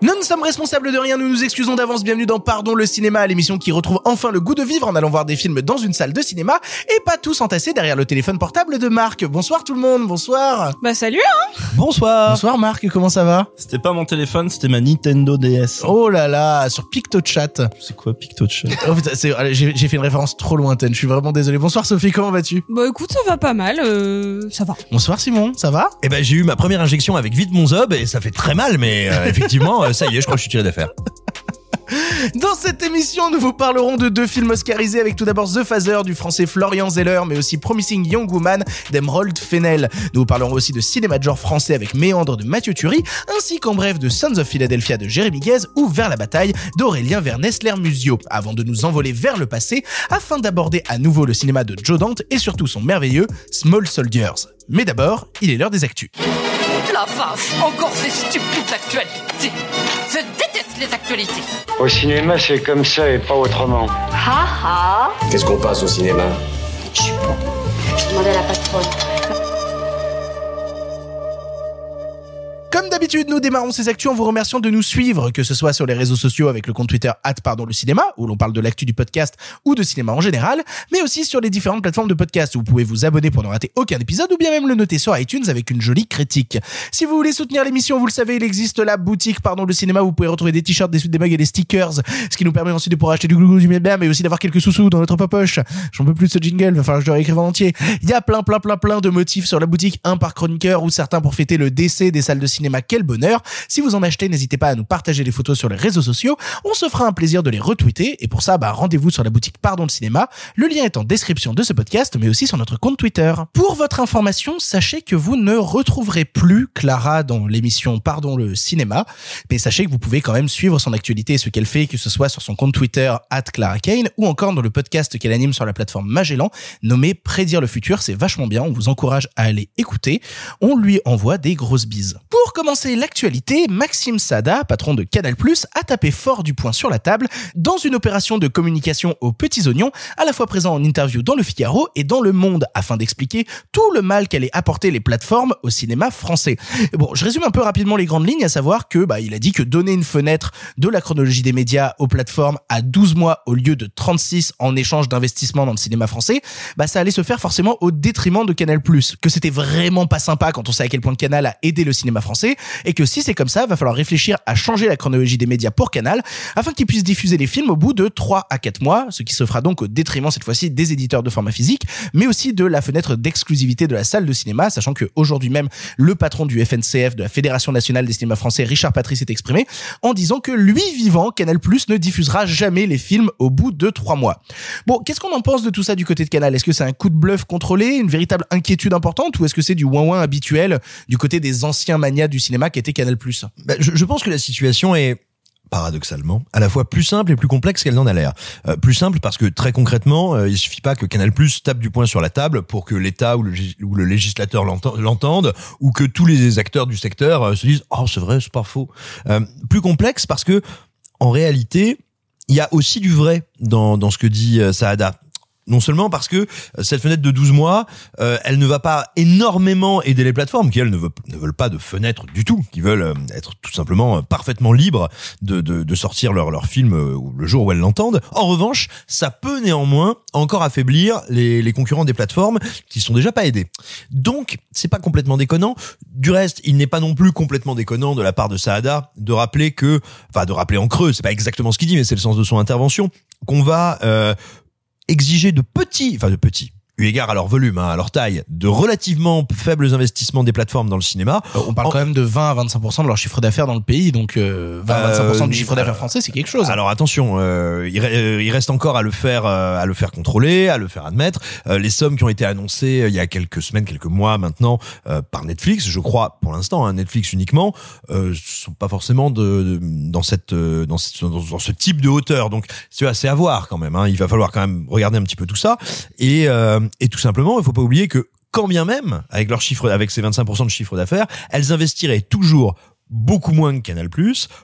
Nous ne sommes responsables de rien, nous nous excusons d'avance. Bienvenue dans Pardon le cinéma, l'émission qui retrouve enfin le goût de vivre en allant voir des films dans une salle de cinéma et pas tous entassés derrière le téléphone portable de Marc. Bonsoir tout le monde, bonsoir. Bah salut hein Bonsoir. Bonsoir Marc, comment ça va? C'était pas mon téléphone, c'était ma Nintendo DS. Oh là là, sur PictoChat. C'est quoi PictoChat Oh j'ai fait une référence trop lointaine, je suis vraiment désolé. Bonsoir Sophie, comment vas-tu? Bah écoute, ça va pas mal, euh, ça va. Bonsoir Simon, ça va? Eh ben j'ai eu ma première injection avec vite mon zob et ça fait très mal, mais euh, effectivement euh, ça y est, je crois que je suis tiré d'affaire. Dans cette émission, nous vous parlerons de deux films oscarisés avec tout d'abord The Phaser du français Florian Zeller, mais aussi Promising Young Woman d'Emerald Fennel. Nous vous parlerons aussi de cinéma de genre français avec Méandre de Mathieu Turi, ainsi qu'en bref de Sons of Philadelphia de Jérémy Guez ou Vers la bataille d'Aurélien Vernès-Lermusio, avant de nous envoler vers le passé afin d'aborder à nouveau le cinéma de Joe Dante et surtout son merveilleux Small Soldiers. Mais d'abord, il est l'heure des actus. La vache, encore ces stupides actualités. Je déteste les actualités. Au cinéma, c'est comme ça et pas autrement. Ha ha Qu'est-ce qu'on passe au cinéma? Je suis bon. Je demandais à la patronne. Comme d'habitude, nous démarrons ces actus en vous remerciant de nous suivre, que ce soit sur les réseaux sociaux avec le compte Twitter pardon le cinéma, où l'on parle de l'actu du podcast ou de cinéma en général, mais aussi sur les différentes plateformes de podcast où vous pouvez vous abonner pour ne rater aucun épisode ou bien même le noter sur iTunes avec une jolie critique. Si vous voulez soutenir l'émission, vous le savez, il existe la boutique pardon le cinéma où vous pouvez retrouver des t-shirts, des suites, des mugs et des stickers, ce qui nous permet ensuite de pouvoir acheter du glouglou, du bien, mais aussi d'avoir quelques sous-sous dans notre poche. J'en peux plus de ce jingle, va falloir que je le réécrive en entier. Il y a plein, plein, plein, plein de motifs sur la boutique, un par chroniqueur ou certains pour fêter le décès des salles de cinéma. Quel bonheur! Si vous en achetez, n'hésitez pas à nous partager les photos sur les réseaux sociaux. On se fera un plaisir de les retweeter. Et pour ça, bah, rendez-vous sur la boutique Pardon le cinéma. Le lien est en description de ce podcast, mais aussi sur notre compte Twitter. Pour votre information, sachez que vous ne retrouverez plus Clara dans l'émission Pardon le cinéma. Mais sachez que vous pouvez quand même suivre son actualité et ce qu'elle fait, que ce soit sur son compte Twitter, at Clara Kane, ou encore dans le podcast qu'elle anime sur la plateforme Magellan, nommé Prédire le futur. C'est vachement bien. On vous encourage à aller écouter. On lui envoie des grosses bises. Commencer l'actualité, Maxime Sada, patron de Canal+, a tapé fort du poing sur la table dans une opération de communication aux petits oignons, à la fois présent en interview dans Le Figaro et dans Le Monde, afin d'expliquer tout le mal qu'allaient apporter les plateformes au cinéma français. Bon, je résume un peu rapidement les grandes lignes, à savoir que, bah, il a dit que donner une fenêtre de la chronologie des médias aux plateformes à 12 mois au lieu de 36 en échange d'investissement dans le cinéma français, bah, ça allait se faire forcément au détriment de Canal+, que c'était vraiment pas sympa quand on sait à quel point Canal a aidé le cinéma français, et que si c'est comme ça, va falloir réfléchir à changer la chronologie des médias pour Canal, afin qu'ils puissent diffuser les films au bout de 3 à 4 mois, ce qui se fera donc au détriment cette fois-ci des éditeurs de format physique, mais aussi de la fenêtre d'exclusivité de la salle de cinéma, sachant que aujourd'hui même, le patron du FNCF, de la Fédération Nationale des Cinémas Français, Richard Patrice, s'est exprimé en disant que lui vivant, Canal ne diffusera jamais les films au bout de 3 mois. Bon, qu'est-ce qu'on en pense de tout ça du côté de Canal? Est-ce que c'est un coup de bluff contrôlé, une véritable inquiétude importante, ou est-ce que c'est du ouin-ouin habituel du côté des anciens manias du cinéma qui étaient Canal Bah, je, je pense que la situation est paradoxalement, à la fois plus simple et plus complexe qu'elle n'en a l'air. Euh, plus simple parce que très concrètement, euh, il suffit pas que Canal Plus tape du poing sur la table pour que l'État ou ou le législateur l'enten- l'entende ou que tous les acteurs du secteur euh, se disent oh c'est vrai c'est pas faux. Euh, plus complexe parce que en réalité il y a aussi du vrai dans dans ce que dit euh, Saada. Non seulement parce que euh, cette fenêtre de 12 mois, euh, elle ne va pas énormément aider les plateformes qui elles ne veulent, ne veulent pas de fenêtre du tout, qui veulent euh, être tout simplement euh, parfaitement libres de, de, de sortir leur, leur film le jour où elles l'entendent. En revanche, ça peut néanmoins encore affaiblir les, les concurrents des plateformes qui sont déjà pas aidés. Donc, c'est pas complètement déconnant. Du reste, il n'est pas non plus complètement déconnant de la part de Saada de rappeler que, enfin de rappeler en creux, c'est pas exactement ce qu'il dit, mais c'est le sens de son intervention, qu'on va euh, exiger de petits, enfin de petits, eu égard à leur volume, hein, à leur taille, de relativement faibles investissements des plateformes dans le cinéma. Euh, On parle quand même de 20 à 25% de leur chiffre d'affaires dans le pays, donc euh, 20 à 25% du chiffre d'affaires français, c'est quelque chose. Alors attention, euh, il, re- euh, il reste encore à le faire, euh, à le faire contrôler, à le faire admettre. Euh, les sommes qui ont été annoncées euh, il y a quelques semaines, quelques mois maintenant euh, par Netflix, je crois pour l'instant, hein, Netflix uniquement, euh, sont pas forcément de, de- dans cette, euh, dans, cette- dans, dans ce type de hauteur. Donc c'est assez à voir quand même. Hein. Il va falloir quand même regarder un petit peu tout ça et, euh, et tout simplement, il faut pas oublier que quand bien même, avec leur chiffre, avec ces 25% de chiffre d'affaires, elles investiraient toujours beaucoup moins que Canal+,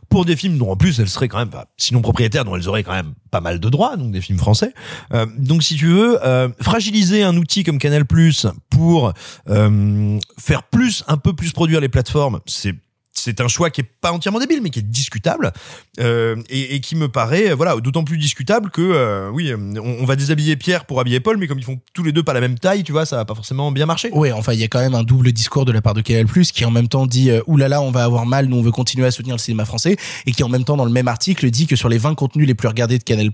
pour des films dont en plus elles seraient quand même, pas, sinon propriétaires, dont elles auraient quand même pas mal de droits, donc des films français. Euh, donc si tu veux, euh, fragiliser un outil comme Canal+, pour euh, faire plus, un peu plus produire les plateformes, c'est c'est un choix qui est pas entièrement débile, mais qui est discutable euh, et, qui me paraît, voilà, d'autant plus discutable que, euh, oui, on, va déshabiller Pierre pour habiller Paul, mais comme ils font tous les deux pas la même taille, tu vois, ça va pas forcément bien marcher. Oui, enfin, il y a quand même un double discours de la part de Canal+, qui en même temps dit, euh, oulala, on va avoir mal, nous on veut continuer à soutenir le cinéma français, et qui en même temps dans le même article dit que sur les 20 contenus les plus regardés de Canal+,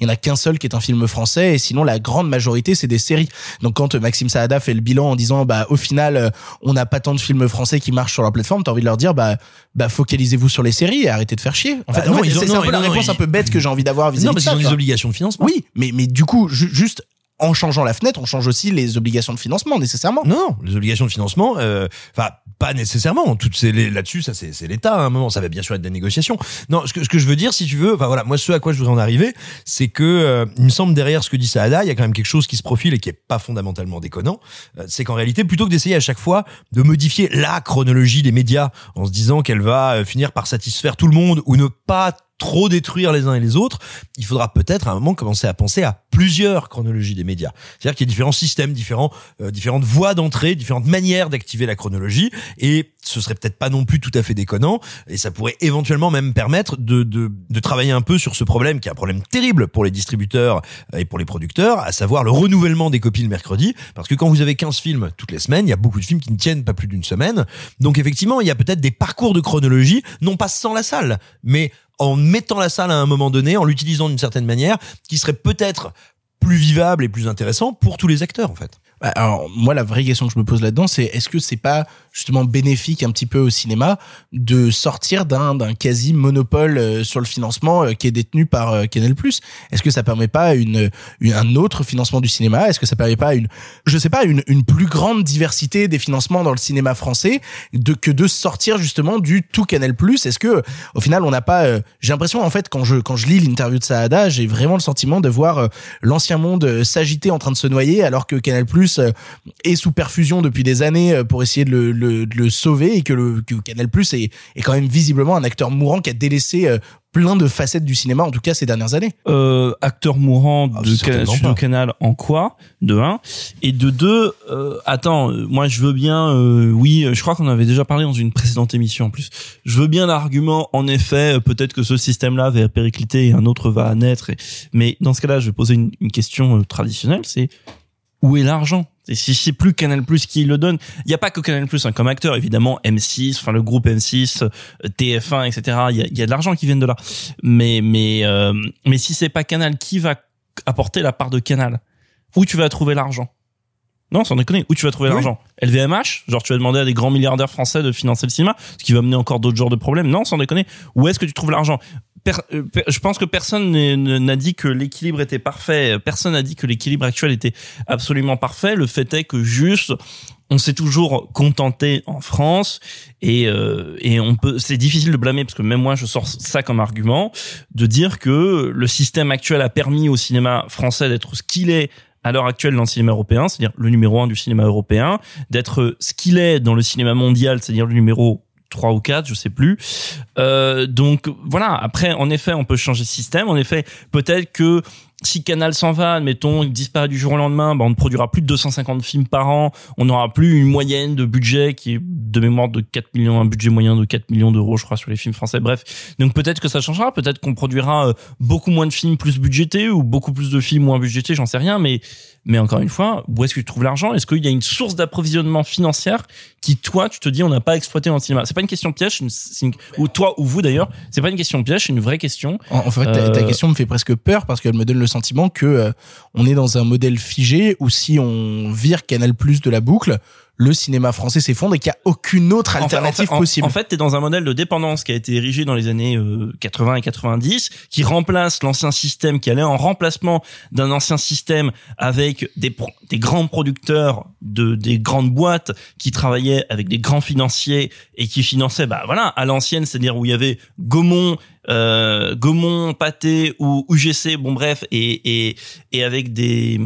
il y en a qu'un seul qui est un film français, et sinon la grande majorité c'est des séries. Donc quand Maxime Saada fait le bilan en disant, bah au final, on n'a pas tant de films français qui marchent sur leur plateforme, t'as envie de leur dire, bah, bah focalisez-vous sur les séries et arrêtez de faire chier. En fait, bah, non, fait, c'est un peu la réponse un peu bête que j'ai envie d'avoir vis-à-vis Non, de parce ça. qu'ils ont tu des obligations de financement. Oui, mais mais du coup, ju- juste en changeant la fenêtre, on change aussi les obligations de financement nécessairement. Non, les obligations de financement, euh, enfin pas nécessairement. Toutes ces là-dessus, ça c'est l'État. À un moment, ça va bien sûr être des négociations. Non, ce que ce que je veux dire, si tu veux, enfin voilà, moi ce à quoi je voudrais en arriver, c'est que euh, il me semble derrière ce que dit Saada, il y a quand même quelque chose qui se profile et qui est pas fondamentalement déconnant. Euh, c'est qu'en réalité, plutôt que d'essayer à chaque fois de modifier la chronologie des médias en se disant qu'elle va euh, finir par satisfaire tout le monde ou ne pas trop détruire les uns et les autres, il faudra peut-être à un moment commencer à penser à plusieurs chronologies des médias. C'est-à-dire qu'il y a différents systèmes, différents, euh, différentes voies d'entrée, différentes manières d'activer la chronologie, et ce serait peut-être pas non plus tout à fait déconnant, et ça pourrait éventuellement même permettre de, de, de travailler un peu sur ce problème qui est un problème terrible pour les distributeurs et pour les producteurs, à savoir le renouvellement des copies le mercredi, parce que quand vous avez 15 films toutes les semaines, il y a beaucoup de films qui ne tiennent pas plus d'une semaine, donc effectivement, il y a peut-être des parcours de chronologie, non pas sans la salle, mais en mettant la salle à un moment donné, en l'utilisant d'une certaine manière, qui serait peut-être plus vivable et plus intéressant pour tous les acteurs en fait. Bah, Alors moi la vraie question que je me pose là-dedans c'est est-ce que c'est pas justement bénéfique un petit peu au cinéma de sortir d'un d'un quasi monopole euh, sur le financement euh, qui est détenu par euh, Canal+? Est-ce que ça permet pas une, un autre financement du cinéma? Est-ce que ça permet pas une je sais pas une une plus grande diversité des financements dans le cinéma français de que de sortir justement du tout Canal+? Est-ce que au final on n'a pas j'ai l'impression en fait quand je quand je lis l'interview de Saada, j'ai vraiment le sentiment de voir l'ancien monde s'agiter en train de se noyer alors que Canal+ euh, est sous perfusion depuis des années euh, pour essayer de le, le, de le sauver et que le que Canal+ est est quand même visiblement un acteur mourant qui a délaissé euh, plein de facettes du cinéma en tout cas ces dernières années. euh, acteur mourant Ah, de certainement Canal, en quoi? De un. Et de deux euh, attends moi je veux bien euh, oui je crois qu'on avait déjà parlé dans une précédente émission en plus. Je veux bien l'argument en effet peut-être que ce système là va péricliter et un autre va naître et- mais dans ce cas-là je vais poser une, une question traditionnelle c'est où est l'argent? Et si c'est plus Canal Plus qui le donne, il n'y a pas que Canal Plus hein, comme acteur, évidemment M6, enfin le groupe M6, euh, TF1, etc. Il y a, y a de l'argent qui vient de là. Mais mais euh, mais si c'est pas Canal, qui va apporter la part de Canal Où tu vas trouver l'argent? Non, sans déconner. Où tu vas trouver Oui. l'argent? LVMH Genre tu vas demander à des grands milliardaires français de financer le cinéma, ce qui va amener encore d'autres genres de problèmes. Non, sans déconner. Où est-ce que tu trouves l'argent? Je pense que personne n'a dit que l'équilibre était parfait. Personne n'a dit que l'équilibre actuel était absolument parfait. Le fait est que juste, on s'est toujours contenté en France et euh, et on peut. C'est difficile de blâmer parce que même moi je sors ça comme argument de dire que le système actuel a permis au cinéma français d'être ce qu'il est à l'heure actuelle dans le cinéma européen, c'est-à-dire le numéro un du cinéma européen, d'être ce qu'il est dans le cinéma mondial, c'est-à-dire le numéro 3 ou 4, je sais plus. Euh, donc voilà, après en effet, on peut changer de système. En effet, peut-être que si Canal s'en va, admettons, il disparaît du jour au lendemain, bah, on ne produira plus de 250 films par an, on n'aura plus une moyenne de budget qui est de mémoire de 4 millions, un budget moyen de 4 millions d'euros, je crois, sur les films français. Bref, donc peut-être que ça changera, peut-être qu'on produira euh, beaucoup moins de films plus budgétés ou beaucoup plus de films moins budgétés, j'en sais rien, mais mais encore une fois, où est-ce que tu trouves l'argent? Est-ce qu'il y a une source d'approvisionnement financière qui, toi, tu te dis, on n'a pas exploité dans le cinéma? C'est pas une question piège, une- une- ou toi ou vous d'ailleurs, c'est pas une question piège, c'est une vraie question. En, en fait, ta, ta Euh, question me fait presque peur parce qu'elle me donne le sentiment que euh, on est dans un modèle figé où si on vire Canal Plus de la boucle, le cinéma français s'effondre et qu'il n'y a aucune autre alternative en fait, en- possible. En fait, t'es dans un modèle de dépendance qui a été érigé dans les années euh, 80 et 90, qui remplace l'ancien système, qui allait en remplacement d'un ancien système avec des, pro- des grands producteurs de des grandes boîtes qui travaillaient avec des grands financiers et qui finançaient, bah voilà, à l'ancienne, c'est-à-dire où il y avait Gaumont, euh, Gaumont, Pathé ou UGC, bon bref, et et et avec des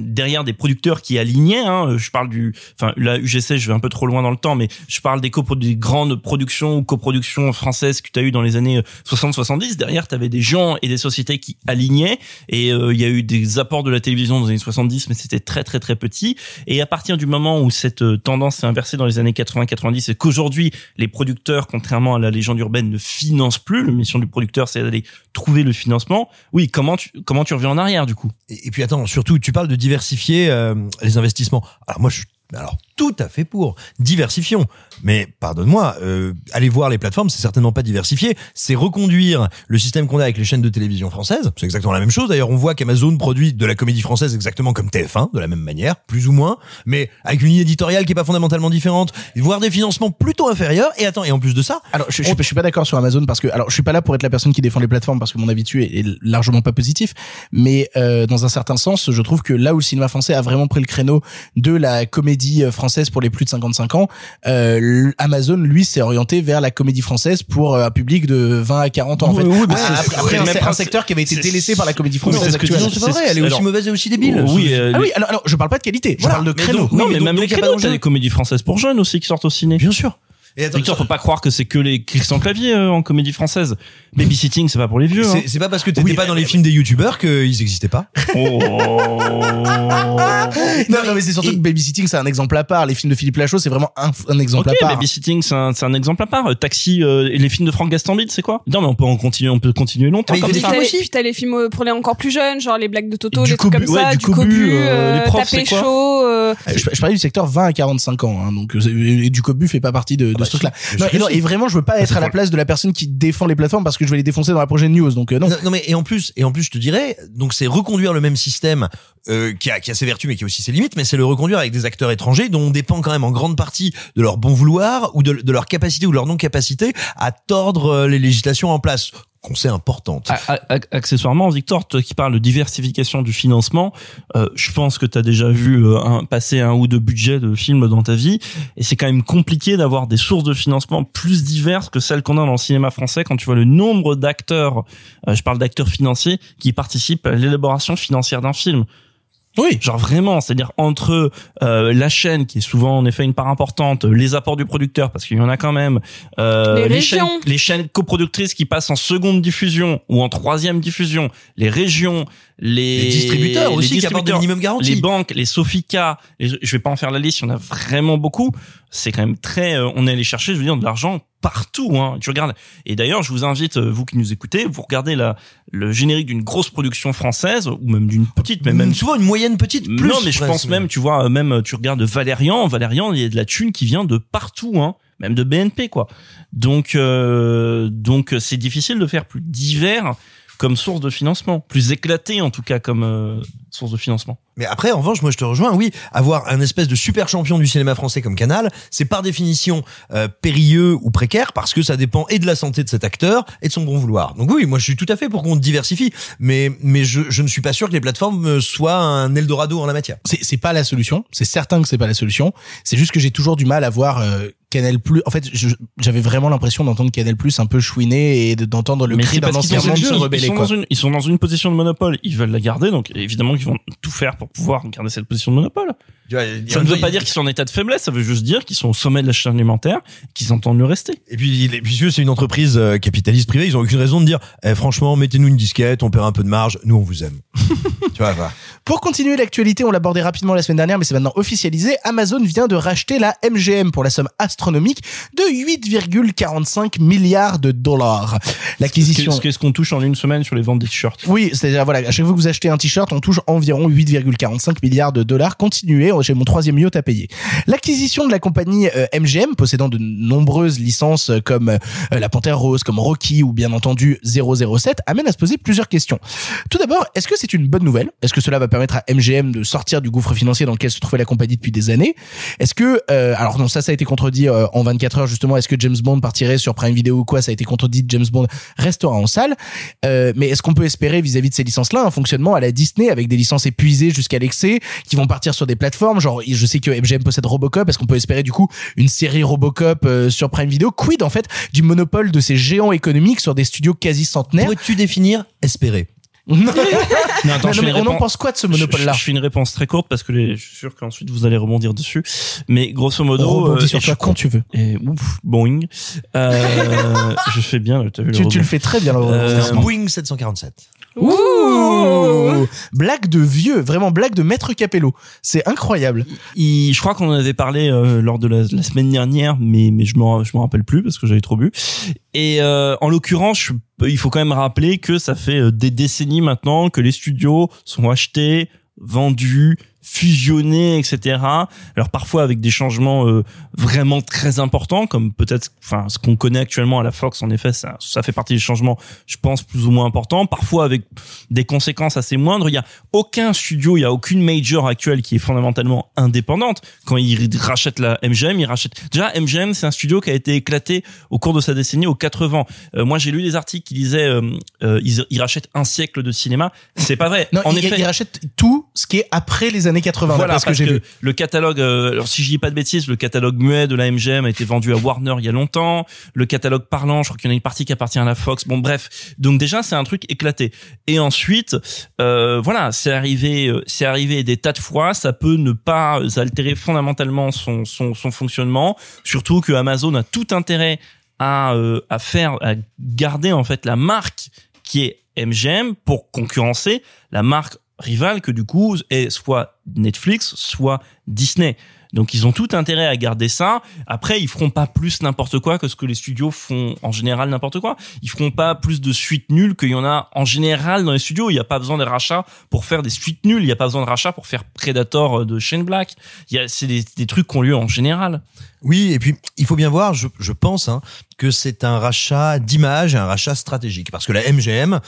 derrière des producteurs qui alignaient. Hein, je parle du, enfin là UGC, je vais un peu trop loin dans le temps, mais je parle des, des grandes productions ou coproductions françaises que tu as eu dans les années 60-70. Derrière, tu avais des gens et des sociétés qui alignaient, et euh, il y a eu des apports de la télévision dans les années 70, mais c'était très très très petit. Et à partir du moment où cette euh, tendance s'est inversée dans les années 80-90, et qu'aujourd'hui les producteurs, contrairement à la légende urbaine, ne financent plus. La mission du producteur, c'est d'aller trouver le financement. Oui, comment tu comment tu reviens en arrière du coup? Et, puis attends, surtout, tu parles de diversifier euh, les investissements. Alors moi, je suis alors tout à fait pour diversifions. Mais pardonne-moi, euh, aller voir les plateformes, c'est certainement pas diversifier, c'est reconduire le système qu'on a avec les chaînes de télévision françaises. C'est exactement la même chose. D'ailleurs, on voit qu'Amazon produit de la comédie française exactement comme TF1, de la même manière, plus ou moins, mais avec une ligne éditoriale qui est pas fondamentalement différente, voire des financements plutôt inférieurs. Et attends, et en plus de ça, Alors, je, je suis pas d'accord sur Amazon parce que, alors, je suis pas là pour être la personne qui défend les plateformes parce que mon avis dessus est, est largement pas positif. Mais euh, dans un certain sens, je trouve que là où le cinéma français a vraiment pris le créneau de la comédie euh, française pour les plus de 55 ans, euh, Amazon lui s'est orienté vers la comédie française pour euh, un public de 20 à 40 ans. En fait, Oui, Ah, après, après, le un, même un secteur qui avait été délaissé par la comédie française c'est pas vrai, elle est aussi alors- mauvaise et aussi débile. Oui, euh, Ah oui, alors, alors je parle pas de qualité, je Voilà. parle de Mais créneau. donc- non, Oui, mais, même les créneaux, t'as des comédies françaises pour jeunes aussi qui sortent au ciné. bien sûr. Et attends, Victor, faut pas croire que c'est que les Christian Clavier euh, en comédie française. Babysitting, c'est pas pour les vieux. Hein. c'est c'est pas parce que t'étais Oui, pas dans les films des youtubeurs qu'ils existaient pas. Oh. Non, non, mais c'est surtout que Babysitting, c'est un exemple à part. Les films de Philippe Lachaud, c'est vraiment un, un exemple à part. Babysitting, c'est un, c'est un exemple à part. Euh, Taxi euh, et les films de Franck Gastambide, c'est quoi? Non, mais on peut en continuer, on peut continuer longtemps Mais il comme ça. T'as les- aussi. puis t'as les films euh, pour les encore plus jeunes, genre les blagues de Toto, Du les trucs comme ouais, ça, du du cobu, cobu, euh, euh, les profs, taper c'est quoi? Chaud. euh, Euh, Je, je parlais du secteur 20 à 45 ans, hein, donc euh, et du cobu fait pas partie de, de bah ce truc-là. si, Non, non, et vraiment, je veux pas être à la place de la personne qui défend les plateformes parce que je vais les défoncer dans la prochaine news. Donc euh, non. Non, non, mais et en plus et en plus je te dirais donc c'est reconduire le même système euh, qui a qui a ses vertus mais qui a aussi ses limites mais c'est le reconduire avec des acteurs étrangers dont on dépend quand même en grande partie de leur bon vouloir ou de, de leur capacité ou de leur non capacité à tordre euh, les législations en place qu'on sait importante. Accessoirement, Victor, toi qui parles de diversification du financement, euh, je pense que tu as déjà vu euh, un, passer un ou deux budgets de films dans ta vie, et c'est quand même compliqué d'avoir des sources de financement plus diverses que celles qu'on a dans le cinéma français quand tu vois le nombre d'acteurs, euh, je parle d'acteurs financiers, qui participent à l'élaboration financière d'un film. Oui. Genre vraiment, c'est-à-dire entre euh, la chaîne qui est souvent en effet une part importante, les apports du producteur parce qu'il y en a quand même, euh, Les chaînes, les chaînes coproductrices qui passent en seconde diffusion ou en troisième diffusion, les régions, les, Les distributeurs les aussi qui apportent minimum garanties. les banques, les Sofica, les- je vais pas en faire la liste, il y en a vraiment beaucoup. C'est quand même très, euh, on est allé chercher, je veux dire, de l'argent partout. Hein. Tu regardes. Et d'ailleurs, je vous invite, euh, vous qui nous écoutez, vous regardez la, le générique d'une grosse production française ou même d'une petite, mais même souvent une moyenne petite plus non, mais je pense même, tu vois, euh, même euh, tu regardes Valérian, Valérian, il y a de la thune qui vient de partout, hein, même de BNP, quoi. Donc, euh, donc c'est difficile de faire plus divers comme source de financement, plus éclaté en tout cas comme euh, source de financement. Mais après, en revanche, moi je te rejoins, oui, avoir un espèce de super champion du cinéma français comme Canal, c'est par définition euh, périlleux ou précaire parce que ça dépend et de la santé de cet acteur et de son bon vouloir. Donc oui, moi je suis tout à fait pour qu'on diversifie, mais mais je, je ne suis pas sûr que les plateformes euh, soient un Eldorado en la matière. C'est c'est pas la solution. C'est certain que c'est pas la solution. C'est juste que j'ai toujours du mal à voir euh, Canal Plus. En fait, j'avais vraiment l'impression d'entendre Canal Plus un peu chouiner et de- d'entendre le Mais cri d'un ancien monde ils- se ils rebeller. sont quoi. dans une, ils sont dans une position de monopole, ils veulent la garder, donc évidemment qu'ils vont tout faire pour pouvoir garder cette position de monopole. Ça ne veut pas dire qu'ils sont en état de faiblesse, ça veut juste dire qu'ils sont au sommet de la chaîne alimentaire, qu'ils entendent le rester. Et puis, les- puisque c'est une entreprise euh, capitaliste privée, ils ont aucune raison de dire, eh, franchement, mettez-nous une disquette, on perd un peu de marge, nous on vous aime. tu vois, voilà. Pour continuer l'actualité, on l'abordait rapidement la semaine dernière, mais c'est maintenant officialisé. Amazon vient de racheter la MGM pour la somme astronomique de 8,45 milliards de dollars. L'acquisition. Ce qu'est-ce qu'on touche en une semaine sur les ventes des t-shirts? Oui, c'est-à-dire voilà, à chaque fois que vous achetez un t-shirt, on touche environ 8,45 milliards de dollars. Continuez, j'ai mon troisième yacht à payer. L'acquisition de la compagnie euh, MGM, possédant de nombreuses licences euh, comme euh, La Panthère Rose, comme Rocky ou bien entendu 007, amène à se poser plusieurs questions. Tout d'abord, est-ce que c'est une bonne nouvelle? Est-ce que cela va permettre à MGM de sortir du gouffre financier dans lequel se trouvait la compagnie depuis des années Est-ce que, euh, alors non, ça, ça a été contredit euh, en 24 heures justement. Est-ce que James Bond partirait sur Prime Video ou quoi? Ça a été contredit. James Bond restera en salle. Euh, mais est-ce qu'on peut espérer vis-à-vis de ces licences-là un fonctionnement à la Disney avec des licences épuisées jusqu'à l'excès qui vont partir sur des plateformes? Genre, je sais que MGM possède Robocop. Est-ce qu'on peut espérer du coup une série Robocop euh, sur Prime Video? Quid en fait du monopole de ces géants économiques sur des studios quasi centenaires? Pourrais-tu définir espérer? Non, attends, mais une on en réponse- pense quoi de ce Je, monopole-là je fais une réponse très courte parce que les- je suis sûr qu'ensuite vous allez rebondir dessus. Mais grosso modo, On rebondit euh, sur et toi je- quand tu veux. Et ouf, Boeing. Euh, je fais bien. T'as vu le Tu, le fais très bien. le Euh. Boeing 747. Ouh Blague de vieux, vraiment blague de maître Capello. C'est incroyable. Je crois qu'on en avait parlé euh, lors de la, semaine dernière, mais je me je rappelle plus parce que j'avais trop bu. Et euh, en l'occurrence, il faut quand même rappeler que ça fait euh, des décennies maintenant que les studios sont achetés, vendus, fusionnés, etc. Alors parfois avec des changements euh, vraiment très importants, comme peut-être, enfin ce qu'on connaît actuellement à la Fox, en effet, ça ça fait partie des changements, je pense plus ou moins importants. Parfois avec des conséquences assez moindres. Il y a aucun studio, il y a aucune major actuelle qui est fondamentalement indépendante. Quand ils rachètent la MGM, ils rachètent. Déjà, MGM, c'est un studio qui a été éclaté au cours de sa décennie aux 80. Euh, moi, j'ai lu des articles qui disaient euh, euh, ils, ils rachètent un siècle de cinéma. C'est pas vrai. Non, en il, effet, il rachète tout ce qui est après les années 80. voilà, d'après ce que parce j'ai que vu. le catalogue, euh, alors si je dis pas de bêtises, le catalogue muet de la MGM a été vendu à Warner il y a longtemps. Le catalogue parlant, je crois qu'il y en a une partie qui appartient à la Fox. Bon, bref. Donc déjà, c'est un truc éclaté. Et ensuite, euh, voilà, c'est arrivé, euh, c'est arrivé des tas de fois. Ça peut ne pas altérer fondamentalement son son, son fonctionnement. Surtout que Amazon a tout intérêt à euh, à faire, à garder en fait la marque qui est MGM pour concurrencer la marque rivale que du coup est soit Netflix, soit Disney. Donc ils ont tout intérêt à garder ça. Après, ils feront pas plus n'importe quoi que ce que les studios font en général n'importe quoi. Ils feront pas plus de suites nulles qu'il y en a en général dans les studios. Il n'y a pas besoin de rachats pour faire des suites nulles. Il n'y a pas besoin de rachats pour faire Predator euh, de Shane Black. C'est des, trucs qui ont lieu en général. Oui, et puis il faut bien voir, je, je pense, hein, que c'est un rachat d'image, un rachat stratégique, parce que la MGM,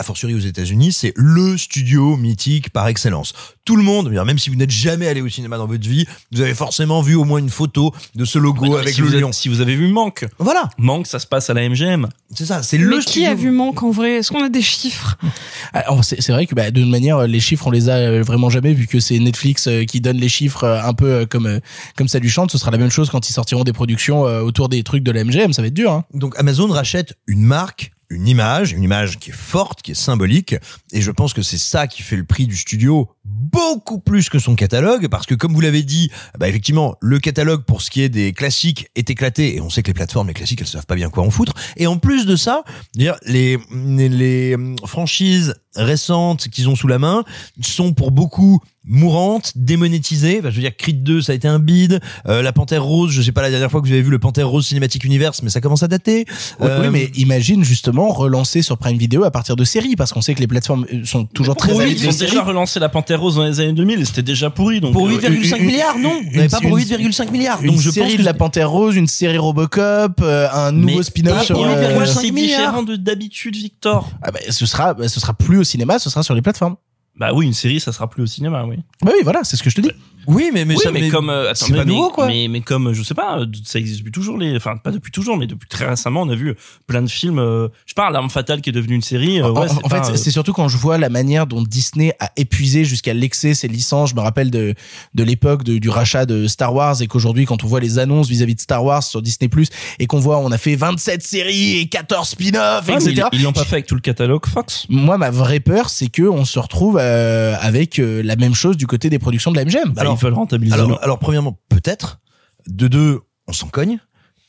a fortiori aux États-Unis, c'est le studio mythique par excellence. Tout le monde, même si vous n'êtes jamais allé au cinéma dans votre vie, vous avez forcément vu au moins une photo de ce logo non, avec si le avez- lion. si vous avez vu Manque, Voilà, Manque, ça se passe à la MGM. c'est ça, c'est Mais le qui studio. a vu Manque en vrai? Est-ce qu'on a des chiffres? Alors, c'est c'est vrai que bah, de toute manière, les chiffres, on les a euh, vraiment jamais vu que c'est Netflix euh, qui donne les chiffres euh, un peu euh, comme euh, comme ça lui chante. Ce sera la même chose quand ils sortiront des productions euh, autour des trucs de la MGM. Ça va être dur. Hein. Donc Amazon rachète une marque, une image, une image qui est forte, qui est symbolique, et je pense que c'est ça qui fait le prix du studio beaucoup plus que son catalogue, parce que comme vous l'avez dit, bah effectivement, le catalogue pour ce qui est des classiques est éclaté, et on sait que les plateformes, les classiques, elles savent pas bien quoi en foutre, et en plus de ça, dire les les, les franchises récentes qu'ils ont sous la main sont pour beaucoup mourantes, démonétisées. Enfin, je veux dire, Creed 2, ça a été un bide. Euh, la Panthère Rose, je sais pas la dernière fois que vous avez vu le Panthère Rose Cinematic Universe, mais ça commence à dater. Oui, Euh, oui, mais imagine justement relancer sur Prime Video à partir de séries parce qu'on sait que les plateformes euh, sont toujours très Oui, ils ont déjà relancé la Panthère Dans les années 2000 et c'était déjà pourri. Donc Pour euh, 8,5 une- milliards, non. n'avait pas pour une- 8,5 milliards. Une Donc je série pense de la Panthère Rose, une série Robocop, euh, un nouveau mais spin-off sur. pour euh, 8,5 5 c'est milliards. différent de d'habitude, Victor. ah bah, ce sera, bah, ce sera plus au cinéma, ce sera sur les plateformes. Bah oui, une série, ça sera plus au cinéma, oui. Bah oui, voilà, c'est ce que je te dis. Oui, mais mais oui, ça mais, comme euh, attends, mais, pas nouveau mais- quoi. Mais, mais comme je sais pas, euh, ça existe depuis toujours les, enfin pas depuis toujours, mais depuis très récemment, on a vu plein de films. euh, je parle, l'arme fatale qui est devenue une série. euh, En- ouais, en, c'est en pas, fait, euh, c'est surtout quand je vois la manière dont Disney a épuisé jusqu'à l'excès ses licences. Je me rappelle de de l'époque du rachat de Star Wars et qu'aujourd'hui, quand on voit les annonces vis-à-vis de Star Wars sur Disney Plus et qu'on voit on a fait 27 séries et 14 spin-offs, ouais, mais etc. ils- l'ont pas fait avec tout le catalogue Fox. Moi, ma vraie peur, c'est que on se retrouve euh, avec euh, la même chose du côté des productions de la MGM. Bah, ils veulent rentabiliser. Alors, leur- alors premièrement, peut-être. De deux, on s'en cogne.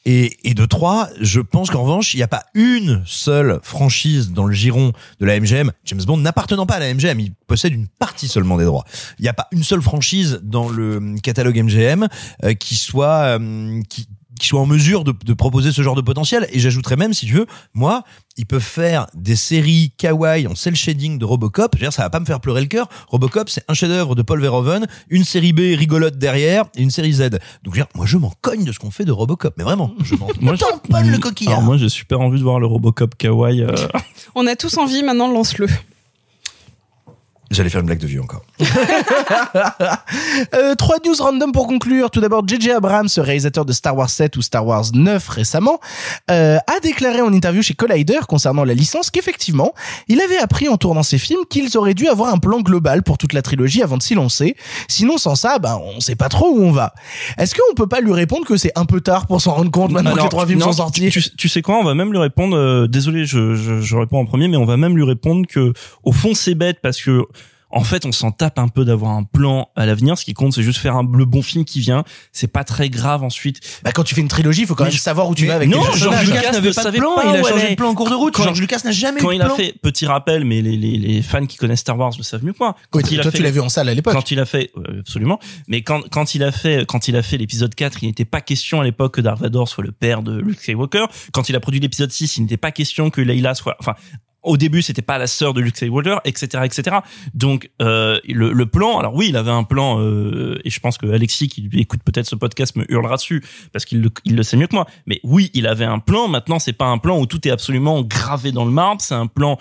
Et, et de trois, je pense qu'en revanche, il n'y a pas une seule franchise dans le giron de la MGM. James Bond n'appartenant pas à la MGM, il possède une partie seulement des droits. Il n'y a pas une seule franchise dans le catalogue MGM euh, qui soit euh, qui qui soit en mesure de, de proposer ce genre de potentiel. Et j'ajouterais même, si tu veux, moi, ils peuvent faire des séries kawaii en cel shading de Robocop. Je veux dire, ça va pas me faire pleurer le cœur. Robocop, c'est un chef-d'œuvre de Paul Verhoeven, une série B rigolote derrière et une série Z. Donc, je veux dire, moi, je m'en cogne de ce qu'on fait de Robocop. Mais vraiment, je m'en tamponne le coquillard. Alors moi, j'ai super envie de voir le Robocop Kawaii. euh, On a tous envie, maintenant lance-le. J'allais faire une blague de vieux encore. Euh, trois news random pour conclure. Tout d'abord, J.J. Abrams, réalisateur de Star Wars 7 ou Star Wars 9 récemment, euh, a déclaré en interview chez Collider concernant la licence qu'effectivement, il avait appris en tournant ses films qu'ils auraient dû avoir un plan global pour toute la trilogie avant de s'y lancer. Sinon, sans ça, ben, on sait pas trop où on va. Est-ce qu'on peut pas lui répondre que c'est un peu tard pour s'en rendre compte maintenant que les trois films non, sont sortis? Tu, tu sais quoi On va même lui répondre. euh, désolé, je, je, je réponds en premier, mais on va même lui répondre que au fond c'est bête parce que en fait on s'en tape un peu d'avoir un plan à l'avenir. Ce qui compte c'est juste faire un, le bon film qui vient. C'est pas très grave ensuite. Bah, quand tu fais une trilogie, il faut quand même je- savoir où tu vas avec non, tes George. Lucas n'avait pas de plan, pas il a changé de plan en cours de route. Quand- George Lucas n'a jamais Quand eu il de a plan. fait petit rappel, mais les, les, les fans qui connaissent Star Wars le savent mieux que moi. Quand il a toi, fait tu l'as vu en salle à l'époque. quand il a fait euh, absolument mais quand quand il a fait quand il a fait l'épisode 4 il n'était pas question à l'époque que Vader soit le père de Luke Skywalker quand il a produit l'épisode 6 il n'était pas question que Leila soit enfin au début, c'était pas la sœur de Luke Skywalker, etc., etc. Donc euh, le, le plan, alors oui, il avait un plan, euh, et je pense que Alexis, qui écoute peut-être ce podcast, me hurlera dessus parce qu'il le, il le sait mieux que moi. Mais oui, il avait un plan. Maintenant, c'est pas un plan où tout est absolument gravé dans le marbre. C'est un plan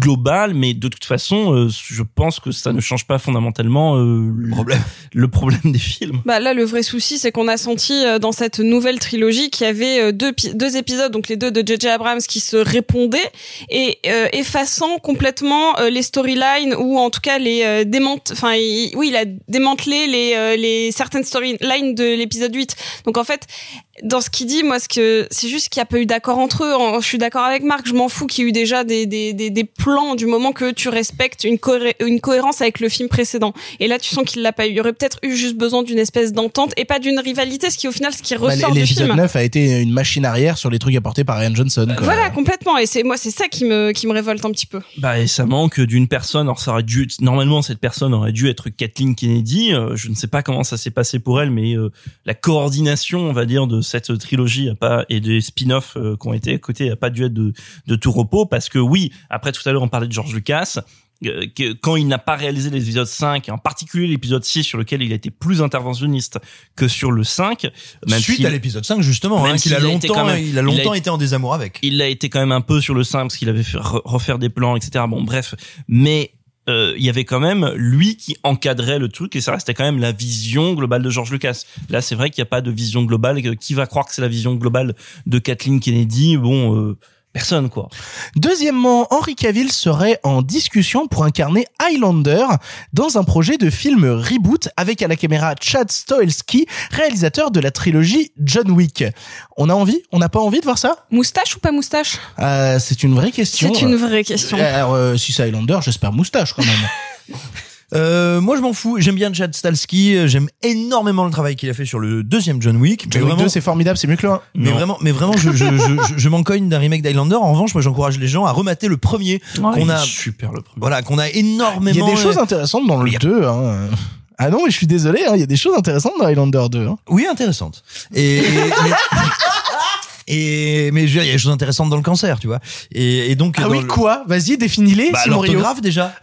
global, mais de toute façon, euh, je pense que ça ne change pas fondamentalement euh, le Problème. le problème des films. Bah là, le vrai souci, c'est qu'on a senti euh, dans cette nouvelle trilogie qu'il y avait euh, deux, deux épisodes, donc les deux de J.J. Abrams, qui se répondaient et euh, effaçant complètement euh, les storylines ou en tout cas les euh, démant. Enfin, il- oui, il a démantelé les, euh, les certaines storylines de l'épisode 8. Donc en fait, dans ce qu'il dit, moi, ce que c'est juste qu'il n'y a pas eu d'accord entre eux. Je suis d'accord avec Marc. Je m'en fous qu'il y ait eu déjà des, des, des, des plans du moment que tu respectes une, cohé- une cohérence avec le film précédent. Et là, tu sens qu'il l'a pas eu. Il y aurait peut-être eu juste besoin d'une espèce d'entente et pas d'une rivalité, ce qui au final, ce qui Bah, ressort du L'épisode film. 9 a été une machine arrière sur les trucs apportés par Ryan Johnson. quoi. Voilà, complètement. Et c'est moi, c'est ça qui me qui me révolte un petit peu. Bah et ça manque d'une personne. Alors ça aurait dû normalement cette personne aurait dû être Kathleen Kennedy. Euh, je ne sais pas comment ça s'est passé pour elle, mais euh, la coordination, on va dire, de cette trilogie a pas et des spin-offs euh, qui ont été à côté a pas dû être de, de tout repos parce que oui, après tout à l'heure on parlait de George Lucas. euh, quand il n'a pas réalisé l'épisode 5, et en particulier l'épisode 6 sur lequel il a été plus interventionniste que sur le 5, même Suite à l'épisode 5, justement, même hein, qu'il a longtemps, même- il a il a longtemps été- en désamour avec. il a été quand même un peu sur le 5 parce qu'il avait fait re- refaire des plans, etc. Bon, bref. Mais euh, il y avait quand même lui qui encadrait le truc et ça restait quand même la vision globale de George Lucas. Là, c'est vrai qu'il n'y a pas de vision globale. Qui va croire que c'est la vision globale de Kathleen Kennedy? Bon, euh, personne, quoi. Deuxièmement, Henry Cavill serait en discussion pour incarner Highlander dans un projet de film reboot avec à la caméra Chad Stahelski, réalisateur de la trilogie John Wick. On a envie On n'a pas envie de voir ça? Moustache ou pas moustache? Euh, C'est une vraie question. C'est une vraie question. Alors, euh, si c'est Highlander, j'espère moustache quand même. Euh, moi, je m'en fous. J'aime bien Chad Stahelski. euh, J'aime énormément le travail qu'il a fait sur le deuxième John Wick. Mais John Wick vraiment, 2, c'est formidable, c'est mieux que le 1. mais Non. vraiment, mais vraiment, je, je, je, je, je m'en cogne d'un remake d'Highlander. En revanche, moi, j'encourage les gens à remater le premier qu'on Il est a, super le premier. voilà, qu'on a énormément. Il y a des euh, choses intéressantes dans le il y a- 2. Hein. Ah non, mais je suis désolé, hein, il y a des choses intéressantes dans Highlander 2. Hein. Oui, intéressante. Et, mais, et mais je veux dire, il y a des choses intéressantes dans le cancer, tu vois. Et, et donc Ah oui, le- quoi? Vas-y, définis-les, bah, l'orthographe déjà.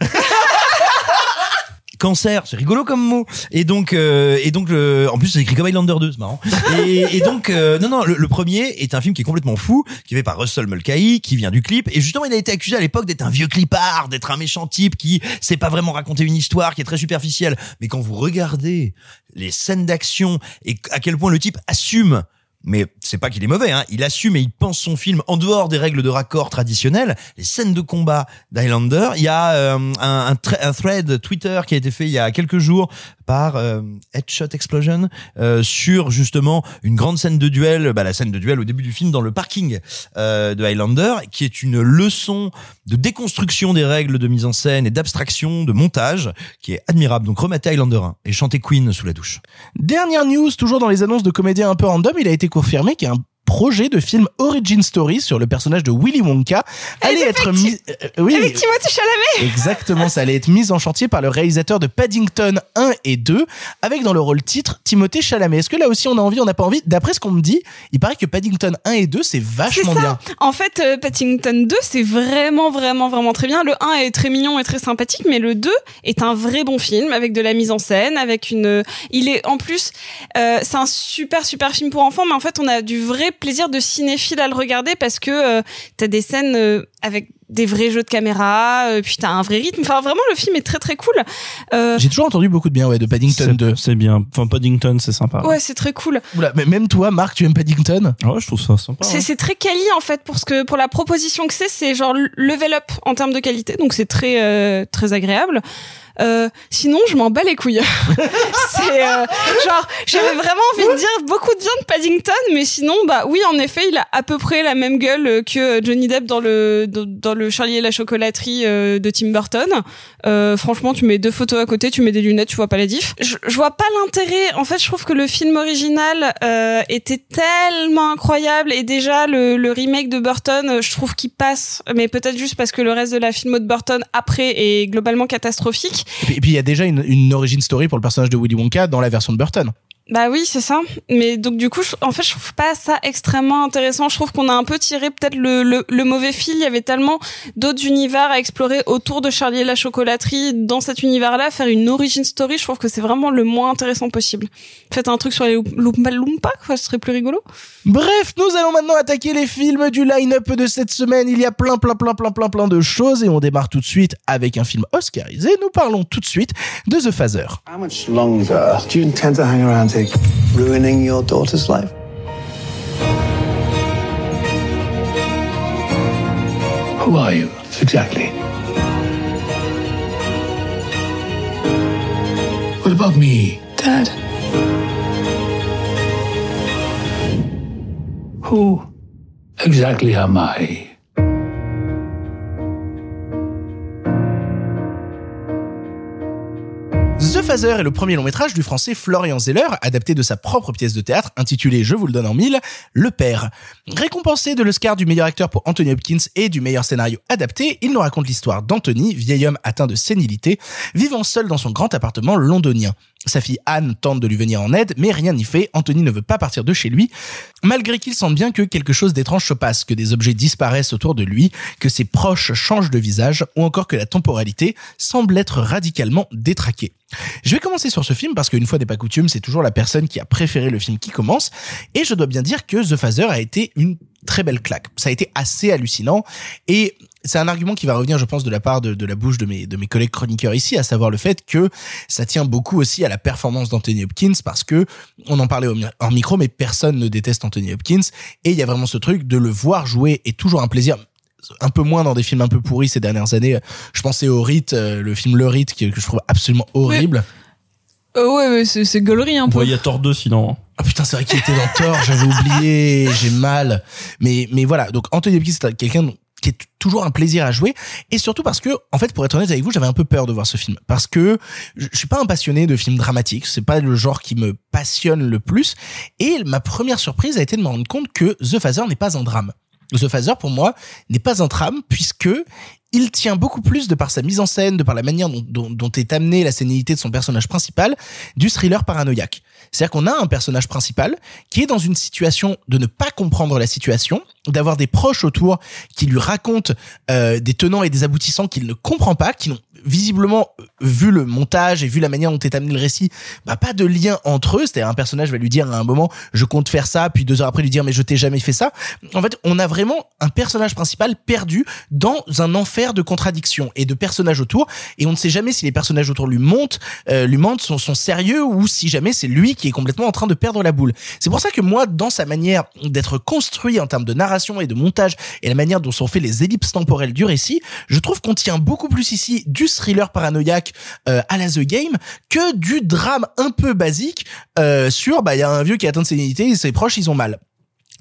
Cancer, c'est rigolo comme mot. Et donc, euh, et donc, en plus, c'est écrit comme Highlander 2, c'est marrant. Et, et donc, euh, non, non, le, le premier est un film qui est complètement fou, qui est fait par Russell Mulcahy, qui vient du clip. Et justement, il a été accusé à l'époque d'être un vieux clipard, d'être un méchant type qui sait pas vraiment raconter une histoire, qui est très superficielle. Mais quand vous regardez les scènes d'action et à quel point le type assume mais c'est pas qu'il est mauvais, hein. il assume et il pense son film en dehors des règles de raccord traditionnelles. Les scènes de combat d'Highlander, il y a euh, un, un, un thread Twitter qui a été fait il y a quelques jours par euh, Headshot Explosion euh, sur justement une grande scène de duel, bah, la scène de duel au début du film dans le parking euh, de Highlander, qui est une leçon de déconstruction des règles de mise en scène et d'abstraction, de montage, qui est admirable. Donc remettez Highlander 1 et chantez Queen sous la douche. Dernière news, toujours dans les annonces de comédiens un peu random, il a été confirmé qu'un projet de film origin story sur le personnage de Willy Wonka allait être mis. euh, oui, Avec Timothée Chalamet. Exactement, ça allait être mis en chantier par le réalisateur de Paddington 1 et 2, avec dans le rôle titre Timothée Chalamet. Est-ce que là aussi on a envie, on n'a pas envie? D'après ce qu'on me dit, il paraît que Paddington 1 et 2 c'est C'est vachement ça. bien. En fait, euh, Paddington 2, c'est vraiment, vraiment, vraiment très bien. Le 1 est très mignon et très sympathique, mais le 2 est un vrai bon film avec de la mise en scène, avec une. Il est en plus, euh, c'est un super, super film pour enfants, mais en fait, on a du vrai plaisir de cinéphile à le regarder parce que euh, t'as des scènes euh, avec des vrais jeux de caméra, euh, puis t'as un vrai rythme. Enfin, vraiment, le film est très, très cool. Euh, J'ai toujours entendu beaucoup de bien ouais, de Paddington C'est 2. c'est bien. Enfin, Paddington, c'est sympa. ouais, c'est très cool. Oula, mais même toi, Marc, tu aimes Paddington? Ouais, je trouve ça sympa. C'est ouais. très quali en fait pour ce que pour la proposition que c'est, c'est genre level up en termes de qualité, donc c'est très euh, très agréable. Euh, sinon, je m'en bats les couilles. c'est euh, genre j'avais vraiment envie de dire beaucoup de bien de Paddington, mais sinon bah oui en effet il a à peu près la même gueule que Johnny Depp dans le dans, le Charlie et la chocolaterie euh, de Tim Burton. Euh, franchement, tu mets deux photos à côté, tu mets des lunettes, tu vois pas la diff. Je, je vois pas l'intérêt. En fait, je trouve que le film original euh, était tellement incroyable et déjà le, le remake de Burton, euh, je trouve qu'il passe, mais peut-être juste parce que le reste de la film de Burton après est globalement catastrophique. Et puis- il y a déjà une, une origin story pour le personnage de Willy Wonka dans la version de Burton. Bah oui, c'est ça. Mais donc du coup, je- en fait, je trouve pas ça extrêmement intéressant. Je trouve qu'on a un peu tiré peut-être le, le, le mauvais fil. Il y avait tellement d'autres univers à explorer autour de Charlie et la chocolaterie dans cet univers-là. Faire une origin story, je trouve que c'est vraiment le moins intéressant possible. Faites un truc sur les Loompa Loompa, quoi, ce serait plus rigolo. Bref, nous allons maintenant attaquer les films du line-up de cette semaine. Il y a plein, plein, plein, plein, plein, plein de choses et on démarre tout de suite avec un film oscarisé. Nous parlons tout de suite de The Phaser. How much longer? Do you intend to hang around ruining your daughter's life? Who are you, exactly? What about me, Dad? Who exactly am I? Phaser est le premier long métrage du français Florian Zeller, adapté de sa propre pièce de théâtre intitulée, je vous le donne en mille, Le Père. Récompensé de l'Oscar du meilleur acteur pour Anthony Hopkins et du meilleur scénario adapté, il nous raconte l'histoire d'Anthony, vieil homme atteint de sénilité, vivant seul dans son grand appartement londonien. Sa fille Anne tente de lui venir en aide, mais rien n'y fait, Anthony ne veut pas partir de chez lui, malgré qu'il sente bien que quelque chose d'étrange se passe, que des objets disparaissent autour de lui, que ses proches changent de visage, ou encore que la temporalité semble être radicalement détraquée. Je vais commencer sur ce film parce qu'une fois n'est pas coutume, c'est toujours la personne qui a préféré le film qui commence, et je dois bien dire que The Phaser a été une très belle claque. Ça a été assez hallucinant, et c'est un argument qui va revenir, je pense, de la part de, la bouche de mes, de mes collègues chroniqueurs ici, à savoir le fait que ça tient beaucoup aussi à la performance d'Anthony Hopkins, parce que on en parlait en micro, mais personne ne déteste Anthony Hopkins, et il y a vraiment ce truc de le voir jouer est toujours un plaisir un peu moins dans des films un peu pourris ces dernières années. Je pensais au Rite, euh, le film Le Rite, que, que je trouve absolument horrible. Euh, ouais, ouais, c'est c'est gaulerie un peu. Ouais, il y a Thor 2 sinon. Ah putain, c'est vrai qu'il était dans Thor, j'avais oublié, j'ai mal. Mais, mais voilà, donc Anthony Hopkins, c'est quelqu'un qui est toujours un plaisir à jouer et surtout parce que en fait pour être honnête avec vous j'avais un peu peur de voir ce film parce que je, suis pas un passionné de films dramatiques c'est pas le genre qui me passionne le plus et ma première surprise a été de me rendre compte que The Phaser n'est pas un drame The Phaser pour moi n'est pas un drame puisque il tient beaucoup plus de par sa mise en scène, de par la manière dont, dont, dont est amenée la sénilité de son personnage principal, du thriller paranoïaque. C'est-à-dire qu'on a un personnage principal qui est dans une situation de ne pas comprendre la situation, d'avoir des proches autour qui lui racontent euh, des tenants et des aboutissants qu'il ne comprend pas, qui n'ont visiblement euh, vu le montage et vu la manière dont est amené le récit, bah pas de lien entre eux. C'est-à-dire un personnage va lui dire à un moment je compte faire ça, puis deux heures après lui dire mais je t'ai jamais fait ça. En fait, on a vraiment un personnage principal perdu dans un enfer de contradictions et de personnages autour, et on ne sait jamais si les personnages autour lui montent, euh, lui mentent, sont, sont sérieux ou si jamais c'est lui qui est complètement en train de perdre la boule. C'est pour ça que moi, dans sa manière d'être construit en termes de narration et de montage et la manière dont sont faits les ellipses temporelles du récit, je trouve qu'on tient beaucoup plus ici du thriller paranoïaque euh, à la The Game que du drame un peu basique euh, sur bah il y a un vieux qui atteint de sénilité et ses proches ils ont mal.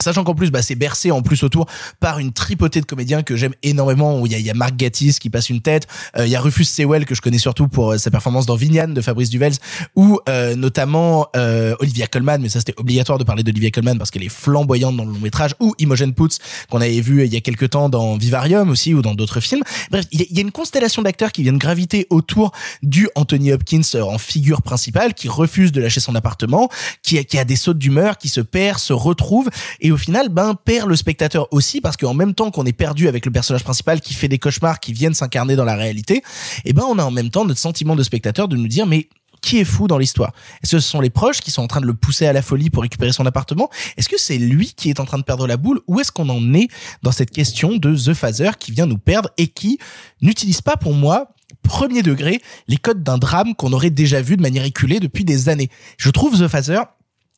Sachant qu'en plus, bah, c'est bercé en plus autour par une tripotée de comédiens que j'aime énormément. Où il y a, il y a Marc Gatiss qui passe une tête, euh, il y a Rufus Sewell que je connais surtout pour euh, sa performance dans Vignane de Fabrice Duvels, ou euh, notamment euh, Olivia Colman. Mais ça, c'était obligatoire de parler d'Olivia Colman parce qu'elle est flamboyante dans le long métrage, ou Imogen Poots qu'on avait vu il y a quelques temps dans Vivarium aussi ou dans d'autres films. Bref, il y, a, y a une constellation d'acteurs qui viennent graviter autour du Anthony Hopkins euh, en figure principale, qui refuse de lâcher son appartement, qui qui a des sautes d'humeur, qui se perd, se retrouve et au final ben perd le spectateur aussi parce qu'en même temps qu'on est perdu avec le personnage principal qui fait des cauchemars qui viennent s'incarner dans la réalité et ben on a en même temps notre sentiment de spectateur de nous dire mais qui est fou dans l'histoire? Est-ce que ce sont les proches qui sont en train de le pousser à la folie pour récupérer son appartement? Est-ce que c'est lui qui est en train de perdre la boule? Ou est-ce qu'on en est dans cette question de The Phaser qui vient nous perdre et qui n'utilise pas pour moi premier degré les codes d'un drame qu'on aurait déjà vu de manière éculée depuis des années? Je trouve The Phaser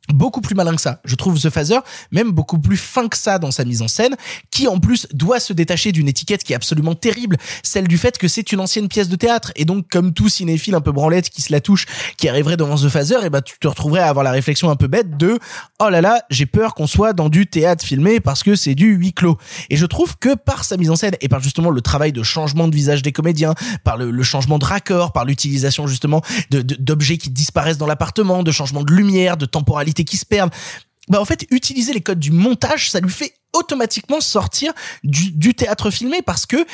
beaucoup plus malin que ça. Je trouve The Phaser même beaucoup plus fin que ça dans sa mise en scène, qui en plus doit se détacher d'une étiquette qui est absolument terrible, celle du fait que c'est une ancienne pièce de théâtre. Et donc, comme tout cinéphile un peu branlette qui se la touche, qui arriverait devant The Phaser, et ben tu te retrouverais à avoir la réflexion un peu bête de oh là là, j'ai peur qu'on soit dans du théâtre filmé parce que c'est du huis clos. Et je trouve que par sa mise en scène et par justement le travail de changement de visage des comédiens, par le, le changement de raccord, par l'utilisation justement de- de- d'objets qui disparaissent dans l'appartement, de changement de lumière, de temporalité qui se perdent. Bah en fait, utiliser les codes du montage, ça lui fait automatiquement sortir du, du théâtre filmé parce que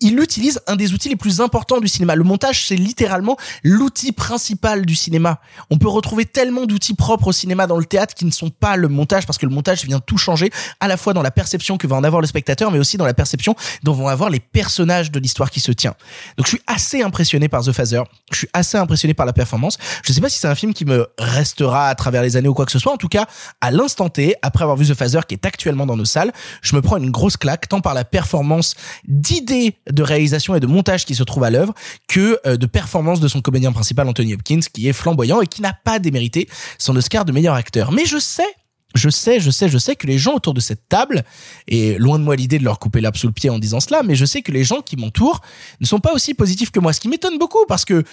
il utilise un des outils les plus importants du cinéma. Le montage, c'est littéralement l'outil principal du cinéma. On peut retrouver tellement d'outils propres au cinéma dans le théâtre qui ne sont pas le montage, parce que le montage vient tout changer, à la fois dans la perception que va en avoir le spectateur, mais aussi dans la perception dont vont avoir les personnages de l'histoire qui se tient. Donc je suis assez impressionné par The Phaser. Je suis assez impressionné par la performance. Je sais pas si c'est un film qui me restera à travers les années ou quoi que ce soit. En tout cas, à l'instant T, après avoir vu The Phaser qui est actuellement dans nos salles, je me prends une grosse claque, tant par la performance d'idées de réalisation et de montage qui se trouve à l'œuvre que euh, de performance de son comédien principal Anthony Hopkins qui est flamboyant et qui n'a pas démérité son Oscar de meilleur acteur. Mais je sais je sais, je sais, je sais que les gens autour de cette table, et loin de moi l'idée de leur couper l'herbe sous le pied en disant cela, mais je sais que les gens qui m'entourent ne sont pas aussi positifs que moi, ce qui m'étonne beaucoup parce que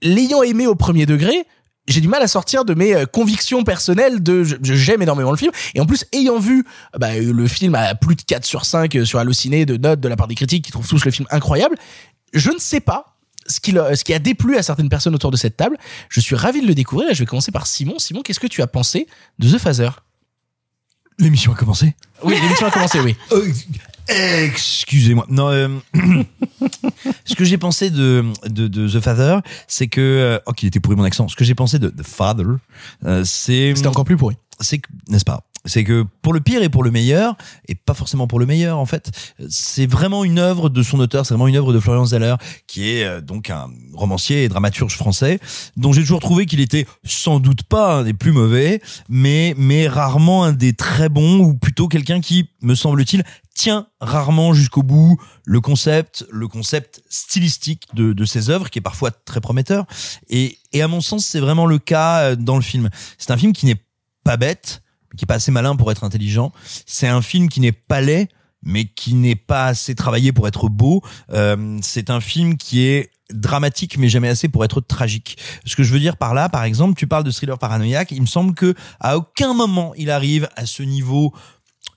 l'ayant aimé au premier degré, j'ai du mal à sortir de mes euh, convictions personnelles de j'aime énormément le film. Et en plus ayant vu bah, le film à plus de 4 sur 5 sur Allociné de notes de la part des critiques qui trouvent tous le film incroyable je ne sais pas ce qui, ce qui a déplu à certaines personnes autour de cette table. Je suis ravi de le découvrir et je vais commencer par Simon. Simon qu'est-ce que tu as pensé de The Phaser L'émission a commencé? Oui l'émission a commencé oui Excusez-moi. Non, euh, ce que j'ai pensé de, de, de The Father, c'est que euh, oh, qu'il était pourri mon accent. Ce que j'ai pensé de The Father, euh, c'est c'était encore plus pourri. C'est que- n'est-ce pas? C'est que pour le pire et pour le meilleur, et pas forcément pour le meilleur en fait, c'est vraiment une œuvre de son auteur. C'est vraiment une œuvre de Florian Zeller, qui est euh, donc un romancier et dramaturge français, dont j'ai toujours trouvé qu'il était sans doute pas un des plus mauvais, mais mais rarement un des très bons, ou plutôt quelqu'un qui, me semble-t-il, tient rarement jusqu'au bout le concept, le concept stylistique de, de ses œuvres, qui est parfois très prometteur. Et, et à mon sens, c'est vraiment le cas euh, dans le film. C'est un film qui n'est pas bête, qui est pas assez malin pour être intelligent. C'est un film qui n'est pas laid, mais qui n'est pas assez travaillé pour être beau. Euh, c'est un film qui est dramatique mais jamais assez pour être tragique. Ce que je veux dire par là, par exemple, tu parles de thriller paranoïaque, il me semble que à aucun moment il arrive à ce niveau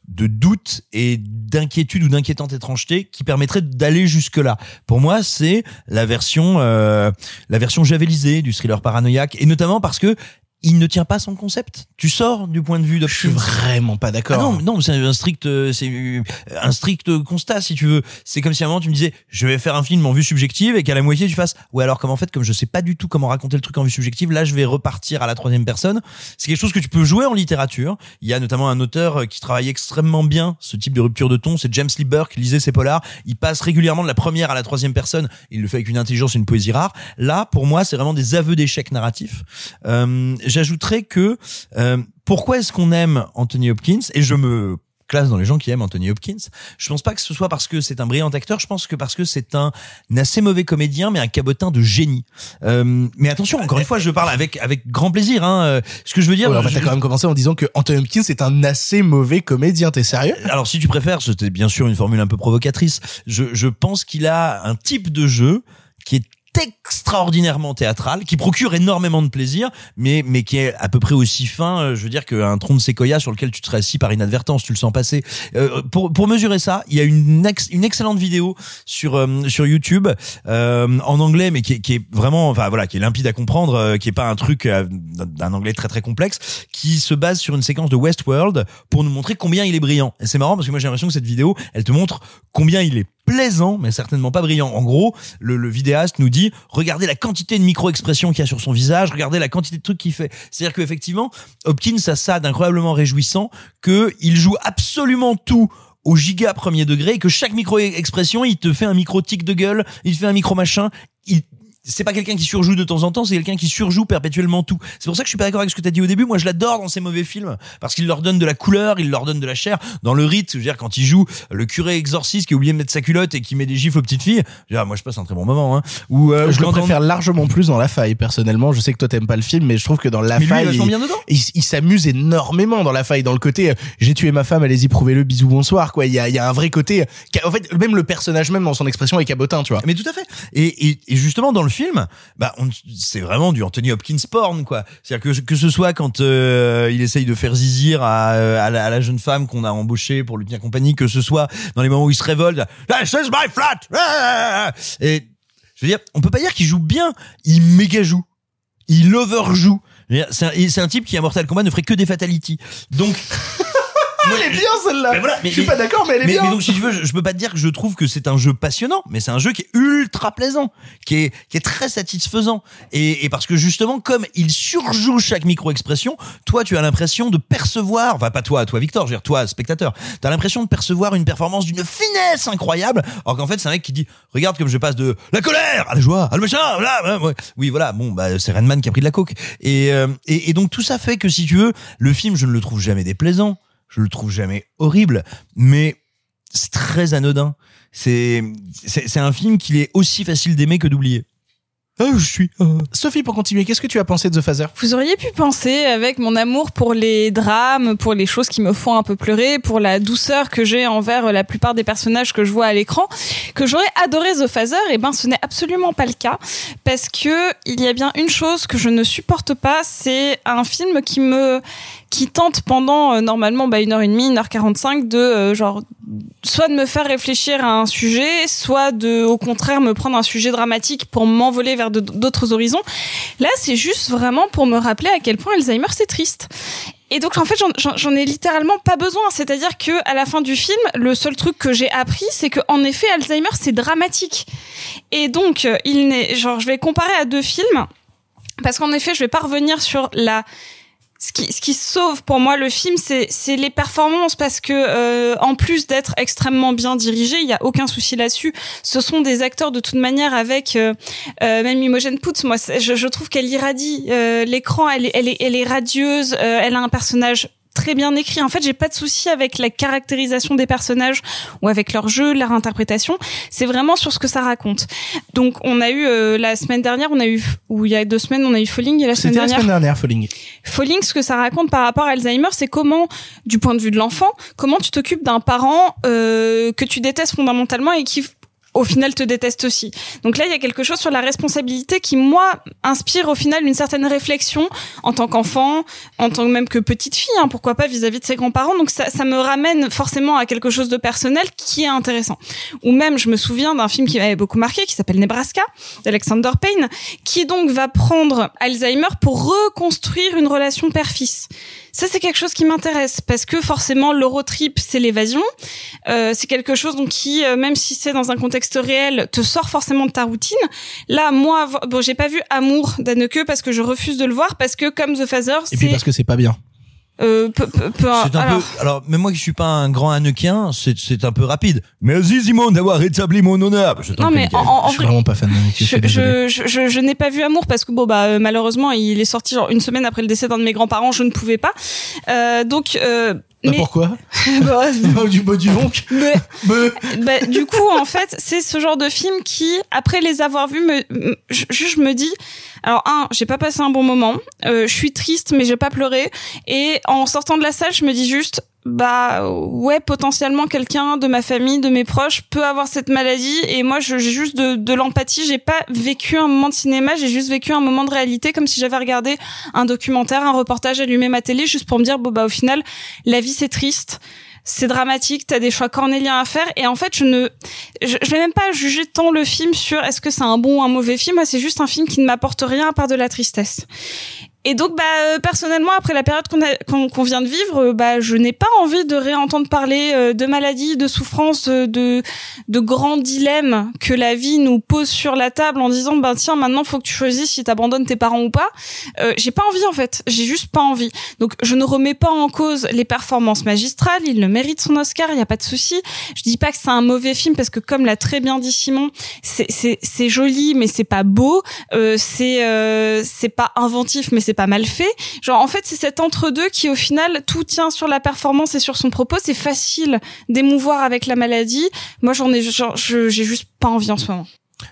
de doute et d'inquiétude ou d'inquiétante étrangeté qui permettrait d'aller jusque là. Pour moi, c'est la version euh, la version javelisée du thriller paranoïaque et notamment parce que il ne tient pas son concept. Tu sors du point de vue je suis vraiment pas d'accord Ah non, non, c'est un strict, euh, c'est euh, un strict constat si tu veux. C'est comme si à un moment tu me disais, je vais faire un film en vue subjective et qu'à la moitié tu fasses, ouais alors comme en fait comme je sais pas du tout comment raconter le truc en vue subjective, là je vais repartir à la troisième personne. C'est quelque chose que tu peux jouer en littérature. Il y a notamment un auteur euh, qui travaille extrêmement bien ce type de rupture de ton, c'est James Lee Burke, lisait ses polars. Il passe régulièrement de la première à la troisième personne. Il le fait avec une intelligence et une poésie rare. Là, pour moi, c'est vraiment des aveux d'échec narratifs. Euh, J'ajouterais que euh, pourquoi est-ce qu'on aime Anthony Hopkins? Et je me classe dans les gens qui aiment Anthony Hopkins. Je pense pas que ce soit parce que c'est un brillant acteur, je pense que parce que c'est un, assez mauvais comédien, mais un cabotin de génie. Euh, mais attention, encore une fois, je parle avec avec grand plaisir. Hein. Euh, Ce que je veux dire, Ouais, enfin, je- t'as quand même commencé en disant que Anthony Hopkins est un assez mauvais comédien. T'es sérieux? Alors si tu préfères, c'était bien sûr une formule un peu provocatrice. Je, je pense qu'il a un type de jeu qui est extraordinairement théâtral, qui procure énormément de plaisir, mais mais qui est à peu près aussi fin, euh, je veux dire, qu'un tronc de séquoia sur lequel tu te serais assis par inadvertance, tu le sens passer. Euh, pour pour mesurer ça, il y a une ex- une excellente vidéo sur euh, sur YouTube euh, en anglais, mais qui est, qui est vraiment, enfin voilà, qui est limpide à comprendre, euh, qui est pas un truc euh, d'un anglais très très complexe, qui se base sur une séquence de Westworld pour nous montrer combien il est brillant. Et c'est marrant parce que moi j'ai l'impression que cette vidéo, elle te montre combien il est plaisant, mais certainement pas brillant. En gros, le, le vidéaste nous dit regardez la quantité de micro-expressions qu'il y a sur son visage, regardez la quantité de trucs qu'il fait. C'est-à-dire qu'effectivement, Hopkins a ça d'incroyablement réjouissant que il joue absolument tout au giga premier degré et que chaque micro-expression, il te fait un micro-tic de gueule, il te fait un micro-machin, il c'est pas quelqu'un qui surjoue de temps en temps, c'est quelqu'un qui surjoue perpétuellement tout. C'est pour ça que je suis pas d'accord avec ce que tu as dit au début. Moi, je l'adore dans ces mauvais films parce qu'il leur donne de la couleur, il leur donne de la chair. Dans le rite, je veux dire, quand il joue le curé exorciste qui a oublié de mettre sa culotte et qui met des gifles aux petites filles, je veux dire, moi, je passe un très bon moment. Hein. Ou euh, je le préfère largement plus dans La Faille, personnellement. Je sais que toi t'aimes pas le film, mais je trouve que dans La Mais lui, il Faille, vachement bien dedans. il, il s'amuse énormément dans La Faille, dans le côté euh, j'ai tué ma femme, allez-y prouvez-le, bisous bonsoir. Quoi, il y a, il y a un vrai côté. En fait, même le personnage même dans son expression est cabotin, tu vois. Mais tout à fait. Et, et, et justement dans le film, bah c'est vraiment du Anthony Hopkins porn quoi. C'est-à-dire que que ce soit quand euh, il essaye de faire zizir à, euh, à, la, jeune femme qu'on a embauchée pour lui tenir compagnie, que ce soit dans les moments où il se révolte, This is my flat. Et je veux dire, on peut pas dire qu'il joue bien, il méga joue, il overjoue. C'est un, un type qui à Mortal Kombat ne ferait que des fatalities. Donc elle est bien celle-là. Voilà, je suis mais- pas d'accord, mais elle est mais, bien. mais donc si tu veux, je, je peux pas te dire que je trouve que c'est un jeu passionnant, mais c'est un jeu qui est ultra plaisant, qui est qui est très satisfaisant. Et, et parce que justement, comme il surjoue chaque micro-expression, toi tu as l'impression de percevoir, enfin pas toi, toi Victor, je veux dire toi spectateur, t'as l'impression de percevoir une performance d'une finesse incroyable, alors qu'en fait c'est un mec qui dit, regarde comme je passe de la colère à la joie, à le machin, là, ouais. oui voilà, bon bah c'est Redman qui a pris de la coke. Et, euh, et et donc tout ça fait que si tu veux, le film je ne le trouve jamais déplaisant je le trouve jamais horrible, mais c'est très anodin. C'est c'est c'est un film qu'il est aussi facile d'aimer que d'oublier. Ah, je suis. Sophie, pour continuer, qu'est-ce que tu as pensé de The Phaser Vous auriez pu penser, avec mon amour pour les drames, pour les choses qui me font un peu pleurer, pour la douceur que j'ai envers la plupart des personnages que je vois à l'écran, que j'aurais adoré The Phaser. Et ben, ce n'est absolument pas le cas, parce que il y a bien une chose que je ne supporte pas, c'est un film qui me qui tente pendant euh, normalement bah, une heure et demie, une heure quarante-cinq de euh, genre soit de me faire réfléchir à un sujet, soit de au contraire me prendre un sujet dramatique pour m'envoler vers d'autres horizons. Là, c'est juste vraiment pour me rappeler à quel point Alzheimer c'est triste. Et donc en fait j'en ai littéralement pas besoin. C'est-à-dire que à la fin du film, le seul truc que j'ai appris, c'est que en effet Alzheimer c'est dramatique. Et donc euh, il n'est genre je vais comparer à deux films parce qu'en effet je vais pas revenir sur la ce qui, sauve pour moi le film, c'est les performances parce que euh, en plus d'être extrêmement bien dirigé, il y a aucun souci là-dessus. Ce sont des acteurs de toute manière avec euh, euh, même Imogen Poots. Moi, je, je trouve qu'elle irradie l'écran. Elle est, radieuse. elle a un personnage très bien écrit. En fait, j'ai pas de souci avec la caractérisation des personnages ou avec leur jeu, leur interprétation. C'est vraiment sur ce que ça raconte. Donc, on a eu euh, la semaine dernière, on a eu ou il y a deux semaines, on a eu Falling et la semaine C'était la dernière. semaine dernière, Falling. Falling, ce que ça raconte par rapport à Alzheimer, c'est comment, du point de vue de l'enfant, comment tu t'occupes d'un parent euh, que tu détestes fondamentalement et qui au final te déteste aussi. Donc là, il y a quelque chose sur la responsabilité qui, moi, inspire au final une certaine réflexion en tant qu'enfant, en tant même que petite fille, hein, pourquoi pas vis-à-vis de ses grands-parents. Donc ça, ça me ramène forcément à quelque chose de personnel qui est intéressant. Ou même, je me souviens d'un film qui m'avait beaucoup marqué, qui s'appelle Nebraska, d'Alexander Payne, qui donc va prendre Alzheimer pour reconstruire une relation père-fils. Ça, c'est quelque chose qui m'intéresse parce que forcément, l'Eurotrip, c'est l'évasion. Euh, c'est quelque chose donc qui, euh, même si c'est dans un contexte réel, te sort forcément de ta routine. Là, moi, bon, j'ai pas vu Amour d'Anneke parce que je refuse de le voir parce que comme The Phaser, Et puis c'est parce que c'est pas bien. Euh, peu, peu, un alors, peu. Alors même moi qui suis pas un grand Hanekien, c'est c'est un peu rapide. Merci Simon d'avoir rétabli mon honneur. Je Non, mais en- en Je suis vrai- vraiment pas fan de je je, je, je, je- je n'ai pas vu Amour parce que bon bah euh, malheureusement il est sorti genre une semaine après le décès d'un de mes grands-parents, je ne pouvais pas. Euh, donc euh, Bah, mais pourquoi Bah, Bah, Du beau du donc. Mais- Bah. bah, du coup, en fait, c'est ce genre de film qui, après les avoir vus, me, me- je, je me dis, alors un, j'ai pas passé un bon moment, euh, je suis triste mais j'ai pas pleuré, et en sortant de la salle, je me dis juste, bah ouais potentiellement quelqu'un de ma famille de mes proches peut avoir cette maladie. Et moi j'ai juste de, de l'empathie. J'ai pas vécu un moment de cinéma. J'ai juste vécu un moment de réalité comme si j'avais regardé un documentaire un reportage allumé ma télé juste pour me dire bon bah au final la vie c'est triste c'est dramatique, t'as des choix cornéliens à faire et en fait je ne je, je vais même pas juger tant le film sur est-ce que c'est un bon ou un mauvais film, c'est juste un film qui ne m'apporte rien à part de la tristesse. Et donc, bah, euh, personnellement, après la période qu'on a- qu'on vient de vivre, euh, bah, je n'ai pas envie de réentendre parler euh, de maladies, de souffrances, euh, de, de grands dilemmes que la vie nous pose sur la table en disant, bah, tiens, maintenant, faut que tu choisisses si t'abandonnes tes parents ou pas. Euh, j'ai pas envie, en fait. J'ai juste pas envie. Donc, je ne remets pas en cause les performances magistrales. Il le mérite son Oscar, il y a pas de souci. Je dis pas que c'est un mauvais film parce que, comme l'a très bien dit Simon, c'est- joli, mais c'est pas beau. C'est c'est pas inventif, mais c'est pas mal fait. Genre, en fait, c'est cet entre-deux qui, au final, tout tient sur la performance et sur son propos. C'est facile d'émouvoir avec la maladie. Moi, j'en ai, j'ai juste pas envie en ce moment.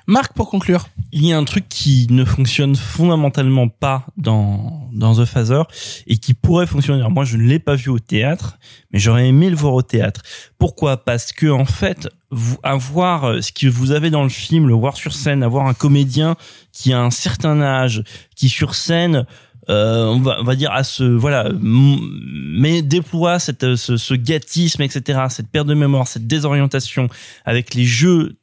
Marc, pour conclure. Il y a un truc qui ne fonctionne fondamentalement pas dans, dans The Phaser et qui pourrait fonctionner. Moi, je ne l'ai pas vu au théâtre, mais j'aurais aimé le voir au théâtre. Pourquoi? Parce que en fait, vous, avoir euh, ce que vous avez dans le film, le voir sur scène, avoir un comédien qui a un certain âge, qui sur scène euh, on va on va dire à ce voilà mais déploie cette ce, ce gâtisme etc cette perte de mémoire cette désorientation avec les jeux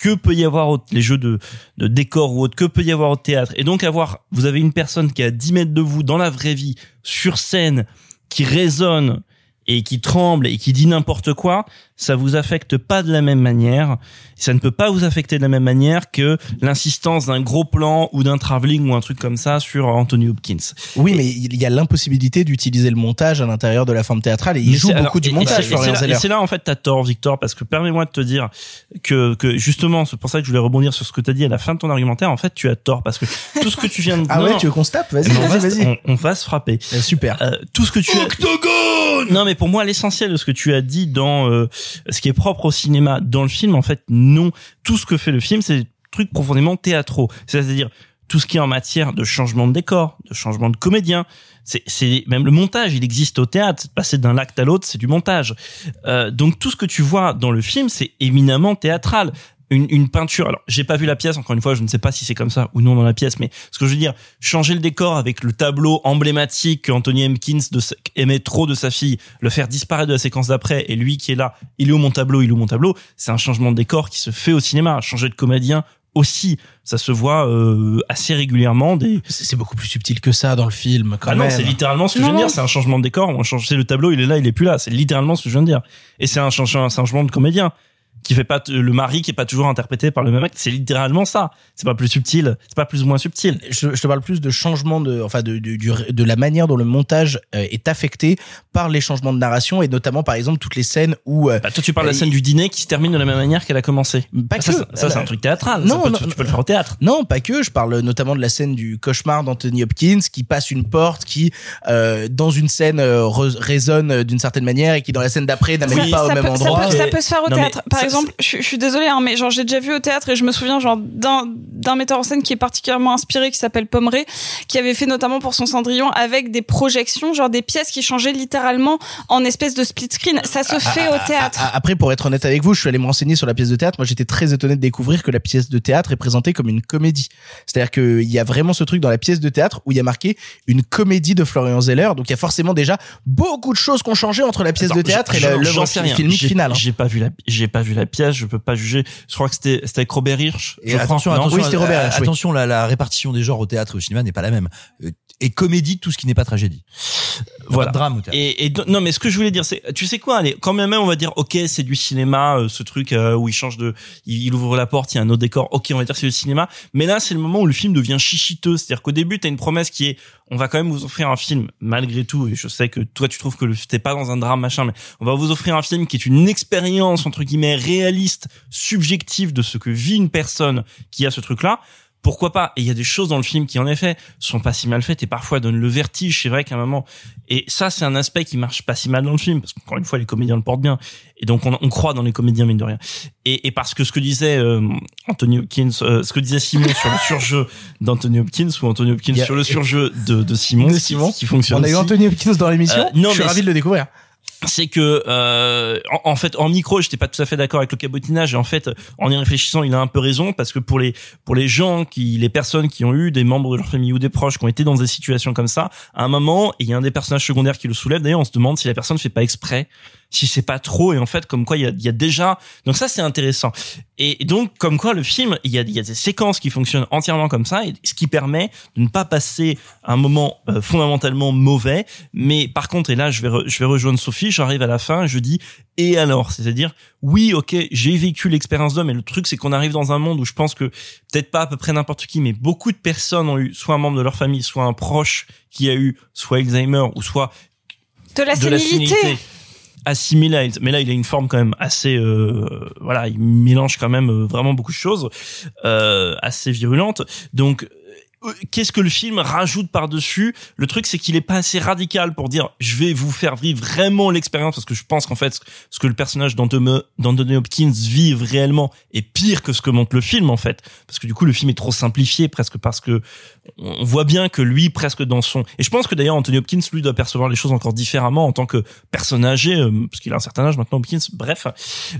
que peut y avoir les jeux de, de décor ou autre que peut y avoir au théâtre. Et donc avoir vous avez une personne qui est à 10 mètres de vous dans la vraie vie sur scène qui résonne et qui tremble et qui dit n'importe quoi, ça vous affecte pas de la même manière. Ça ne peut pas vous affecter de la même manière que l'insistance d'un gros plan ou d'un travelling ou un truc comme ça sur Anthony Hopkins. Oui, mais il y a l'impossibilité d'utiliser le montage à l'intérieur de la forme théâtrale et il joue beaucoup alors, du et- montage, c'est- et c'est là- en fait, t'as tort, Victor, parce que permets-moi de te dire que, que justement, c'est pour ça que je voulais rebondir sur ce que t'as dit à la fin de ton argumentaire. En fait, tu as tort, parce que tout ce que tu viens de Ah non, ouais, non. tu veux qu'on se tape Vas-y, Mais on vas-y, va se- vas-y. On, on va se frapper. super. Euh, tout ce que tu as... Non, mais pour moi, l'essentiel de ce que tu as dit dans euh, ce qui est propre au cinéma, dans le film, en fait, non. Tout ce que fait le film, c'est des trucs profondément théâtraux. C'est-à-dire tout ce qui est en matière de changement de décor, de changement de comédien. C'est, même le montage, il existe au théâtre. Passer d'un acte à l'autre, c'est du montage. Euh, donc tout ce que tu vois dans le film, c'est éminemment théâtral. Une, une peinture. Alors, j'ai pas vu la pièce. Encore une fois, je ne sais pas si c'est comme ça ou non dans la pièce. Mais ce que je veux dire, changer le décor avec le tableau emblématique que Anthony de sa- aimait trop de sa fille, le faire disparaître de la séquence d'après, et lui qui est là, il est où mon tableau, il est où mon tableau. C'est un changement de décor qui se fait au cinéma. Changer de comédien aussi, ça se voit euh, assez régulièrement. Des... C'est beaucoup plus subtil que ça dans le film, quand ah même. non, c'est littéralement ce que je viens de dire. C'est un changement de décor. On change, c'est le tableau, il est là, il est plus là. C'est littéralement ce que je viens de dire. Et c'est un, change- un changement de comédien qui fait pas le mari qui est pas toujours interprété par le même acte. C'est littéralement ça. C'est pas plus subtil. C'est pas plus ou moins subtil. je, je te parle plus de changement de, enfin de, du- du- de la manière dont le montage euh, est affecté par les changements de narration et notamment par exemple toutes les scènes où. euh, Bah, toi, tu parles de la scène du dîner qui se termine de la même manière qu'elle a commencé. Pas ça, que. c'est- ça, c'est un truc théâtral. Non, peut- non, tu, tu peux le faire au théâtre. Non, pas que. Je parle notamment de la scène du cauchemar d'Anthony Hopkins qui passe une porte, qui euh, dans une scène euh, résonne d'une certaine manière et qui dans la scène d'après n'amène pas au même peut, ça endroit. peut- ça peut se faire au Non, théâtre. Par ça- exemple, je, je suis désolée, hein, mais genre j'ai déjà vu au théâtre et je me souviens genre d'un d'un metteur en scène qui est particulièrement inspiré, qui s'appelle Pomeray, qui avait fait notamment pour son Cendrillon avec des projections, genre des pièces qui changeaient littéralement en espèce de split screen. Ça se fait au théâtre. Ah, Après, pour être honnête avec vous, je suis allé me renseigner sur la pièce de théâtre. Moi, j'étais très étonné de découvrir que la pièce de théâtre est présentée comme une comédie. C'est-à-dire qu'il y a vraiment ce truc dans la pièce de théâtre où il y a marqué une comédie de Florian Zeller. Donc, il y a forcément déjà beaucoup de choses qui ont changé entre la pièce Attends, de théâtre je- et l'œuvre filmique J'ai- finale. hein. J'ai pas vu la, j'ai pas vu la pièce, je peux pas juger. Je crois que c'était, c'était avec Robert Hirsch. Et crois. attention, attention, Oui, Robert euh, Hirsch, oui. attention, la, la répartition des genres au théâtre et au cinéma n'est pas la même. Et comédie, tout ce qui n'est pas tragédie. Voilà. pas de drame au théâtre. Et, et non, mais ce que je voulais dire, c'est, tu sais quoi, allez, quand même, on va dire, ok, c'est du cinéma, euh, ce truc euh, où il change de, il, il ouvre la porte, il y a un autre décor, ok, on va dire c'est du cinéma. Mais là, c'est le moment où le film devient chichiteux, c'est-à-dire qu'au début, t'as une promesse qui est, on va quand même vous offrir un film, malgré tout, et je sais que toi, tu trouves que le, t'es pas dans un drame machin, mais on va vous offrir un film qui est une expérience entre guillemets réaliste, subjective de ce que vit une personne qui a ce truc-là pourquoi pas? Et il y a des choses dans le film qui, en effet, sont pas si mal faites et parfois donnent le vertige. C'est vrai qu'à un moment, et ça, c'est un aspect qui marche pas si mal dans le film parce qu'encore une fois, les comédiens le portent bien et donc on, on croit dans les comédiens mine de rien. Et, et parce que ce que disait euh, Anthony Hopkins, euh, ce que disait Simon sur le surjeu d'Anthony Hopkins ou Anthony Hopkins sur le surjeu de, de Simon, De Simon. qui, fonctionne. On a eu. Anthony Hopkins dans l'émission. Euh, non, je suis mais ravi de le découvrir. C'est que euh, en, en fait en micro j'étais pas tout à fait d'accord avec le cabotinage. Et en fait en y réfléchissant il a un peu raison parce que pour les pour les gens qui les personnes qui ont eu des membres de leur famille ou des proches qui ont été dans des situations comme ça à un moment il y a un des personnages secondaires qui le soulève. D'ailleurs on se demande si la personne fait pas exprès si c'est pas trop. Et en fait comme quoi il y a, y a déjà donc ça c'est intéressant. Et donc comme quoi le film il y a, y a des séquences qui fonctionnent entièrement comme ça et ce qui permet de ne pas passer un moment euh, fondamentalement mauvais. Mais par contre et là je vais je vais rejoindre Sophie j'arrive à la fin je dis et alors? C'est-à-dire oui ok j'ai vécu l'expérience d'homme et le truc c'est qu'on arrive dans un monde où je pense que peut-être pas à peu près n'importe qui mais beaucoup de personnes ont eu soit un membre de leur famille soit un proche qui a eu soit Alzheimer ou soit De la de la sénilité. sénilité. Assimilé mais là il a une forme quand même assez euh, voilà il mélange quand même euh, vraiment beaucoup de choses euh, assez virulentes donc qu'est-ce que le film rajoute par-dessus Le truc, c'est qu'il est pas assez radical pour dire je vais vous faire vivre vraiment l'expérience parce que je pense qu'en fait, ce que le personnage d'Anthony d'Anthony Hopkins vit réellement est pire que ce que montre le film en fait, parce que du coup le film est trop simplifié presque parce que on voit bien que lui presque dans son et je pense que d'ailleurs Anthony Hopkins lui doit percevoir les choses encore différemment en tant que personne âgé euh, parce qu'il a un certain âge maintenant Hopkins bref.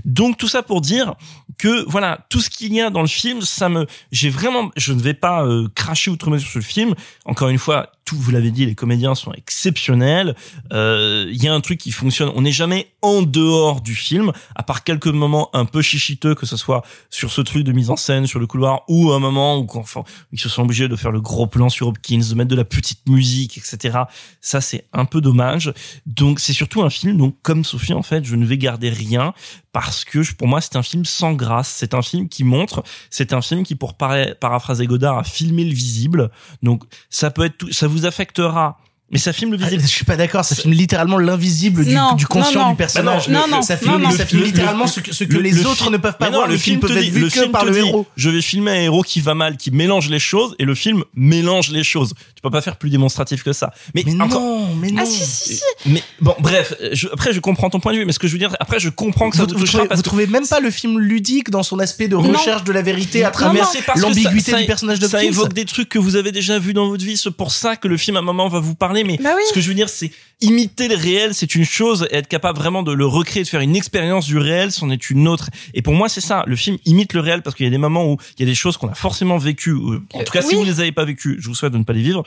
Donc tout ça pour dire que voilà tout ce qu'il y a dans le film ça me j'ai vraiment je ne vais pas euh, cracher outre mesure sur le film. Encore une fois tout vous l'avez dit les comédiens sont exceptionnels. Euh, il y a un truc qui fonctionne. On n'est jamais en dehors du film à part quelques moments un peu chichiteux que ce soit sur ce truc de mise en scène sur le couloir ou un moment où enfin, ils se sont obligés de faire le gros plan sur Hopkins de mettre de la petite musique etc ça c'est un peu dommage. Donc c'est surtout un film donc comme Sophie en fait je ne vais garder rien parce que pour moi c'est un film sans grâce. C'est un film qui montre c'est un film qui pour para- paraphraser Godard a filmé le visible. Donc ça peut être tout, ça vous affectera mais ça filme le visible Ah, Je suis pas d'accord, ça filme littéralement l'invisible du, conscient non, non. du personnage. Bah non, Le- non, ça non, filme, non. ça filme Le- littéralement le- ce que, ce que le- les le autres film- ne peuvent pas voir. Le, film peut être dit- vu le que film par te le dit, héros. Je vais filmer un héros qui va mal, qui mélange les choses, et le film mélange les choses. Tu peux pas faire plus démonstratif que ça. Mais, Mais encore, non, mais non. Ah si si si. mais bon, bref. je- après, je comprends ton point de vue, mais ce que je veux dire, après, je comprends que ça Vous, trouvez, parce vous trouvez même pas le film ludique dans son aspect de recherche de la vérité à travers l'ambiguïté du personnage de Ça évoque des trucs que vous avez déjà vus dans votre vie. C'est pour ça que le film, à un moment, va vous parler. Mais Bah oui. ce que je veux dire, c'est imiter le réel, c'est une chose. et Être capable vraiment de le recréer, de faire une expérience du réel, c'en est une autre. Et pour moi, c'est ça. Le film imite le réel parce qu'il y a des moments où il y a des choses qu'on a forcément vécues. ou- En tout cas, si vous les avez pas vécues, je vous souhaite de ne pas les vivre.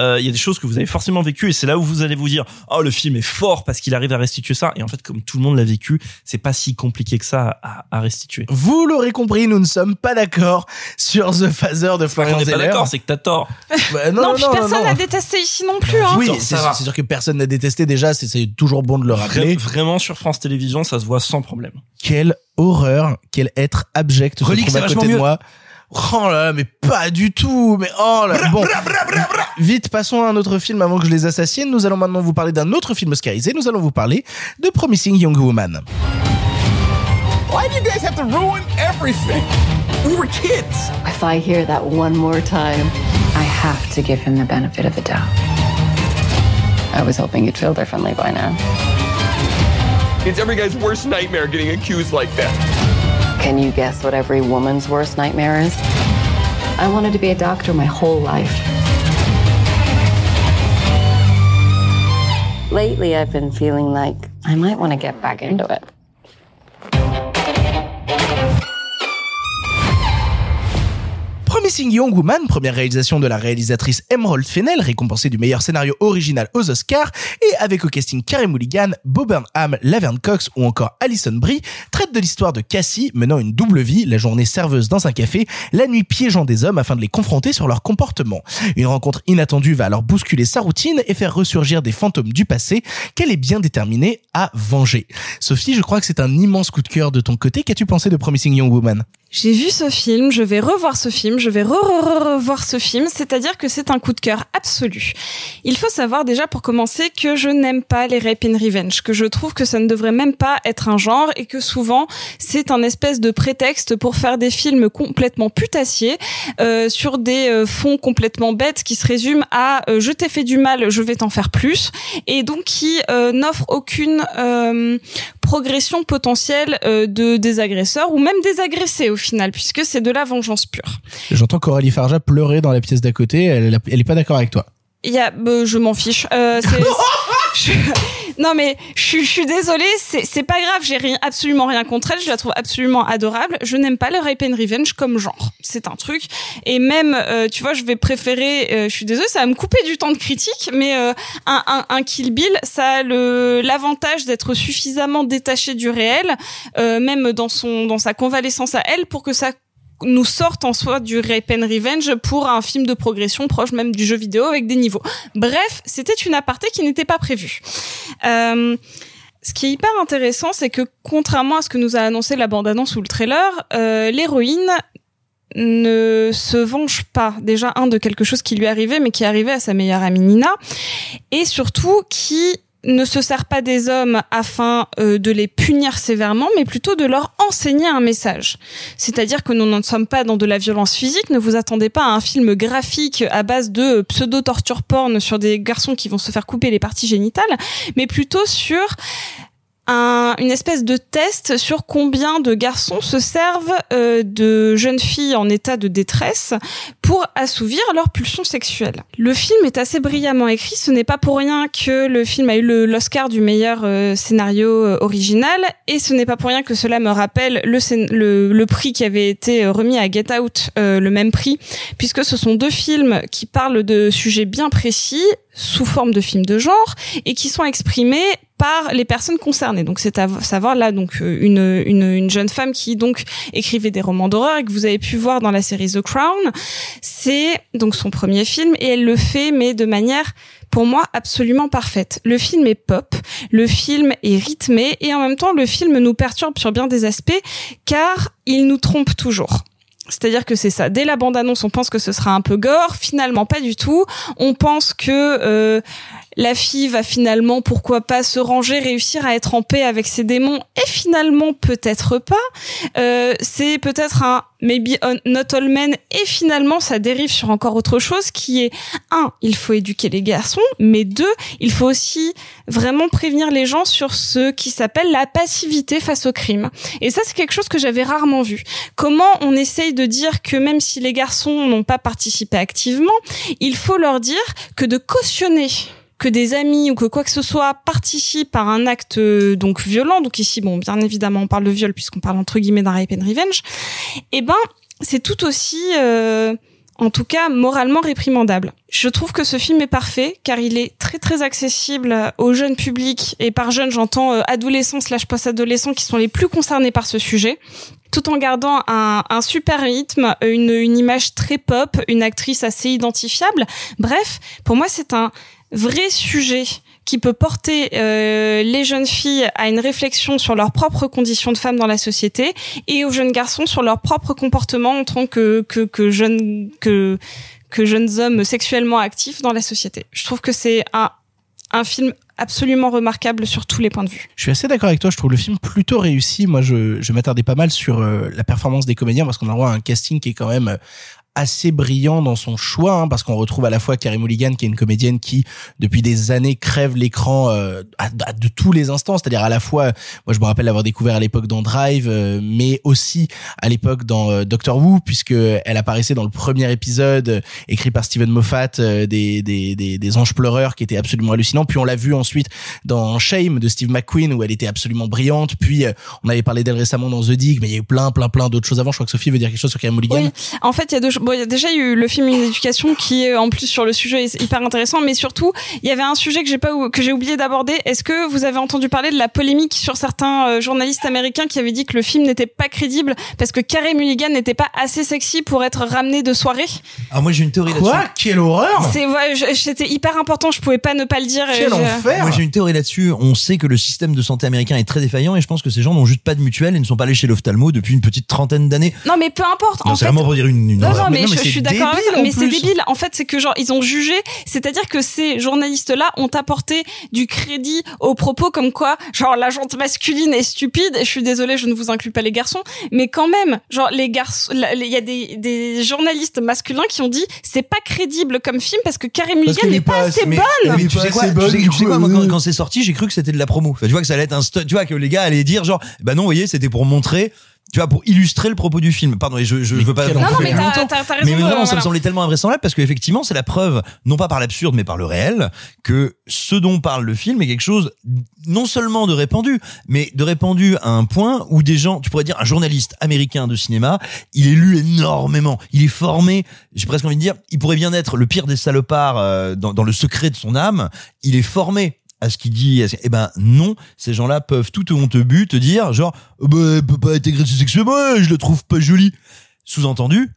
Euh, il y a des choses que vous avez forcément vécues et c'est là où vous allez vous dire, oh, le film est fort parce qu'il arrive à restituer ça. Et en fait, comme tout le monde l'a vécu, c'est pas si compliqué que ça à, à restituer. Vous l'aurez compris, nous ne sommes pas d'accord sur The Phaser de On Florian n'est pas Zeller. d'accord, c'est que t'as tort. Bah, Non, puis personne non. n'a détesté ici non plus. Hein. Oui, c'est ça va. c'est sûr que personne n'a détesté déjà, c'est- c'est toujours bon de le rappeler. Vra- Vraiment sur France Télévisions, ça se voit sans problème. Quelle horreur, quel être abject se Relique, trouve c'est à côté de mieux. moi. Oh là là, mais pas du tout, mais oh là Bon, vite, passons à un autre film avant que je les assassine. Nous allons maintenant vous parler d'un autre film oscarisé. Nous allons vous parler de Promising Young Woman. Why do you guys have to ruin everything? We were kids. If I hear that one more time, I have to give him the benefit of the doubt. I was hoping you'd feel differently by now. It's every guy's worst nightmare getting accused like that. Can you guess what every woman's worst nightmare is? I wanted to be a doctor my whole life. Lately, I've been feeling like I might want to get back into it. Promising Young Woman, première réalisation de la réalisatrice Emerald Fennell, récompensée du meilleur scénario original aux Oscars, et avec au casting Carey Mulligan, Bob Burnham, Laverne Cox ou encore Alison Brie, traite de l'histoire de Cassie menant une double vie, la journée serveuse dans un café, la nuit piégeant des hommes afin de les confronter sur leur comportement. Une rencontre inattendue va alors bousculer sa routine et faire ressurgir des fantômes du passé qu'elle est bien déterminée à venger. Sophie, je crois que c'est un immense coup de cœur de ton côté. Qu'as-tu pensé de Promising Young Woman? J'ai vu ce film, je vais revoir ce film, je vais re-revoir ce film, c'est-à-dire que c'est un coup de cœur absolu. Il faut savoir déjà pour commencer que je n'aime pas les rape and revenge, que je trouve que ça ne devrait même pas être un genre et que souvent c'est un espèce de prétexte pour faire des films complètement putassiers euh, sur des euh, fonds complètement bêtes qui se résument à euh, je t'ai fait du mal, je vais t'en faire plus et donc qui euh, n'offrent aucune euh, progression potentielle euh, de des agresseurs ou même des agressés au final puisque c'est de la vengeance pure. J'entends Coralie Farja pleurer dans la pièce d'à côté. Elle, elle est pas d'accord avec toi. Il y a, euh, je m'en fiche. Euh, c'est- je- Non mais je, suis- désolée, c'est pas grave, j'ai rien, absolument rien contre elle, je la trouve absolument adorable. Je n'aime pas le rape and revenge comme genre, c'est un truc. Et même, euh, tu vois, je vais préférer, euh, je suis désolée, ça va me couper du temps de critique, mais euh, un, un, un Kill Bill, ça a l'avantage d'être suffisamment détaché du réel, euh, même dans son dans sa convalescence à elle, pour que ça nous sorte en soi du rape and revenge pour un film de progression proche même du jeu vidéo avec des niveaux. Bref, c'était une aparté qui n'était pas prévue. Euh, ce qui est hyper intéressant, c'est que contrairement à ce que nous a annoncé la bande-annonce ou le trailer, euh, l'héroïne ne se venge pas déjà un de quelque chose qui lui arrivé mais qui arrivé à sa meilleure amie Nina et surtout qui ne se sert pas des hommes afin euh, de les punir sévèrement, mais plutôt de leur enseigner un message. C'est-à-dire que nous n'en sommes pas dans de la violence physique, ne vous attendez pas à un film graphique à base de pseudo-torture porn sur des garçons qui vont se faire couper les parties génitales, mais plutôt sur un- une espèce de test sur combien de garçons se servent euh, de jeunes filles en état de détresse pour assouvir leurs pulsions sexuelles. Le film est assez brillamment écrit, ce n'est pas pour rien que le film a eu l'Oscar du meilleur euh, scénario euh, original, et ce n'est pas pour rien que cela me rappelle le, prix qui avait été euh, remis à Get Out, le même prix, puisque ce sont deux films qui parlent de sujets bien précis, sous forme de films de genre, et qui sont exprimés par les personnes concernées. Donc c'est à savoir là donc une jeune femme qui donc écrivait des romans d'horreur et que vous avez pu voir dans la série The Crown. C'est donc son premier film et elle le fait mais de manière pour moi absolument parfaite. Le film est pop, le film est rythmé et en même temps le film nous perturbe sur bien des aspects car il nous trompe toujours. C'est-à-dire que c'est ça. Dès la bande-annonce, on pense que ce sera un peu gore. Finalement, pas du tout. On pense que euh, la fille va finalement, pourquoi pas, se ranger, réussir à être en paix avec ses démons. Et finalement, peut-être pas. Euh, c'est peut-être un maybe not all men. Et finalement, ça dérive sur encore autre chose qui est un, il faut éduquer les garçons, mais deux, il faut aussi vraiment prévenir les gens sur ce qui s'appelle la passivité face au crime. Et ça, c'est quelque chose que j'avais rarement vu. Comment on essaye de dire que même si les garçons n'ont pas participé activement, il faut leur dire que de cautionner que des amis ou que quoi que ce soit participent à un acte euh, donc violent, donc ici bon bien évidemment on parle de viol puisqu'on parle entre guillemets d'un rape and revenge, eh ben c'est tout aussi euh, en tout cas moralement réprimandable. Je trouve que ce film est parfait car il est très très accessible au jeune public et par jeune j'entends euh, adolescents slash post-adolescents qui sont les plus concernés par ce sujet tout en gardant un, un super rythme, une, une image très pop, une actrice assez identifiable. Bref, pour moi c'est un vrai sujet qui peut porter euh, les jeunes filles à une réflexion sur leurs propres conditions de femmes dans la société et aux jeunes garçons sur leur propre comportement en tant que que, que jeunes que que jeunes hommes sexuellement actifs dans la société. Je trouve que c'est un un film absolument remarquable sur tous les points de vue. Je suis assez d'accord avec toi. Je trouve le film plutôt réussi. Moi, je, je m'attardais pas mal sur euh, la performance des comédiens parce qu'on a un casting qui est quand même euh, assez brillant dans son choix hein, parce qu'on retrouve à la fois Carey Mulligan qui est une comédienne qui depuis des années crève l'écran euh, à- à- de tous les instants c'est-à-dire à la fois moi je me rappelle l'avoir découvert à l'époque dans Drive euh, mais aussi à l'époque dans euh, Doctor Who puisque elle apparaissait dans le premier épisode euh, écrit par Steven Moffat euh, des, des, des, des anges pleureurs qui était absolument hallucinant puis on l'a vu ensuite dans Shame de Steve McQueen où elle était absolument brillante. Puis euh, on avait parlé d'elle récemment dans The Dig mais il y a eu plein plein plein d'autres choses avant. Je crois que Sophie veut dire quelque chose sur Carey Mulligan. En fait, il y a deux. Bon, il y a déjà eu le film Une éducation qui est en plus sur le sujet est hyper intéressant, mais surtout, il y avait un sujet que j'ai pas que j'ai oublié d'aborder. Est-ce que vous avez entendu parler de la polémique sur certains euh, journalistes américains qui avaient dit que le film n'était pas crédible parce que Carey Mulligan n'était pas assez sexy pour être ramené de soirée? Ah, moi j'ai une théorie Quoi? là-dessus. Quelle horreur C'est ouais, je- c'était hyper important. Je pouvais pas ne pas le dire. Quel je- enfer Moi j'ai une théorie là-dessus. On sait que le système de santé américain est très défaillant et je pense que ces gens n'ont juste pas de mutuelle et ne sont pas allés chez l'ophtalmo depuis une petite trentaine d'années. Non, mais peu importe. Non, en c'est fait, vraiment pour dire une, une Non, horreur. non, mais, non, je, suis d'accord avec mais c'est débile. En fait, c'est que genre, ils ont jugé, c'est-à-dire que ces journalistes-là ont apporté du crédit aux propos comme quoi, genre, la jante masculine est stupide, et je suis désolée, je ne vous inclus pas les garçons, mais quand même, genre, les garçons, il y a des, des journalistes masculins qui ont dit, c'est pas crédible comme film parce que Carey Mulligan qu'elle n'est est pas, assez bonne. Mais tu sais quoi, quand, quand c'est sorti, j'ai cru que c'était de la promo. Enfin, tu vois que ça allait être un tu vois que les gars allaient dire genre, bah non, vous voyez, c'était pour montrer tu vois, pour illustrer le propos du film. Pardon, et je, je, je veux pas. Non, non, mais t'as t'as- t'as raison. Mais vraiment, euh, ça me semblait tellement invraisemblable parce qu'effectivement, c'est la preuve, non pas par l'absurde, mais par le réel, que ce dont parle le film est quelque chose non seulement de répandu, mais de répandu à un point où des gens, tu pourrais dire un journaliste américain de cinéma, il est lu énormément, il est formé, j'ai presque envie de dire, il pourrait bien être le pire des salopards euh, dans, dans le secret de son âme, il est formé à ce qu'il dit, eh ben non, ces gens-là peuvent tout au honteux but te dire genre, Euh, bah, elle peut pas être agressée sexuellement, je la trouve pas jolie. Sous-entendu,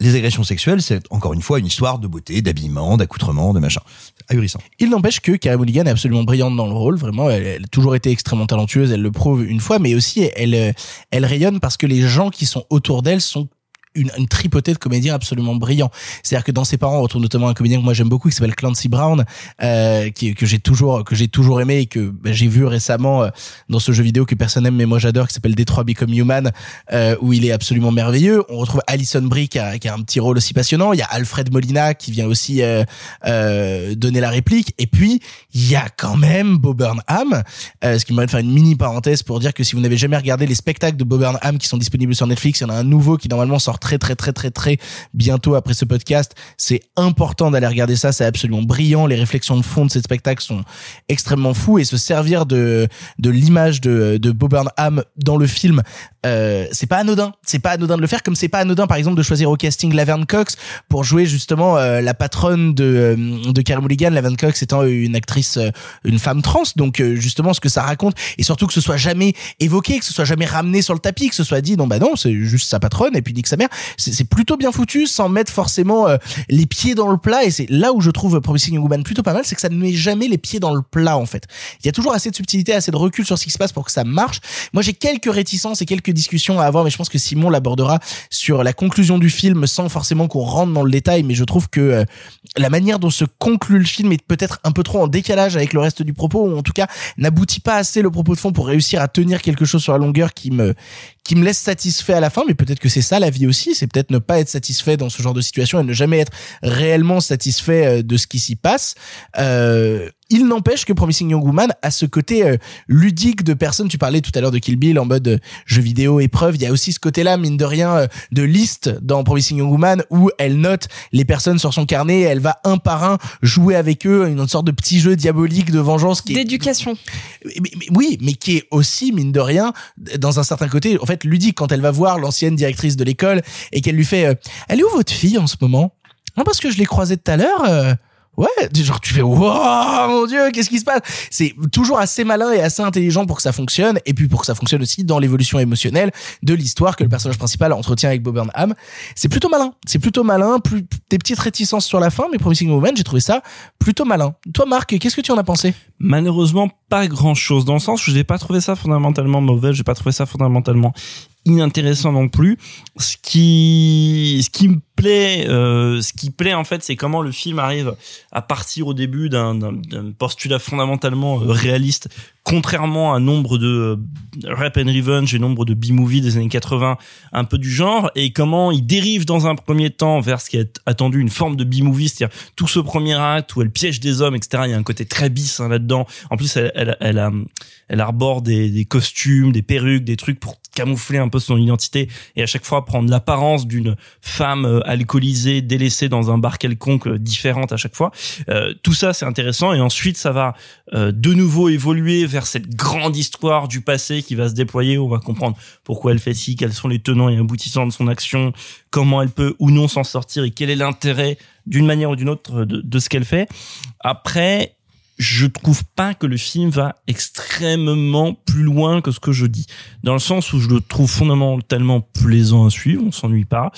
les agressions sexuelles, c'est encore une fois une histoire de beauté, d'habillement, d'accoutrement, de machin. Ahurissant. Il n'empêche que Carey Mulligan est absolument brillante dans le rôle. Vraiment, elle, elle a toujours été extrêmement talentueuse. Elle le prouve une fois, mais aussi elle, elle rayonne parce que les gens qui sont autour d'elle sont une, une tripotée de comédiens absolument brillants. C'est-à-dire que dans ses parents, on retrouve notamment un comédien que moi j'aime beaucoup qui s'appelle Clancy Brown, euh, qui, que j'ai toujours que j'ai toujours aimé et que bah, j'ai vu récemment euh, dans ce jeu vidéo que personne n'aime mais moi j'adore, qui s'appelle Detroit Become Human, euh, où il est absolument merveilleux. On retrouve Alison Brie qui a, qui a un petit rôle aussi passionnant. Il y a Alfred Molina qui vient aussi euh, euh, donner la réplique. Et puis il y a quand même Bob Burnham, euh, ce qui me permet de faire une mini parenthèse pour dire que si vous n'avez jamais regardé les spectacles de Bob Burnham qui sont disponibles sur Netflix, il y en a un nouveau qui normalement sort très très très très très bientôt après ce podcast. C'est important d'aller regarder ça, c'est absolument brillant. Les réflexions de fond de ces spectacles sont extrêmement fous et se servir de de l'image de de Bob Burnham dans le film, euh, c'est pas anodin. C'est pas anodin de le faire, comme c'est pas anodin par exemple de choisir au casting Laverne Cox pour jouer justement euh, la patronne de euh, de Carey Mulligan. Laverne Cox étant une actrice, euh, une femme trans, donc justement ce que ça raconte et surtout que ce soit jamais évoqué, que ce soit jamais ramené sur le tapis, que ce soit dit non bah non c'est juste sa patronne et puis nique sa mère. C'est plutôt bien foutu sans mettre forcément euh, les pieds dans le plat et c'est là où je trouve Promising Young plutôt pas mal, c'est que ça ne met jamais les pieds dans le plat en fait. Il y a toujours assez de subtilité, assez de recul sur ce qui se passe pour que ça marche. Moi j'ai quelques réticences et quelques discussions à avoir, mais je pense que Simon l'abordera sur la conclusion du film sans forcément qu'on rentre dans le détail, mais je trouve que euh, la manière dont se conclut le film est peut-être un peu trop en décalage avec le reste du propos, ou en tout cas n'aboutit pas assez le propos de fond pour réussir à tenir quelque chose sur la longueur qui me qui me laisse satisfait à la fin, mais peut-être que c'est ça la vie aussi, c'est peut-être ne pas être satisfait dans ce genre de situation et ne jamais être réellement satisfait euh, de ce qui s'y passe. Euh, il n'empêche que Promising Young Woman a ce côté euh, ludique de personnes. Tu parlais tout à l'heure de Kill Bill en mode euh, jeu vidéo épreuve. Il y a aussi ce côté-là, mine de rien, euh, de liste dans Promising Young Woman où elle note les personnes sur son carnet. Et elle va un par un jouer avec eux une sorte de petit jeu diabolique de vengeance qui est D'éducation. oui, mais qui est aussi, mine de rien, dans un certain côté, en fait, ludique quand elle va voir l'ancienne directrice de l'école et qu'elle lui fait euh, Elle est où votre fille en ce moment? Non, parce que je l'ai croisée tout à l'heure. Ouais, genre tu fais wow mon dieu qu'est-ce qui se passe? C'est toujours assez malin et assez intelligent pour que ça fonctionne et puis pour que ça fonctionne aussi dans l'évolution émotionnelle de l'histoire que le personnage principal entretient avec Bob Burnham. C'est plutôt malin, c'est plutôt malin, plus des petites réticences sur la fin mais Promising Woman, j'ai trouvé ça plutôt malin. Toi Marc, qu'est-ce que tu en as pensé? Malheureusement, pas grand chose dans le sens où j'ai pas trouvé ça fondamentalement mauvais, j'ai pas trouvé ça fondamentalement inintéressant non plus. Ce qui, ce qui me plaît, euh, ce qui plaît en fait, c'est comment le film arrive à partir au début d'un, postulat fondamentalement euh, réaliste, contrairement à nombre de euh, rap and revenge et nombre de b-movies des années 80, un peu du genre, et comment il dérive dans un premier temps vers ce qui est attendu une forme de b-movie, c'est-à-dire tout ce premier acte où elle piège des hommes, etc. Il y a un côté très bis hein, là-dedans. En plus, elle, elle, elle, elle arbore des, costumes, des perruques, des trucs pour camoufler un peu son identité et à chaque fois prendre l'apparence d'une femme euh, alcoolisée, délaissée dans un bar quelconque, euh, différente à chaque fois. Euh, tout ça, c'est intéressant et ensuite, ça va euh, de nouveau évoluer vers cette grande histoire du passé qui va se déployer. On va comprendre pourquoi elle fait ci, quels sont les tenants et aboutissants de son action, comment elle peut ou non s'en sortir et quel est l'intérêt d'une manière ou d'une autre de, de ce qu'elle fait. Après, je trouve pas que le film va extrêmement plus loin que ce que je dis. Dans le sens où je le trouve fondamentalement plaisant à suivre, on s'ennuie pas.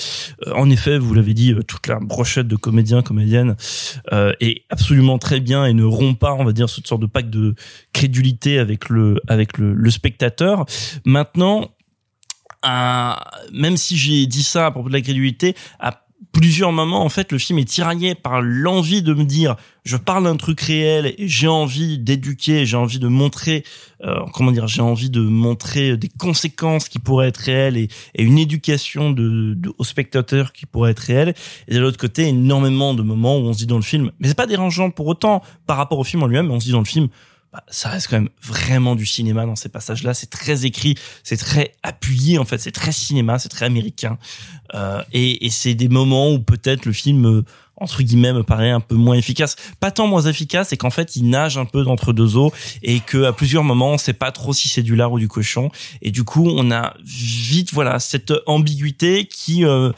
Euh, en effet, vous l'avez dit, euh, toute la brochette de comédiens, comédiennes euh, est absolument très bien et ne rompt pas, on va dire, cette sorte de pacte de crédulité avec le avec le, le spectateur. Maintenant, à- même si j'ai dit ça à propos de la crédulité, plusieurs moments, en fait, le film est tiraillé par l'envie de me dire, je parle d'un truc réel j'ai envie d'éduquer, j'ai envie de montrer, euh, comment dire, j'ai envie de montrer des conséquences qui pourraient être réelles et, une éducation de, de- aux spectateurs qui pourrait être réelle. Et de l'autre côté, énormément de moments où on se dit dans le film, mais c'est pas dérangeant pour autant par rapport au film en lui-même, on se dit dans le film, bah, ça reste quand même vraiment du cinéma dans ces passages-là. C'est très écrit, c'est très appuyé en fait, c'est très cinéma, c'est très américain. Euh, et, et c'est des moments où peut-être le film euh, entre guillemets me paraît un peu moins efficace. Pas tant moins efficace, c'est qu'en fait il nage un peu d'entre deux eaux et que à plusieurs moments on sait pas trop si c'est du lard ou du cochon. Et du coup on a vite voilà cette ambiguïté qui euh,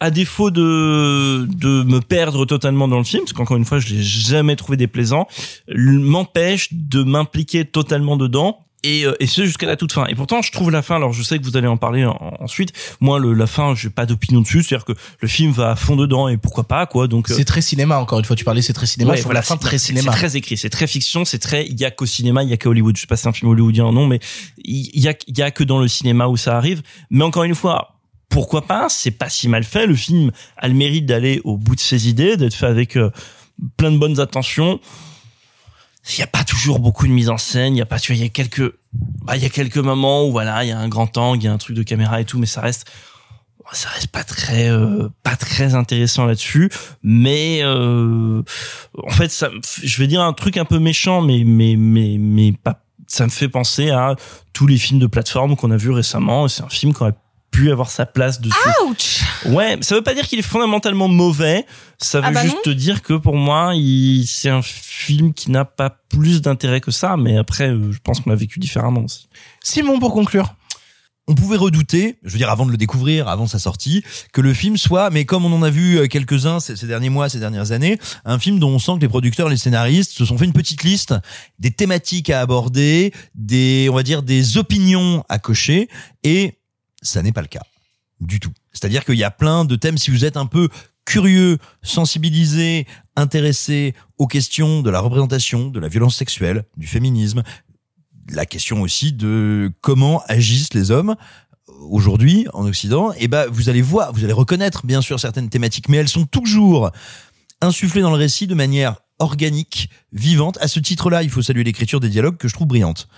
à défaut de de me perdre totalement dans le film, parce qu'encore une fois je l'ai jamais trouvé déplaisant, m'empêche de m'impliquer totalement dedans et, euh, et ce jusqu'à la toute fin. Et pourtant, je trouve la fin. Alors, je sais que vous allez en parler en- ensuite. Moi, le, la fin, j'ai pas d'opinion dessus. C'est-à-dire que le film va à fond dedans et pourquoi pas quoi. Donc, euh, C'est très cinéma, encore une fois. Tu parlais, c'est très cinéma. Ouais, je trouve voilà, la fin très cinéma. C'est très écrit, c'est très fiction, c'est très. Il y a qu'au cinéma, il y a qu'à Hollywood. Je sais pas si c'est un film hollywoodien ou non, mais il y a, il y a que dans le cinéma où ça arrive. Mais encore une fois, pourquoi pas C'est pas si mal fait. Le film a le mérite d'aller au bout de ses idées, d'être fait avec euh, plein de bonnes intentions. Il y a pas toujours beaucoup de mise en scène. Il y a pas, tu vois, il y a quelques, bah, il y a quelques moments où voilà, il y a un grand angle, il y a un truc de caméra et tout, mais ça reste ça reste pas très euh, pas très intéressant là-dessus mais euh, en fait ça je vais dire un truc un peu méchant mais mais mais mais pas ça me fait penser à tous les films de plateforme qu'on a vus récemment c'est un film qui aurait pu avoir sa place dessus Ouch Ouais, ça veut pas dire qu'il est fondamentalement mauvais. Ça veut Ah bah juste te dire que pour moi, il, c'est un film qui n'a pas plus d'intérêt que ça. Mais après, euh, je pense qu'on l'a vécu différemment aussi. Simon, pour conclure. on pouvait redouter, je veux dire avant de le découvrir, avant sa sortie, que le film soit, mais comme on en a vu euh, quelques-uns ces, ces derniers mois, ces dernières années, un film dont on sent que les producteurs, les scénaristes se sont fait une petite liste des thématiques à aborder, des, on va dire, des opinions à cocher, et ça n'est pas le cas du tout. C'est-à-dire qu'il y a plein de thèmes, si vous êtes un peu curieux, sensibilisé, intéressé aux questions de la représentation, de la violence sexuelle, du féminisme, la question aussi de comment agissent les hommes aujourd'hui en Occident, et ben vous allez voir, vous allez reconnaître bien sûr certaines thématiques, mais elles sont toujours insufflées dans le récit de manière organique, vivante. À ce titre-là, il faut saluer l'écriture des dialogues que je trouve brillante.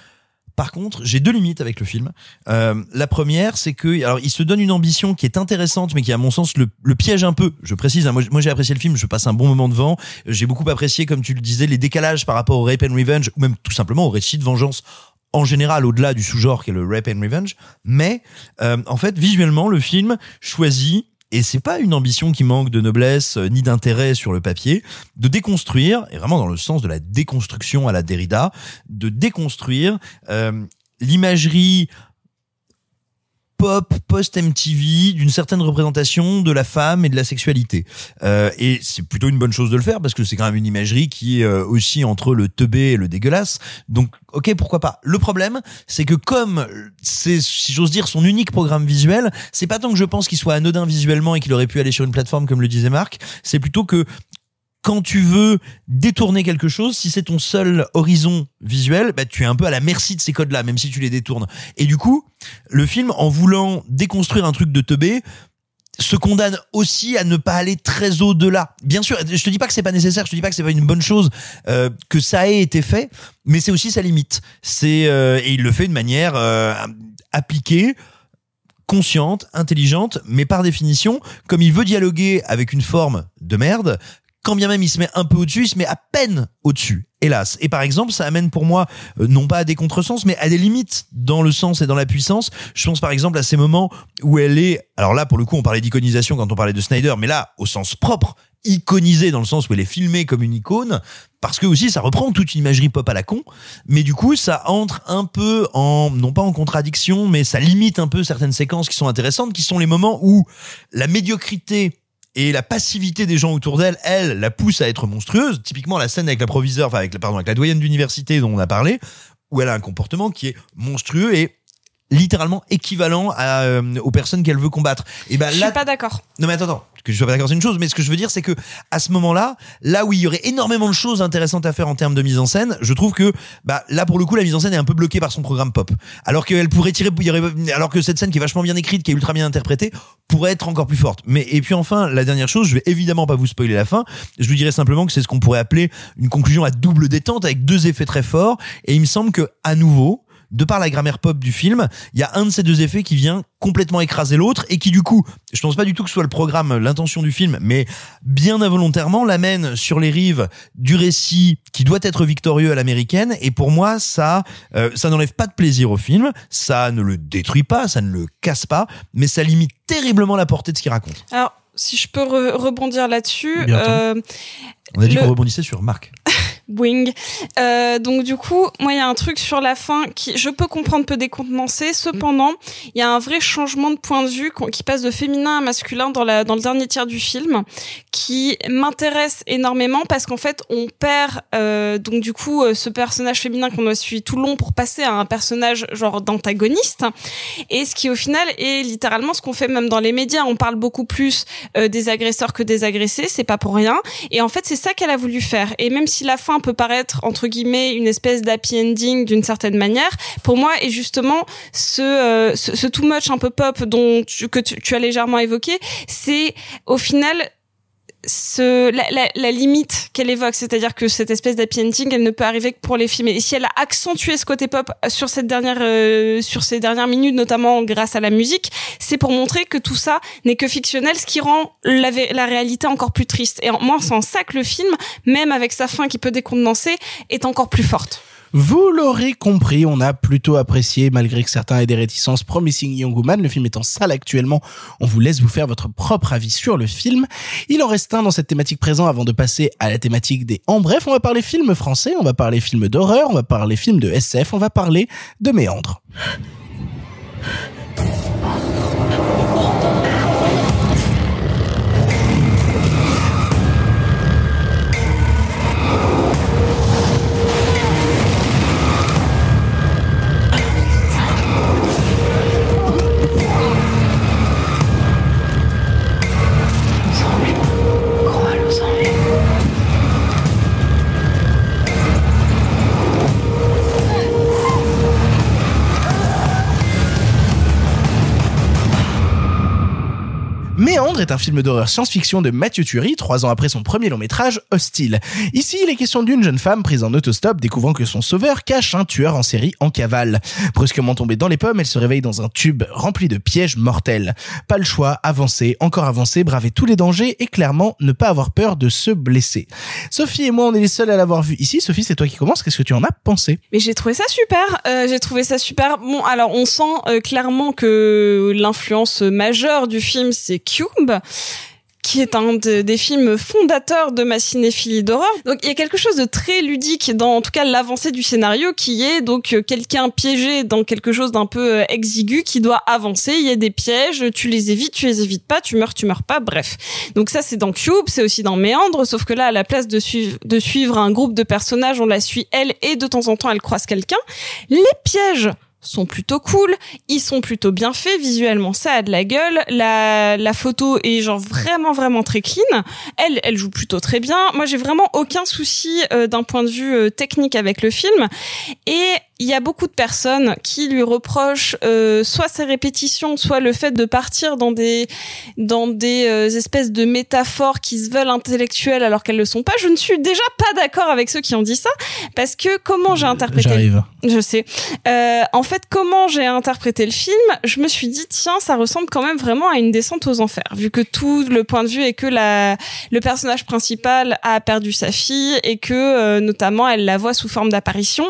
Par contre, j'ai deux limites avec le film. Euh, la première, c'est que alors il se donne une ambition qui est intéressante, mais qui à mon sens le, le piège un peu. Je précise, hein, moi, moi j'ai apprécié le film, je passe un bon moment devant. J'ai beaucoup apprécié, comme tu le disais, les décalages par rapport au Rape and Revenge, ou même tout simplement au récit de vengeance en général au-delà du sous-genre qui est le Rape and Revenge. Mais euh, en fait, visuellement, le film choisit et c'est pas une ambition qui manque de noblesse euh, ni d'intérêt sur le papier, de déconstruire, et vraiment dans le sens de la déconstruction à la Derrida, de déconstruire euh, l'imagerie pop post-MTV d'une certaine représentation de la femme et de la sexualité. Euh, et c'est plutôt une bonne chose de le faire parce que c'est quand même une imagerie qui est euh, aussi entre le teubé et le dégueulasse. Donc, ok, pourquoi pas. Le problème, c'est que comme c'est, si j'ose dire, son unique programme visuel, c'est pas tant que je pense qu'il soit anodin visuellement et qu'il aurait pu aller sur une plateforme comme le disait Marc, c'est plutôt que quand tu veux détourner quelque chose, si c'est ton seul horizon visuel, bah, tu es un peu à la merci de ces codes-là, même si tu les détournes. Et du coup, le film, en voulant déconstruire un truc de teubé, se condamne aussi à ne pas aller très au-delà. Bien sûr, je te dis pas que c'est pas nécessaire, je te dis pas que c'est pas une bonne chose euh, que ça ait été fait, mais c'est aussi sa limite. C'est euh, et il le fait de manière euh, appliquée consciente, intelligente, mais par définition, comme il veut dialoguer avec une forme de merde, quand bien même il se met un peu au-dessus, il se met à peine au-dessus, hélas. Et par exemple, ça amène pour moi, euh, non pas à des contresens, mais à des limites dans le sens et dans la puissance. Je pense par exemple à ces moments où elle est, alors là pour le coup on parlait d'iconisation quand on parlait de Snyder, mais là au sens propre, iconisée dans le sens où elle est filmée comme une icône, parce que aussi ça reprend toute une imagerie pop à la con, mais du coup ça entre un peu en, non pas en contradiction, mais ça limite un peu certaines séquences qui sont intéressantes, qui sont les moments où la médiocrité et la passivité des gens autour d'elle, elle, la pousse à être monstrueuse. Typiquement, la scène avec la proviseure, enfin avec pardon, avec la doyenne d'université dont on a parlé, où elle a un comportement qui est monstrueux et littéralement équivalent à, euh, aux personnes qu'elle veut combattre. Et ben Je là, suis pas d'accord. non mais attends, attends, que je sois pas d'accord c'est une chose, mais ce que je veux dire c'est que à ce moment-là, là où il y aurait énormément de choses intéressantes à faire en termes de mise en scène, je trouve que bah là pour le coup la mise en scène est un peu bloquée par son programme pop. Alors qu'elle pourrait tirer, il y aurait- alors que cette scène qui est vachement bien écrite, qui est ultra bien interprétée, pourrait être encore plus forte. Mais et puis enfin la dernière chose, je vais évidemment pas vous spoiler la fin. Je vous dirais simplement que c'est ce qu'on pourrait appeler une conclusion à double détente avec deux effets très forts. Et il me semble que à nouveau de par la grammaire pop du film, il y a un de ces deux effets qui vient complètement écraser l'autre et qui du coup, je pense pas du tout que ce soit le programme, l'intention du film, mais bien involontairement l'amène sur les rives du récit qui doit être victorieux à l'américaine. Et pour moi, ça, euh, ça n'enlève pas de plaisir au film, ça ne le détruit pas, ça ne le casse pas, mais ça limite terriblement la portée de ce qu'il raconte. Alors, si je peux re- rebondir là-dessus, euh, On a dit qu'on rebondissait sur Marc. Wing. Euh, donc du coup, moi il y a un truc sur la fin qui je peux comprendre peut décontenancer. Cependant, il y a un vrai changement de point de vue qui passe de féminin à masculin dans la dans le dernier tiers du film, qui m'intéresse énormément parce qu'en fait on perd euh, donc du coup euh, ce personnage féminin qu'on a suivi tout le long pour passer à un personnage genre d'antagoniste et ce qui au final est littéralement ce qu'on fait même dans les médias. On parle beaucoup plus euh, des agresseurs que des agressés, c'est pas pour rien. Et en fait, c'est ça qu'elle a voulu faire. Et même si la fin peut paraître entre guillemets une espèce d'happy ending d'une certaine manière, pour moi est justement ce, euh, ce ce too much un peu pop dont que tu as légèrement évoqué, c'est au final ce, la, la, la limite qu'elle évoque, c'est-à-dire que cette espèce d'happy ending, elle ne peut arriver que pour les films. Et si elle a accentué ce côté pop sur cette dernière, euh, sur ces dernières minutes, notamment grâce à la musique, c'est pour montrer que tout ça n'est que fictionnel, ce qui rend la, la réalité encore plus triste. Et en- moi, c'est en ça que le film, même avec sa fin qui peut décontenancer, est encore plus forte. Vous l'aurez compris, on a plutôt apprécié, malgré que certains aient des réticences, Promising Young Woman. Le film est en salle actuellement. On vous laisse vous faire votre propre avis sur le film. Il en reste un dans cette thématique présente avant de passer à la thématique des en bref. On va parler films français, on va parler films d'horreur, on va parler films de SF, on va parler de méandres. Méandre est un film d'horreur science-fiction de Mathieu Turi, trois ans après son premier long métrage, Hostile. Ici, il est question d'une jeune femme prise en autostop découvrant que son sauveur cache un tueur en série en cavale. Brusquement tombée dans les pommes, elle se réveille dans un tube rempli de pièges mortels. Pas le choix, avancer, encore avancer, braver tous les dangers et clairement ne pas avoir peur de se blesser. Sophie et moi, on est les seuls à l'avoir vu ici. Sophie, c'est toi qui commences. Qu'est-ce que tu en as pensé? Mais j'ai trouvé ça super. Euh, j'ai trouvé ça super. Bon, alors on sent euh, clairement que l'influence majeure du film, c'est Cube qui est un de- des films fondateurs de ma cinéphilie d'horreur. Donc il y a quelque chose de très ludique dans en tout cas l'avancée du scénario qui est donc euh, quelqu'un piégé dans quelque chose d'un peu euh, exigu qui doit avancer, il y a des pièges, tu les évites, tu les évites pas, tu meurs, tu meurs pas, bref. Donc ça c'est dans Cube, c'est aussi dans Méandre, sauf que là à la place de suivre un groupe de personnages, on la suit elle et de temps en temps elle croise quelqu'un. Les pièges sont plutôt cool, ils sont plutôt bien faits visuellement, ça a de la gueule, la, la photo est genre vraiment vraiment très clean, elle elle joue plutôt très bien. Moi j'ai vraiment aucun souci euh, d'un point de vue euh, technique avec le film. Et il y a beaucoup de personnes qui lui reprochent euh, soit ses répétitions, soit le fait de partir dans des dans des euh, espèces de métaphores qui se veulent intellectuelles alors qu'elles le sont pas. Je ne suis déjà pas d'accord avec ceux qui ont dit ça parce que comment j'ai interprété J'arrive. je sais. Euh, en fait, comment j'ai interprété le film Je me suis dit, tiens, ça ressemble quand même vraiment à une descente aux enfers, vu que tout le point de vue est que la, le personnage principal a perdu sa fille et que, euh, notamment, elle la voit sous forme d'apparition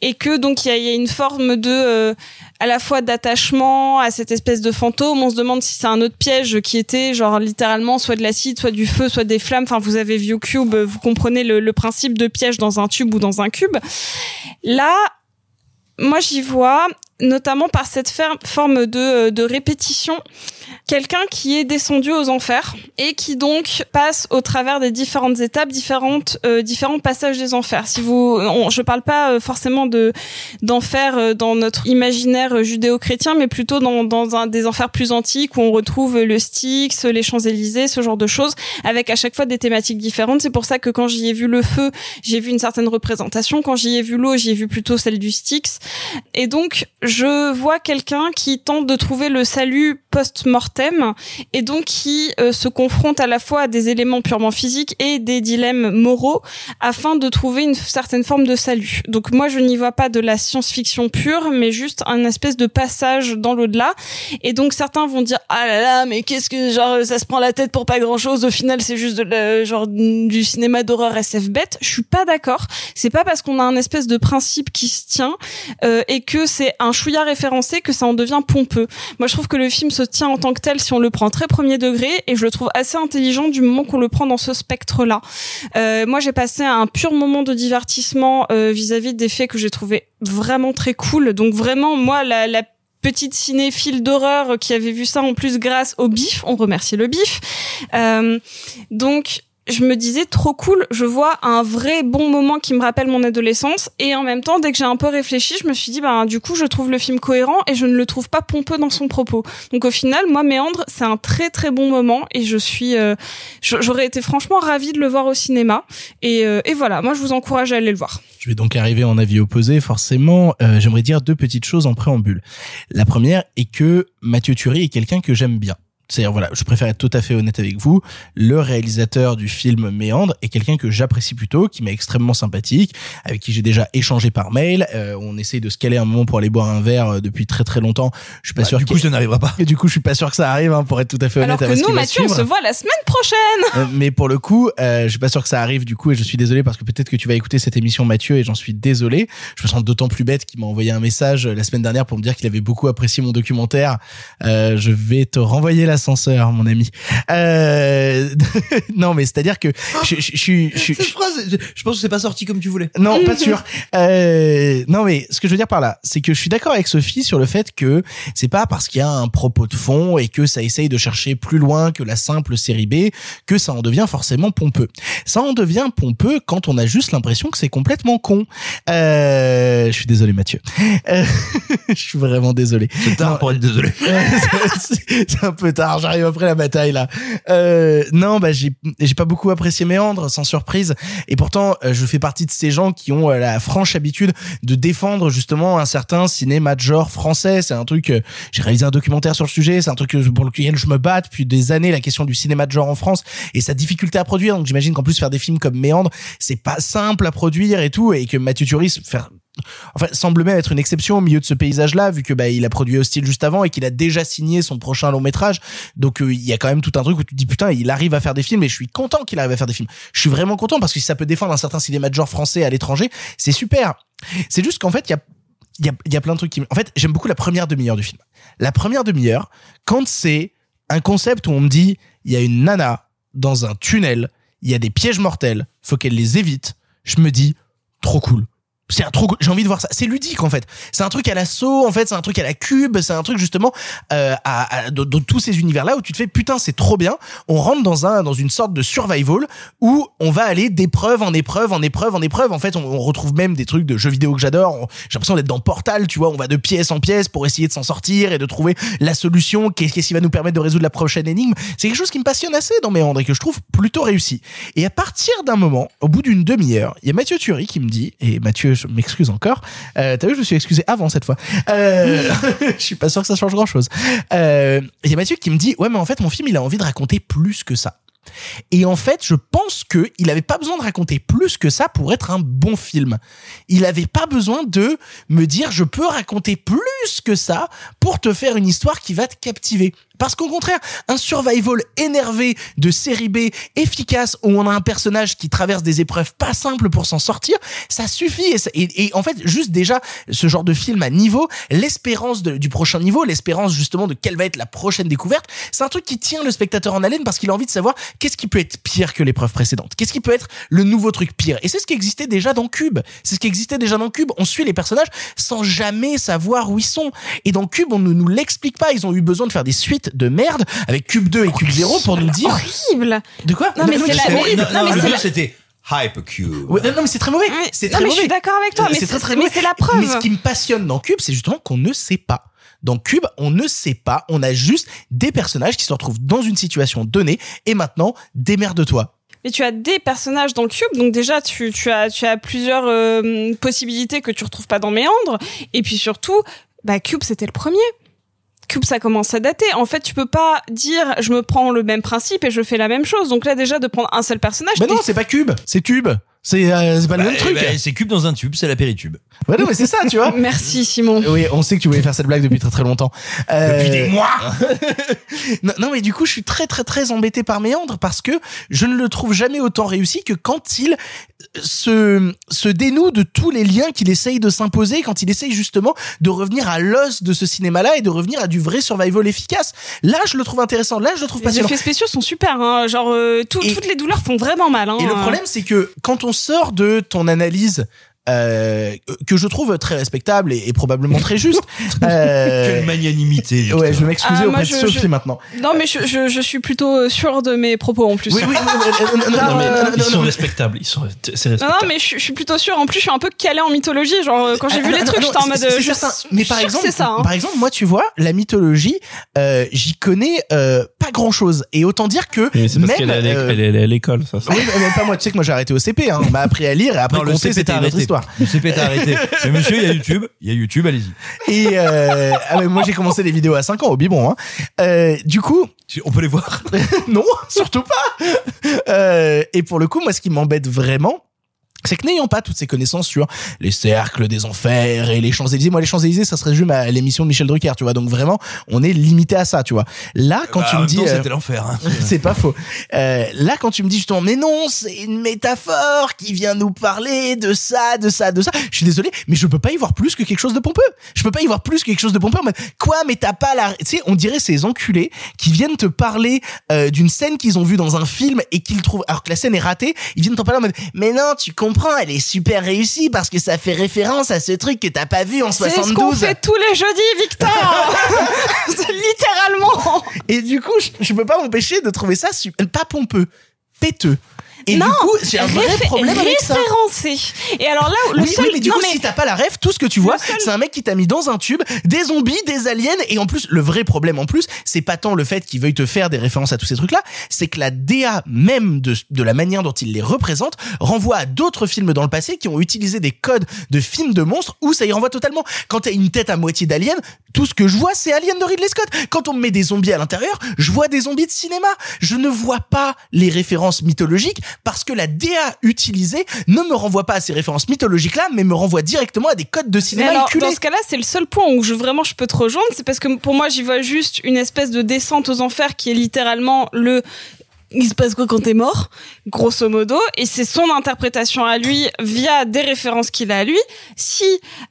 et que donc il y y a une forme de euh, à la fois d'attachement à cette espèce de fantôme. On se demande si c'est un autre piège qui était genre littéralement soit de l'acide, soit du feu, soit des flammes. Enfin, vous avez vu Cube, vous comprenez le, le principe de piège dans un tube ou dans un cube. Là, moi j'y vois notamment par cette forme de, de répétition. Quelqu'un qui est descendu aux enfers et qui donc passe au travers des différentes étapes différentes euh, différents passages des enfers. Si vous on, je parle pas euh, forcément de d'enfer euh, dans notre imaginaire judéo-chrétien mais plutôt dans, dans un des enfers plus antiques où on retrouve le Styx les Champs-Élysées ce genre de choses avec à chaque fois des thématiques différentes. C'est pour ça que quand j'y ai vu le feu j'ai vu une certaine représentation. Quand j'y ai vu l'eau j'y ai vu plutôt celle du Styx. Et donc je vois quelqu'un qui tente de trouver le salut post-mortem et donc qui euh, se confronte à la fois à des éléments purement physiques et des dilemmes moraux afin de trouver une certaine forme de salut. Donc moi je n'y vois pas de la science-fiction pure mais juste un espèce de passage dans l'au-delà et donc certains vont dire ah là là mais qu'est-ce que genre ça se prend la tête pour pas grand-chose au final c'est juste de la- genre du cinéma d'horreur SF bête. Je suis pas d'accord. C'est pas parce qu'on a un espèce de principe qui se tient euh, et que c'est un chouïa référencé que ça en devient pompeux. Moi, je trouve que le film se tient en tant que tel si on le prend très premier degré et je le trouve assez intelligent du moment qu'on le prend dans ce spectre-là. Euh, moi, j'ai passé un pur moment de divertissement euh, vis-à-vis des faits que j'ai trouvé vraiment très cool. Donc vraiment, moi, la, la petite cinéphile d'horreur qui avait vu ça en plus grâce au bif, on remercie le bif. Euh, donc je me disais trop cool, je vois un vrai bon moment qui me rappelle mon adolescence et en même temps dès que j'ai un peu réfléchi, je me suis dit ben du coup je trouve le film cohérent et je ne le trouve pas pompeux dans son propos. Donc au final, moi Méandre, c'est un très très bon moment et je suis euh, j'aurais été franchement ravie de le voir au cinéma et, euh, et voilà, moi je vous encourage à aller le voir. Je vais donc arriver en avis opposé. Forcément, euh, j'aimerais dire deux petites choses en préambule. La première est que Mathieu Turi est quelqu'un que j'aime bien. C'est-à-dire, voilà, je préfère être tout à fait honnête avec vous. Le réalisateur du film Méandre est quelqu'un que j'apprécie plutôt, qui m'est extrêmement sympathique, avec qui j'ai déjà échangé par mail. Euh, on essaye de se caler un moment pour aller boire un verre euh, depuis très très longtemps. Je suis pas sûr du coup, ça n'arrivera pas. Et du coup, je suis pas sûr que ça arrive, hein, pour être tout à fait honnête Alors que avec ce nous Mathieu, on se voit la semaine prochaine. Euh, mais pour le coup, euh, je suis pas sûr que ça arrive du coup et je suis désolé parce que peut-être que tu vas écouter cette émission Mathieu et j'en suis désolé. Je me sens d'autant plus bête qu'il m'a envoyé un message euh, la semaine dernière pour me dire qu'il avait beaucoup apprécié mon documentaire. Euh, je vais te renvoyer l'ascenseur, mon ami. Euh, non, mais c'est-à-dire que je, je, je, suis- je, suis- Cette phrase, je, je pense que c'est pas sorti comme tu voulais. non, pas sûr. Euh, non, mais ce que je veux dire par là, c'est que je suis d'accord avec Sophie sur le fait que c'est pas parce qu'il y a un propos de fond et que ça essaye de chercher plus loin que la simple série B que ça en devient forcément pompeux. Ça en devient pompeux quand on a juste l'impression que c'est complètement con. Euh, je suis désolé, Mathieu. Euh, je suis vraiment désolé. C'est tard pour être désolé. c'est un peu tard, j'arrive après la bataille là. Euh, non, bah j'ai pas beaucoup apprécié Méandre, sans surprise. Et pourtant, euh, je fais partie de ces gens qui ont euh, la franche habitude de défendre justement un certain cinéma de genre français. C'est un truc. j'ai réalisé un documentaire sur le sujet. C'est un truc pour lequel je me bats depuis des années. La question du cinéma de genre en France et sa difficulté à produire. Donc j'imagine qu'en plus faire des films comme Méandre, c'est pas simple à produire et tout, et que Mathieu Turis faire enfin semble même être une exception au milieu de ce paysage-là, vu que bah il a produit Hostile juste avant et qu'il a déjà signé son prochain long métrage. Donc euh, il y a quand même tout un truc où tu te dis putain, il arrive à faire des films et je suis content qu'il arrive à faire des films. Je suis vraiment content parce que si ça peut défendre un certain cinéma de genre français à l'étranger, c'est super. C'est juste qu'en fait il y a il y a, y a plein de trucs qui... En fait, j'aime beaucoup la première demi-heure du film. La première demi-heure, quand c'est un concept où on me dit, il y a une nana dans un tunnel, il y a des pièges mortels, faut qu'elle les évite, je me dis, trop cool. C'est un trop j'ai envie de voir ça. C'est ludique en fait. C'est un truc à l'assaut en fait, c'est un truc à la cube, c'est un truc justement euh, dans, tous ces univers là où tu te fais putain c'est trop bien. On rentre dans un dans une sorte de survival où on va aller d'épreuve en épreuve en épreuve en épreuve. En fait, on, retrouve même des trucs de jeux vidéo que j'adore. J'ai l'impression d'être dans Portal, tu vois. On va de pièce en pièce pour essayer de s'en sortir et de trouver la solution. Qu'est-ce qui va nous permettre de résoudre la prochaine énigme? C'est quelque chose qui me passionne assez dans Méandre et que je trouve plutôt réussi. Et à partir d'un moment, au bout d'une demi-heure, il y a Mathieu Thury qui me dit, et Mathieu, je m'excuse encore, euh, t'as vu, je me suis excusé avant cette fois. Euh, je suis pas sûr que ça change grand-chose. Euh, Il y a Mathieu qui me dit, ouais, mais en fait, mon film, il a envie de raconter plus que ça. Et en fait, je pense que il avait pas besoin de raconter plus que ça pour être un bon film. Il avait pas besoin de me dire je peux raconter plus que ça pour te faire une histoire qui va te captiver. Parce qu'au contraire, un survival énervé de série B efficace où on a un personnage qui traverse des épreuves pas simples pour s'en sortir, ça suffit. Et, en fait, juste déjà ce genre de film à niveau, l'espérance du prochain niveau, l'espérance justement de quelle va être la prochaine découverte, c'est un truc qui tient le spectateur en haleine parce qu'il a envie de savoir qu'est-ce qui peut être pire que l'épreuve précédente, qu'est-ce qui peut être le nouveau truc pire? Et c'est ce qui existait déjà dans Cube. C'est ce qui existait déjà dans Cube. On suit les personnages sans jamais savoir où ils sont. Et dans Cube, on ne nous l'explique pas. Ils ont eu besoin de faire des suites de merde avec Cube 2 et Cube 0 pour nous dire. Horrible. De quoi Non, mais c'est la- non, non, mais c'était Hypercube. Ouais, non, non, mais c'est très mauvais. C'est Non, très mais je mauvais. suis d'accord avec toi, mais c'est très, très mais mauvais. c'est la preuve. Mais ce qui me passionne dans Cube, c'est justement qu'on ne sait pas. Dans Cube, on ne sait pas. On a juste des personnages qui se retrouvent dans une situation donnée et maintenant, démerde-toi. Mais tu as des personnages dans le cube, donc déjà tu, tu as tu as plusieurs euh, possibilités que tu retrouves pas dans Méandre, et puis surtout, bah Cube c'était le premier. Cube ça commence à dater. En fait, tu peux pas dire je me prends le même principe et je fais la même chose. Donc là déjà de prendre un seul personnage. Mais non, c'est pas Cube, c'est Tube. C'est euh, c'est pas le Bah, même truc. bah, c'est cube dans un tube, c'est la péritube. Ouais, non, mais c'est ça, tu vois. Merci Simon. Oui, on sait que tu voulais faire cette blague depuis très très longtemps. Euh, Depuis des mois. non, non, mais du coup, je suis très très très embêté par Méandre parce que je ne le trouve jamais autant réussi que quand il se, se dénoue de tous les liens qu'il essaye de s'imposer, quand il essaye justement de revenir à l'os de ce cinéma-là et de revenir à du vrai survival efficace. Là, je le trouve intéressant. Là, je le trouve Les passionnant. effets spéciaux sont super. Hein. Genre euh, tout- Et- toutes les douleurs font vraiment mal. Hein. Et le problème, c'est que quand on sort de ton analyse euh, que je trouve très respectable et, et probablement très juste. euh, Quelle magnanimité. Victor. ouais, je vais m'excuser Ah, auprès de je- Sophie je- maintenant. Non mais je, je, je suis plutôt sûre de mes propos en plus. Oui, oui, non, non, non, non, Genre, non, mais- euh, non, non, Ils sont respectables. Ils sont, respectable. non, mais je, suis- je suis plutôt sûre. En plus, je suis un peu calée en mythologie. Genre, euh, quand j'ai vu Ah, les trucs, j'étais en mode. euh, je certain. Mais par exemple, c'est ça. hein. par exemple, moi, tu vois, la mythologie, euh, j'y connais euh, pas grand chose. Et autant dire que Mais c'est parce même, qu'elle est à l'é- euh, elle est allée à l'école, ça. oui, mais même pas moi. Tu sais que moi j'ai arrêté au CP. Hein. On m'a appris à lire et après compter, CP c'était t'a une autre arrêté. Histoire. Le CP t'a arrêté. Mais monsieur, il y a YouTube. Il y a YouTube, allez-y. Et euh, ah, moi j'ai commencé les vidéos à 5 ans au biberon. Hein. Euh, du coup, On peut les voir. non, surtout pas. Euh, et pour le coup, moi, ce qui m'embête vraiment, c'est que n'ayant pas toutes ces connaissances sur les cercles des enfers et les Champs-Élysées, moi les Champs-Élysées, ça serait juste à l'émission de Michel Drucker, tu vois. Donc vraiment, on est limité à ça, tu vois. Là, quand Bah, tu me dis, euh, c'était l'enfer. hein. c'est pas faux. Euh, là, quand tu me dis justement, mais non, c'est une métaphore qui vient nous parler de ça, de ça, de ça. Je suis désolé, mais je peux pas y voir plus que quelque chose de pompeux. Je peux pas y voir plus que quelque chose de pompeux. Mais quoi, mais t'as pas la, tu sais, on dirait ces enculés qui viennent te parler euh, d'une scène qu'ils ont vue dans un film et qu'ils trouvent, alors que la scène est ratée, ils viennent t'en parler en mode, mais non, tu comprends, elle est super réussie parce que ça fait référence à ce truc que t'as pas vu en C'est 72. ce qu'on fait tous les jeudis, Victor. C'est littéralement. Et du coup, je, je peux pas m'empêcher de trouver ça su- pas pompeux, péteux. Et non, du coup, j'ai un vrai problème avec ça. référencé. Et alors là, le oui, seul. oui, mais du non, coup, mais- si t'as pas la ref, tout ce que tu vois, c'est un mec qui t'a mis dans un tube des zombies, des aliens, et en plus, le vrai problème en plus, c'est pas tant le fait qu'il veuille te faire des références à tous ces trucs-là, c'est que la DA même de, de la manière dont il les représente renvoie à d'autres films dans le passé qui ont utilisé des codes de films de monstres où ça y renvoie totalement. Quand t'as une tête à moitié d'alien, tout ce que je vois, c'est Alien de Ridley Scott. Quand on me met des zombies à l'intérieur, je vois des zombies de cinéma. Je ne vois pas les références mythologiques parce que la DA utilisée ne me renvoie pas à ces références mythologiques-là, mais me renvoie directement à des codes de cinéma alors, dans ce cas-là, c'est le seul point où je vraiment je peux te rejoindre, c'est parce que pour moi, j'y vois juste une espèce de descente aux enfers qui est littéralement le il se passe quoi quand t'es mort, grosso modo, et c'est son interprétation à lui via des références qu'il a à lui. Si,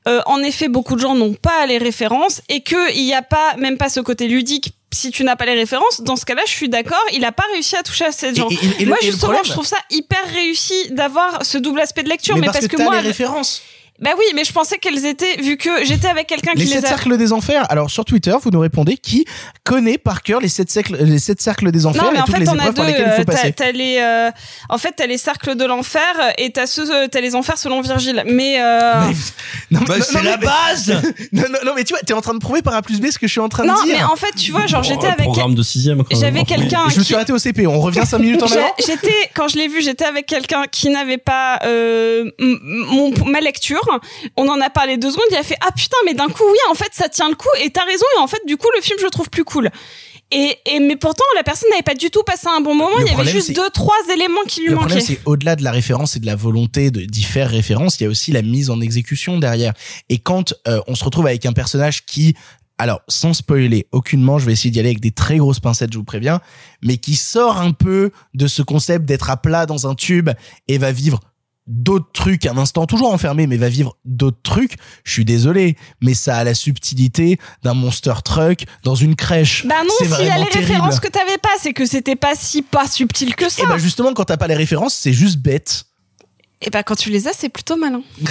euh, en effet, beaucoup de gens n'ont pas les références et que il n'y a pas, même pas ce côté ludique, si tu n'as pas les références, dans ce cas-là, je suis d'accord, il a pas réussi à toucher à. Et- et- et le- moi, justement, je trouve ça hyper réussi d'avoir ce double aspect de lecture, mais, mais, parce, parce que, que, moi, les références. Bah oui, mais je pensais qu'elles étaient, vu que j'étais avec quelqu'un qui Les les sept a... cercles des enfers. Alors sur Twitter, vous nous répondez qui connaît par cœur les sept cercles, les sept cercles des enfers Non, mais et en toutes fait, les t'en as épreuves deux. par lesquelles il euh, faut T'as, passer. t'as les, euh, en fait, t'as les cercles de l'enfer et t'as ceux, euh, t'as les enfers selon Virgile. Mais, euh, Non, Bah, non, c'est non, la mais- base non, non, non, mais tu vois, t'es en train de prouver par A plus B ce que je suis en train non, de dire. mais en fait, tu vois, genre, j'étais Oh, avec, Programme de sixième. j'avais quelqu'un je me suis arrêté au CP. On revient 5 minutes en avant. J'étais quand je l'ai vu, j'étais avec quelqu'un qui n'avait pas euh, ma lecture. On en a parlé deux secondes. Il a fait ah putain mais d'un coup oui en fait ça tient le coup et t'as raison et en fait du coup le film je le trouve plus cool. Et, et mais pourtant la personne n'avait pas du tout passé un bon moment. Le il y avait juste deux trois éléments qui lui Le problème, manquaient. c'est au-delà de la référence et de la volonté de d'y faire référence, il y a aussi la mise en exécution derrière. Et quand euh, on se retrouve avec un personnage qui, alors sans spoiler aucunement, je vais essayer d'y aller avec des très grosses pincettes, je vous préviens, mais qui sort un peu de ce concept d'être à plat dans un tube et va vivre d'autres trucs un instant toujours enfermé mais va vivre d'autres trucs je suis désolé mais ça a la subtilité d'un monster truck dans une crèche Bah non, s'il y a les terrible. références que t'avais pas, c'est que c'était pas si pas subtil que ça. et ben justement quand t'as pas les références c'est juste bête Et bah quand tu les as, c'est plutôt malin.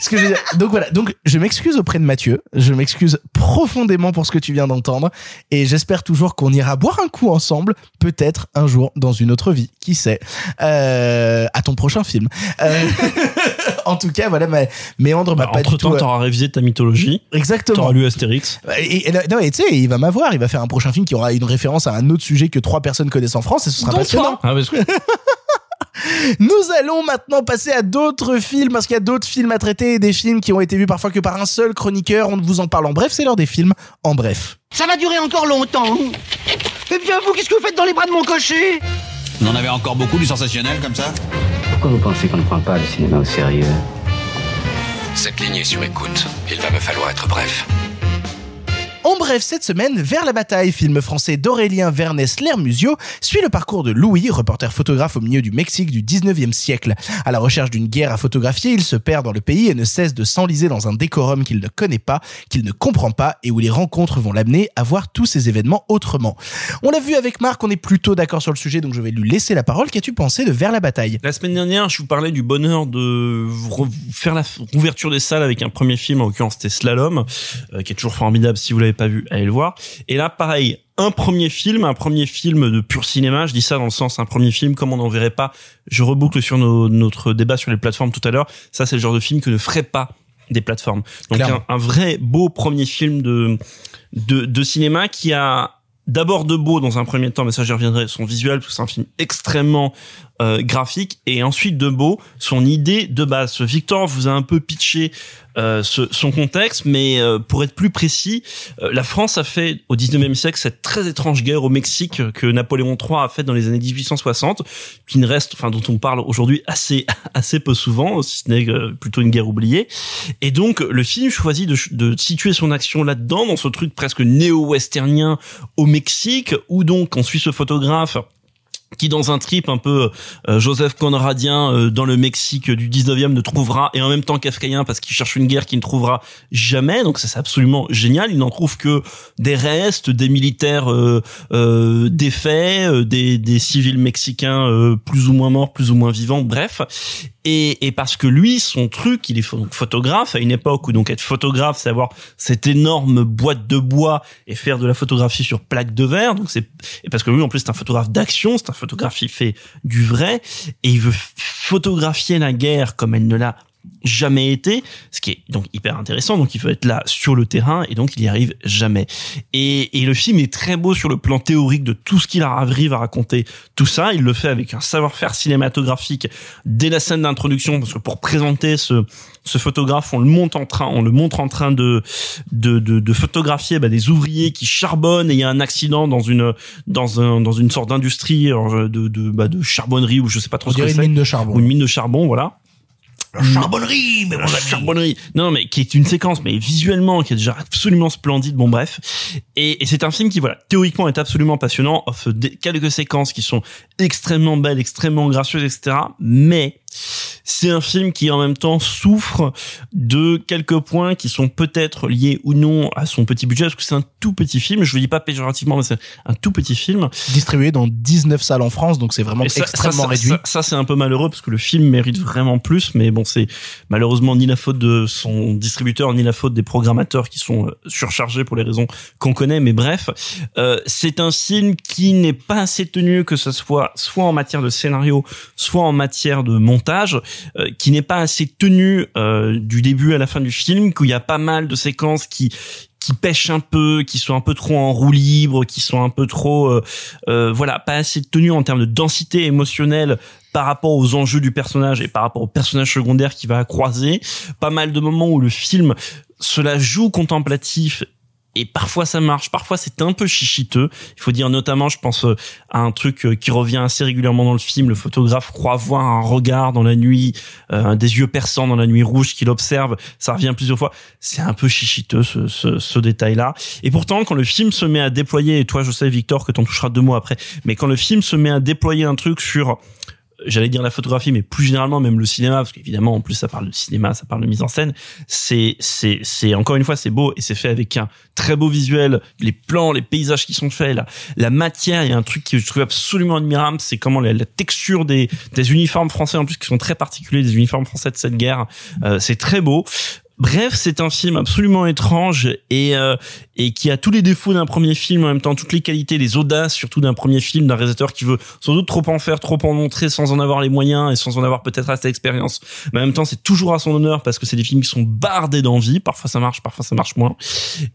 Ce que je veux dire- Donc voilà, donc je m'excuse auprès de Mathieu, je m'excuse profondément pour ce que tu viens d'entendre, et j'espère toujours qu'on ira boire un coup ensemble, peut-être un jour dans une autre vie, qui sait, euh, à ton prochain film. Euh, en tout cas, voilà, ma, Méandre m'a pas Entre du tout... temps, euh, t'auras révisé ta mythologie. Exactement. T'auras lu Astérix. Et, et- non, et tu sais, il va m'avoir, il va faire un prochain film qui aura une référence à un autre sujet que trois personnes connaissent en France, et ce sera passionnant. Ah, parce que Nous allons maintenant passer à d'autres films parce qu'il y a d'autres films à traiter, des films qui ont été vus parfois que par un seul chroniqueur. On vous en parle en bref, c'est l'heure des films en bref. Ça va durer encore longtemps. Eh bien, vous, qu'est-ce que vous faites dans les bras de mon cocher? On en avait encore beaucoup du sensationnel comme ça Pourquoi vous pensez qu'on ne prend pas le cinéma au sérieux? Cette ligne est sur écoute. Il va me falloir être bref. En bref, cette semaine, Vers la bataille, film français d'Aurélien Vernès Lermusio, suit le parcours de Louis, reporter photographe au milieu du Mexique du 19e siècle. À la recherche d'une guerre à photographier, il se perd dans le pays et ne cesse de s'enliser dans un décorum qu'il ne connaît pas, qu'il ne comprend pas et où les rencontres vont l'amener à voir tous ces événements autrement. On l'a vu avec Marc, on est plutôt d'accord sur le sujet, donc je vais lui laisser la parole. Qu'as-tu pensé de Vers la bataille? La semaine dernière, je vous parlais du bonheur de re- faire la ouverture des salles avec un premier film, en l'occurrence c'était Slalom, euh, qui est toujours formidable. Si vous l'avez pas vu, allez le voir. Et là, pareil, un premier film, un premier film de pur cinéma. Je dis ça dans le sens un premier film, comme on n'en verrait pas. Je reboucle sur nos- notre débat sur les plateformes tout à l'heure. Ça, c'est le genre de film que ne ferait pas des plateformes. Donc un vrai beau premier film de, de de cinéma qui a d'abord de beau dans un premier temps, mais ça j'y reviendrai, son visuel, parce que c'est un film extrêmement euh, graphique, et ensuite de beau, son idée de base. Victor vous a un peu pitché euh, ce- son contexte, mais euh, pour être plus précis, euh, la France a fait au 19e siècle cette très étrange guerre au Mexique que Napoléon III a faite dans les années 1860, qui ne reste, enfin dont on parle aujourd'hui assez assez peu souvent, si ce n'est euh, plutôt une guerre oubliée. Et donc le film choisit de, de situer son action là-dedans, dans ce truc presque néo-westernien au Mexique, où donc on suit ce photographe qui dans un trip un peu euh, Joseph Conradien euh, dans le Mexique du 19e ne trouvera et en même temps kafkaïen parce qu'il cherche une guerre qu'il ne trouvera jamais. Donc ça c'est absolument génial. Il n'en trouve que des restes des militaires euh, défaits des, des civils mexicains plus ou moins morts plus ou moins vivants. Bref et, et parce que lui son truc il est photographe à une époque où donc être photographe c'est avoir cette énorme boîte de bois et faire de la photographie sur plaque de verre donc c'est et parce que lui en plus c'est un photographe d'action c'est un photographe il fait du vrai et il veut photographier la guerre comme elle ne l'a jamais été, ce qui est donc hyper intéressant. Donc il veut être là sur le terrain et donc il y arrive jamais. Et, et le film est très beau sur le plan théorique de tout ce qu'il arrive à raconter. Tout ça, il le fait avec un savoir-faire cinématographique dès la scène d'introduction parce que pour présenter ce ce photographe, on le monte en train, on le montre en train de de, de, de photographier bah, des ouvriers qui charbonnent et il y a un accident dans une dans un dans une sorte d'industrie alors, de de, bah, de charbonnerie ou je sais pas trop On ce que dirait une c'est. mine de charbon. Ou une mine de charbon, voilà. La charbonnerie, mais La charbonnerie. Non, mais qui est une séquence, mais visuellement, qui est déjà absolument splendide. Bon, bref. Et, et c'est un film qui, voilà, théoriquement est absolument passionnant, offre des- quelques séquences qui sont extrêmement belles, extrêmement gracieuses, etc. Mais c'est un film qui, en même temps, souffre de quelques points qui sont peut-être liés ou non à son petit budget, parce que c'est un tout petit film. Je le dis pas péjorativement, mais c'est un tout petit film. Distribué dans 19 salles en France, donc c'est vraiment ça- extrêmement ça- réduit. Ça, ça, c'est un peu malheureux parce que le film mérite vraiment plus, mais bon, c'est malheureusement ni la faute de son distributeur ni la faute des programmateurs qui sont euh, surchargés pour les raisons qu'on connaît. Mais bref, euh, c'est un film qui n'est pas assez tenu que ce soit soit en matière de scénario, soit en matière de montage, euh, qui n'est pas assez tenu euh, du début à la fin du film, qu'il y a pas mal de séquences qui qui pêchent un peu, qui sont un peu trop en roue libre, qui sont un peu trop, euh, euh, voilà, pas assez tenues en termes de densité émotionnelle par rapport aux enjeux du personnage et par rapport au personnage secondaire qui va croiser. Pas mal de moments où le film se la joue contemplatif et parfois ça marche, parfois c'est un peu chichiteux. Il faut dire notamment, je pense euh, à un truc euh, qui revient assez régulièrement dans le film. Le photographe croit voir un regard dans la nuit, euh, des yeux perçants dans la nuit rouge qu'il observe. Ça revient plusieurs fois. C'est un peu chichiteux ce, ce, ce détail-là. Et pourtant, quand le film se met à déployer, et toi je sais Victor que t'en toucheras deux mots après, mais quand le film se met à déployer un truc sur j'allais dire la photographie, mais plus généralement même le cinéma, parce qu'évidemment en plus ça parle de cinéma, ça parle de mise en scène. C'est c'est c'est encore une fois c'est beau et c'est fait avec un très beau visuel, les plans, les paysages qui sont faits, la la matière. Il y a un truc que je trouve absolument admirable, c'est comment la, texture des des uniformes français en plus qui sont très particuliers, des uniformes français de cette guerre. Euh, c'est très beau. Bref, c'est un film absolument étrange et euh, et qui a tous les défauts d'un premier film en même temps toutes les qualités, les audaces surtout d'un premier film d'un réalisateur qui veut sans doute trop en faire, trop en montrer sans en avoir les moyens et sans en avoir peut-être assez d'expérience. Mais en même temps, c'est toujours à son honneur parce que c'est des films qui sont bardés d'envie. Parfois ça marche, parfois ça marche moins.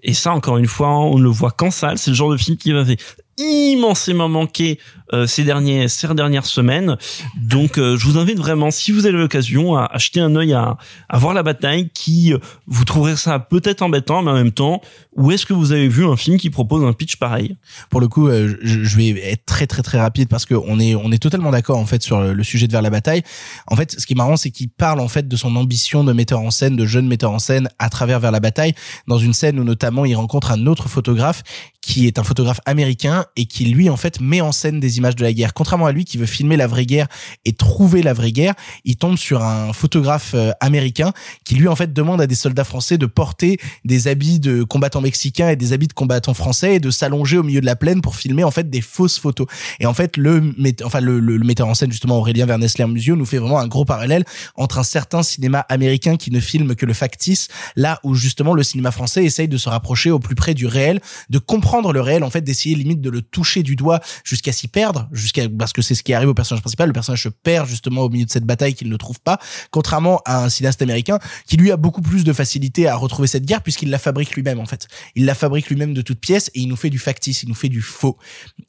Et ça, encore une fois, on ne le voit qu'en salle. C'est le genre de film qui m'avait immensément manqué euh, ces derniers ces dernières semaines. Donc euh, je vous invite vraiment si vous avez l'occasion à acheter un œil à à voir la bataille qui euh, vous trouverez ça peut-être embêtant mais en même temps où est-ce que vous avez vu un film qui propose un pitch pareil? Pour le coup, euh, je, je vais être très très très rapide parce que on est on est totalement d'accord en fait sur le, sujet de vers la bataille. En fait, ce qui est marrant, c'est qu'il parle en fait de son ambition de metteur en scène, de jeune metteur en scène à travers vers la bataille, dans une scène où notamment il rencontre un autre photographe qui est un photographe américain et qui lui en fait met en scène des images de la guerre. Contrairement à lui qui veut filmer la vraie guerre et trouver la vraie guerre, il tombe sur un photographe euh, américain qui lui en fait demande à des soldats français de porter des habits de combattants mexicains et des habits de combattants français et de s'allonger au milieu de la plaine pour filmer en fait des fausses photos. Et en fait le metteur en scène justement Aurélien Vernesler Musio nous fait vraiment un gros parallèle entre un certain cinéma américain qui ne filme que le factice, là où justement le cinéma français essaye de se rapprocher au plus près du réel, de comprendre le réel, en fait, d'essayer limite de le toucher du doigt jusqu'à s'y perdre, jusqu'à parce que c'est ce qui arrive au personnage principal. Le personnage se perd justement au milieu de cette bataille qu'il ne trouve pas, contrairement à un cinéaste américain qui lui a beaucoup plus de facilité à retrouver cette guerre puisqu'il la fabrique lui-même en fait. Il la fabrique lui-même de toutes pièces et il nous fait du factice, il nous fait du faux.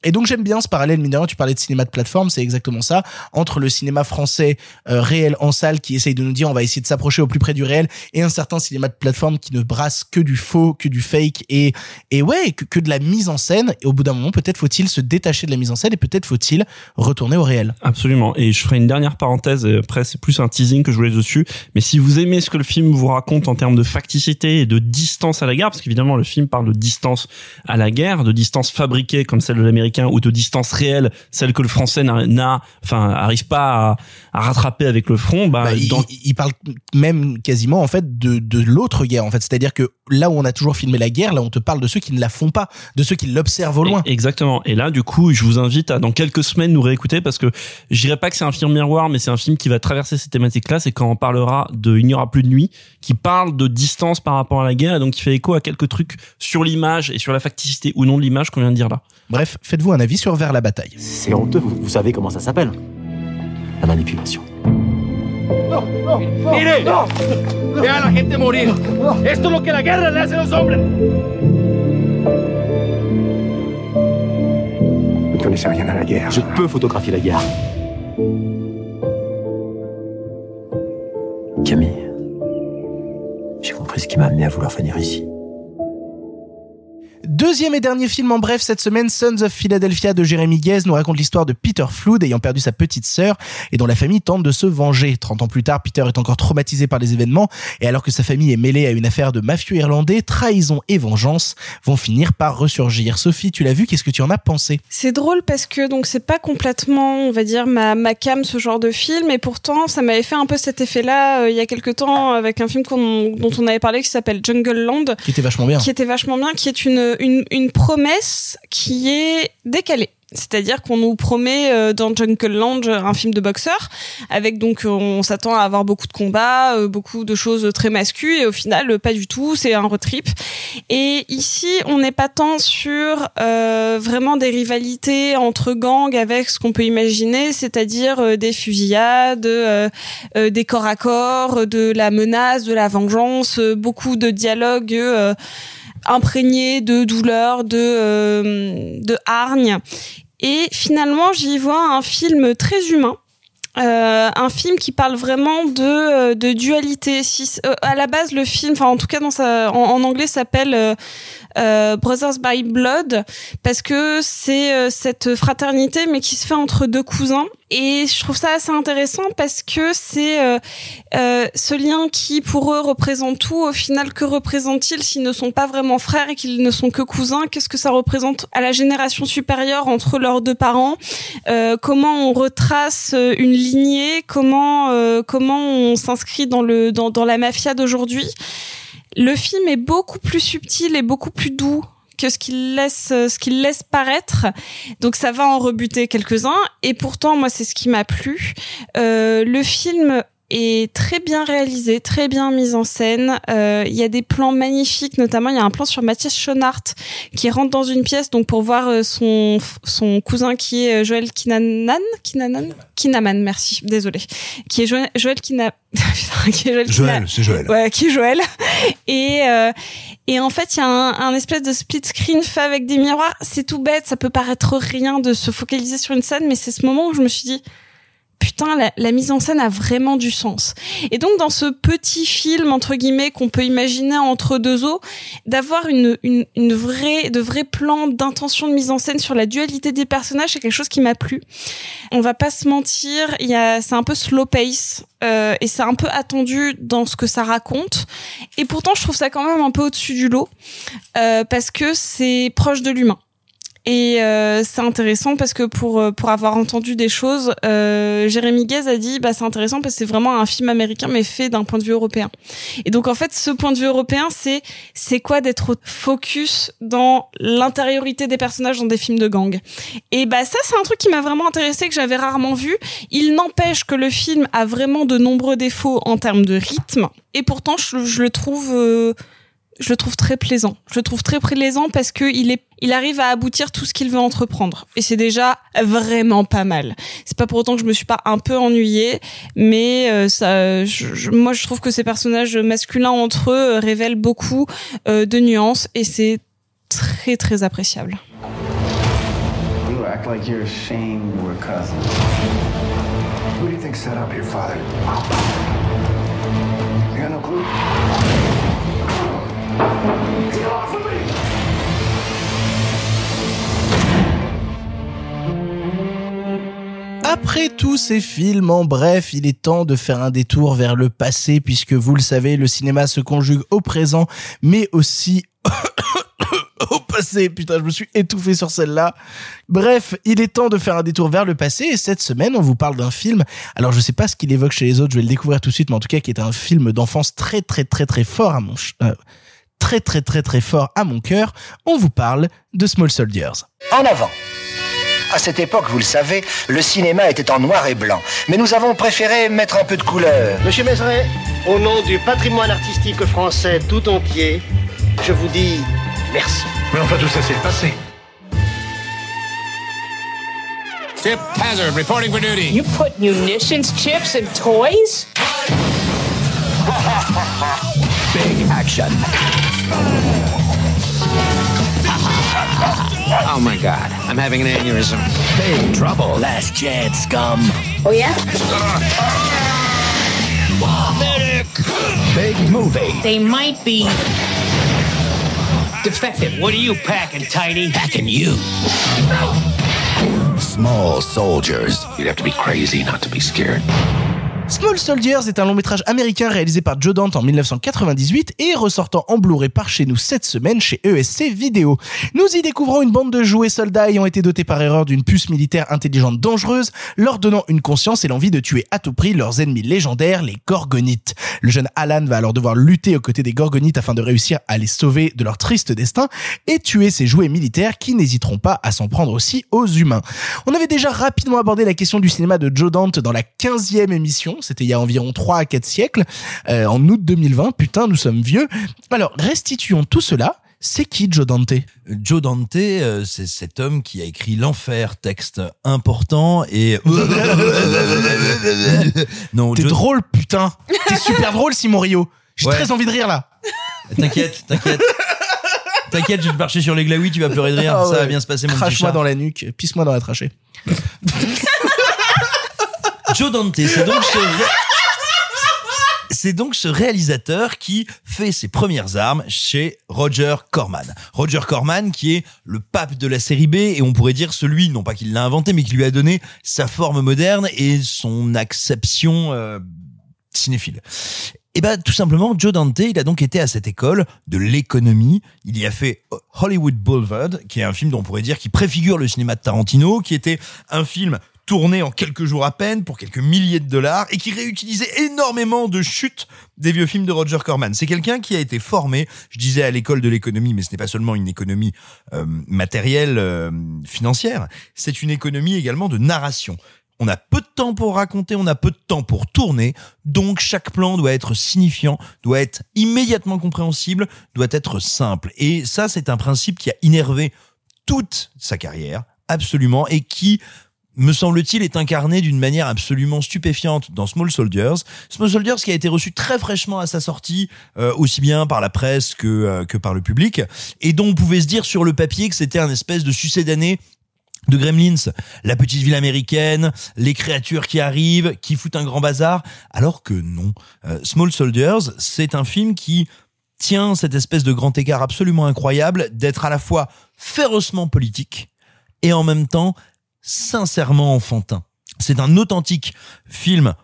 Et donc j'aime bien ce parallèle, mine de rien, tu parlais de cinéma de plateforme, c'est exactement ça, entre le cinéma français euh, réel en salle qui essaye de nous dire on va essayer de s'approcher au plus près du réel et un certain cinéma de plateforme qui ne brasse que du faux, que du fake et et ouais, que, que de la mise en scène et au bout d'un moment peut-être faut-il se détacher de la mise en scène et peut-être faut-il retourner au réel. Absolument. Et je ferai une dernière parenthèse. et Après, c'est plus un teasing que je voulais dessus. Mais si vous aimez ce que le film vous raconte en termes de facticité et de distance à la guerre, parce qu'évidemment, le film parle de distance à la guerre, de distance fabriquée comme celle de l'américain ou de distance réelle, celle que le français n'a- enfin, arrive pas à, à rattraper avec le front, bah, Bah, il, dans- il parle même quasiment en fait de, de l'autre guerre en fait c'est-à-dire que là où on a toujours filmé la guerre là on te parle de ceux qui ne la font pas de ceux qui l'observent au loin Exactement. Et là, du coup, je vous invite à dans quelques semaines nous réécouter parce que je dirais pas que c'est un film miroir, mais c'est un film qui va traverser ces thématiques-là. C'est quand on parlera de Il n'y aura plus de nuit, qui parle de distance par rapport à la guerre et donc qui fait écho à quelques trucs sur l'image et sur la facticité ou non de l'image qu'on vient de dire là. bref faites-vous un avis sur vers la bataille C'est honteux, vous, vous savez comment ça s'appelle La manipulation. ¡Mire! ¡Vea a la gente morir! ¡Esto es lo que la guerra le hace a los hombres! Ne connaissez rien à la guerre. Je peux photographier la guerre. Camille, j'ai compris ce qui m'a amené à vouloir venir ici. Deuxième et dernier film en bref cette semaine, Sons of Philadelphia de Jérémy Guez nous raconte l'histoire de Peter Flood ayant perdu sa petite sœur et dont la famille tente de se venger. 30 ans plus tard, Peter est encore traumatisé par les événements et alors que sa famille est mêlée à une affaire de mafieux irlandais, trahison et vengeance vont finir par ressurgir. Sophie, tu l'as vu, qu'est-ce que tu en as pensé? C'est drôle parce que donc c'est pas complètement, on va dire, ma, ma cam ce genre de film, et pourtant ça m'avait fait un peu cet effet-là euh, il y a quelque temps avec un film dont on avait parlé qui s'appelle Jungle Land, Qui était vachement bien. qui était vachement bien, qui est une, une, une promesse qui est décalée. C'est-à-dire qu'on nous promet euh, dans Jungle Land un film de boxeur, avec donc euh, on s'attend à avoir beaucoup de combats, euh, beaucoup de choses très masculines, et au final euh, pas du tout, c'est un road trip. Et ici on n'est pas tant sur euh, vraiment des rivalités entre gangs avec ce qu'on peut imaginer, c'est-à-dire euh, des fusillades, euh, euh, des corps à corps, de la menace, de la vengeance, euh, beaucoup de dialogues. Imprégné de douleur, de, euh, de hargne. Et finalement, j'y vois un film très humain. Euh, un film qui parle vraiment de, euh, de dualité. Si, euh, à la base, le film, enfin en tout cas en anglais, s'appelle euh, Brothers by Blood parce que c'est euh, cette fraternité mais qui se fait entre deux cousins. Et je trouve ça assez intéressant parce que c'est euh, euh, ce lien qui pour eux représente tout. Au final, que représente-t-il s'ils ne sont pas vraiment frères et qu'ils ne sont que cousins? Qu'est-ce que ça représente à la génération supérieure entre leurs deux parents? Euh, Comment on retrace euh, une lignée? Comment euh, comment on s'inscrit dans le dans, dans la mafia d'aujourd'hui? Le film est beaucoup plus subtil et beaucoup plus doux que ce qu'il laisse ce qu'il laisse paraître. Donc ça va en rebuter quelques-uns. Et pourtant moi c'est ce qui m'a plu. Euh, le film est très bien réalisé, très bien mise en scène. Euh, Il y a des plans magnifiques, notamment il y a un plan sur Mathias Schoenhardt qui rentre dans une pièce donc pour voir euh, son son cousin qui est euh, Joël Kinanan, Kinanan, Kinaman, merci, désolé, qui est Joël, Joël Kina, qui est Joël, Joël, c'est Joël. Ouais, qui est Joël. Et euh, et en fait, il y a un, un espèce de split screen fait avec des miroirs. C'est tout bête, ça peut paraître rien de se focaliser sur une scène, mais c'est ce moment où je me suis dit putain, la, la mise en scène a vraiment du sens. Et donc, dans ce petit film, entre guillemets, qu'on peut imaginer entre deux eaux, d'avoir une, une, une vraie, de vrais plans d'intention de mise en scène sur la dualité des personnages, c'est quelque chose qui m'a plu. On va pas se mentir, il y a, c'est un peu slow pace, euh, et c'est un peu attendu dans ce que ça raconte. Et pourtant, je trouve ça quand même un peu au-dessus du lot, euh, parce que c'est proche de l'humain. Et euh, c'est intéressant parce que pour euh, pour avoir entendu des choses, euh, Jérémy Guez a dit bah c'est intéressant parce que c'est vraiment un film américain mais fait d'un point de vue européen. Et donc en fait ce point de vue européen c'est c'est quoi d'être focus dans l'intériorité des personnages dans des films de gang? Et bah ça c'est un truc qui m'a vraiment intéressé que j'avais rarement vu. Il n'empêche que le film a vraiment de nombreux défauts en termes de rythme et pourtant je, je le trouve euh, je le trouve très plaisant. Je le trouve très plaisant parce que il est, il arrive à aboutir tout ce qu'il veut entreprendre. Et c'est déjà vraiment pas mal. C'est pas pour autant que je me suis pas un peu ennuyée, mais euh, ça, je- moi je trouve que ces personnages masculins entre eux révèlent beaucoup euh, de nuances et c'est très très appréciable. You act like you're ashamed we're cousins. Who do you think set up your father? Après tous ces films, en bref, il est temps de faire un détour vers le passé, puisque vous le savez, le cinéma se conjugue au présent, mais aussi au passé. Putain, je me suis étouffé sur celle-là. Bref, il est temps de faire un détour vers le passé, et cette semaine, on vous parle d'un film. Alors, je sais pas ce qu'il évoque chez les autres, je vais le découvrir tout de suite, mais en tout cas, qui est un film d'enfance très, très, très, très fort à mon, euh, très, très, très, très fort à mon cœur. On vous parle de Small Soldiers. En avant. À cette époque, vous le savez, le cinéma était en noir et blanc. Mais nous avons préféré mettre un peu de couleur. Monsieur Mézeret, au nom du patrimoine artistique français tout entier, je vous dis merci. Mais enfin, tout ça, c'est le passé. Tip Hazard reporting for duty. You put munitions, chips, and toys? Big action. Oh my god, I'm having an aneurysm. Big trouble. Last chance, scum. Oh, yeah? Medic! Big movie. They might be defective. What are you packing, Tiny? Packing you. Small soldiers. You'd have to be crazy not to be scared. Small Soldiers est un long métrage américain réalisé par Joe Dante en 1998 et ressortant en Blu-ray par chez nous cette semaine chez ESC Vidéo. Nous y découvrons une bande de jouets soldats ayant été dotés par erreur d'une puce militaire intelligente dangereuse, leur donnant une conscience et l'envie de tuer à tout prix leurs ennemis légendaires, les Gorgonites. Le jeune Alan va alors devoir lutter aux côtés des Gorgonites afin de réussir à les sauver de leur triste destin et tuer ces jouets militaires qui n'hésiteront pas à s'en prendre aussi aux humains. On avait déjà rapidement abordé la question du cinéma de Joe Dante dans la 15e émission, c'était il y a environ 3 à 4 siècles, euh, en août 2020, putain, nous sommes vieux. Alors, restituons tout cela. C'est qui Joe Dante? Joe Dante, euh, c'est cet homme qui a écrit L'Enfer, texte important et... non, T'es Joe- drôle, putain T'es super drôle, Simon Rio J'ai Ouais. très envie de rire, là T'inquiète, t'inquiète. T'inquiète, je vais te marcher sur les glaouis, tu vas pleurer de rire, Ah ça va bien se passer mon Crache-moi dans la nuque, pisse-moi dans la trachée. Joe Dante, c'est donc ce réalisateur qui fait ses premières armes chez Roger Corman. Roger Corman qui est le pape de la série B et on pourrait dire celui, non pas qu'il l'a inventé, mais qui lui a donné sa forme moderne et son acception euh, cinéphile. Et ben tout simplement, Joe Dante, il a donc été à cette école de l'économie. Il y a fait Hollywood Boulevard, qui est un film dont on pourrait dire qui préfigure le cinéma de Tarantino, qui était un film tourné en quelques jours à peine pour quelques milliers de dollars et qui réutilisait énormément de chutes des vieux films de Roger Corman. C'est quelqu'un qui a été formé, je disais à l'école de l'économie, mais ce n'est pas seulement une économie euh, matérielle, euh, financière, c'est une économie également de narration. On a peu de temps pour raconter, on a peu de temps pour tourner, donc chaque plan doit être signifiant, doit être immédiatement compréhensible, doit être simple. Et ça, c'est un principe qui a innervé toute sa carrière, absolument, et qui, me semble-t-il, est incarné d'une manière absolument stupéfiante dans Small Soldiers. Small Soldiers qui a été reçu très fraîchement à sa sortie, euh, aussi bien par la presse que, euh, que par le public, et dont on pouvait se dire sur le papier que c'était un espèce de succès d'année de Gremlins, la petite ville américaine, les créatures qui arrivent, qui foutent un grand bazar, alors que non. Euh, Small Soldiers, c'est un film qui tient cette espèce de grand écart absolument incroyable d'être à la fois férocement politique et en même temps sincèrement enfantin. C'est un authentique film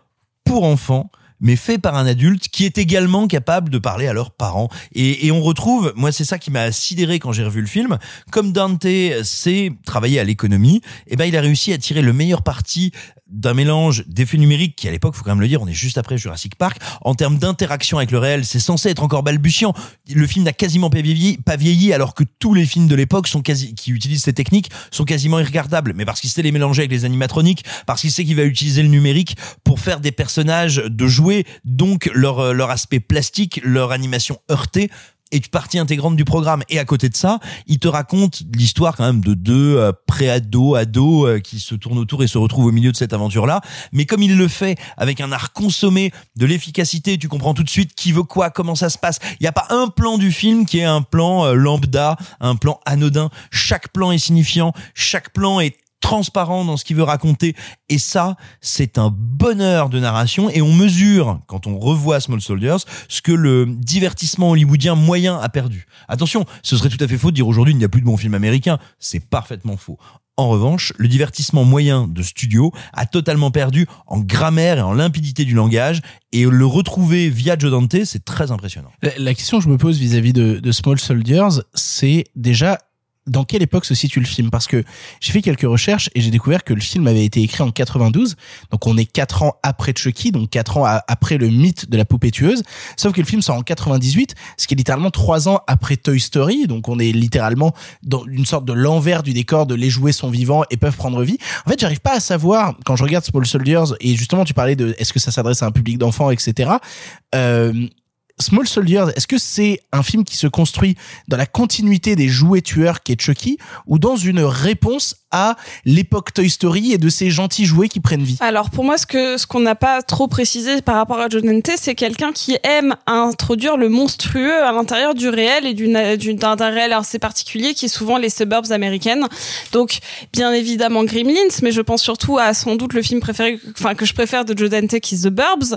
pour enfants mais fait par un adulte qui est également capable de parler à leurs parents. Et, et on retrouve, moi c'est ça qui m'a sidéré quand j'ai revu le film, comme Dante sait travailler à l'économie, et ben il a réussi à tirer le meilleur parti d'un mélange d'effets numériques qui à l'époque faut quand même le dire on est juste après Jurassic Park. En termes d'interaction avec le réel c'est censé être encore balbutiant. Le film n'a quasiment pas vieilli pas vieilli alors que tous les films de l'époque sont quasi qui utilisent ces techniques sont quasiment irregardables. Mais parce qu'il sait les mélanger avec les animatroniques parce qu'il sait qu'il va utiliser le numérique pour faire des personnages de jouets donc leur leur aspect plastique leur animation heurtée est partie intégrante du programme. Et à côté de ça, il te raconte l'histoire quand même de deux euh, pré-ados, ados euh, qui se tournent autour et se retrouvent au milieu de cette aventure-là. Mais comme il le fait avec un art consommé de l'efficacité, tu comprends tout de suite qui veut quoi, comment ça se passe. Il n'y a pas un plan du film qui est un plan euh, lambda, un plan anodin. Chaque plan est signifiant, chaque plan est transparent dans ce qu'il veut raconter. Et ça, c'est un bonheur de narration. Et on mesure, quand on revoit Small Soldiers, ce que le divertissement hollywoodien moyen a perdu. Attention, ce serait tout à fait faux de dire aujourd'hui il n'y a plus de bons films américains. C'est parfaitement faux. En revanche, le divertissement moyen de studio a totalement perdu en grammaire et en limpidité du langage, et le retrouver via Joe Dante, c'est très impressionnant. La, question que je me pose vis-à-vis de Small Soldiers, c'est déjà dans quelle époque se situe le film? Parce que j'ai fait quelques recherches et j'ai découvert que le film avait été écrit en 92, donc on est quatre ans après Chucky, donc quatre ans après le mythe de la poupée tueuse. Sauf que le film sort en 98, ce qui est littéralement trois ans après Toy Story, donc on est littéralement dans une sorte de l'envers du décor de les jouets sont vivants et peuvent prendre vie. En fait, j'arrive pas à savoir quand je regarde Small Soldiers et justement tu parlais de est-ce que ça s'adresse à un public d'enfants, etc. Euh, Small Soldiers, est-ce que c'est un film qui se construit dans la continuité des jouets tueurs qui est Chucky ou dans une réponse à l'époque Toy Story et de ces gentils jouets qui prennent vie? Alors pour moi, ce que ce qu'on n'a pas trop précisé par rapport à Joe Dante, c'est quelqu'un qui aime introduire le monstrueux à l'intérieur du réel et d'un réel assez particulier qui est souvent les suburbs américaines. Donc bien évidemment Gremlins, mais je pense surtout à sans doute le film préféré, enfin que je préfère de Joe Dante, qui est The Burbs,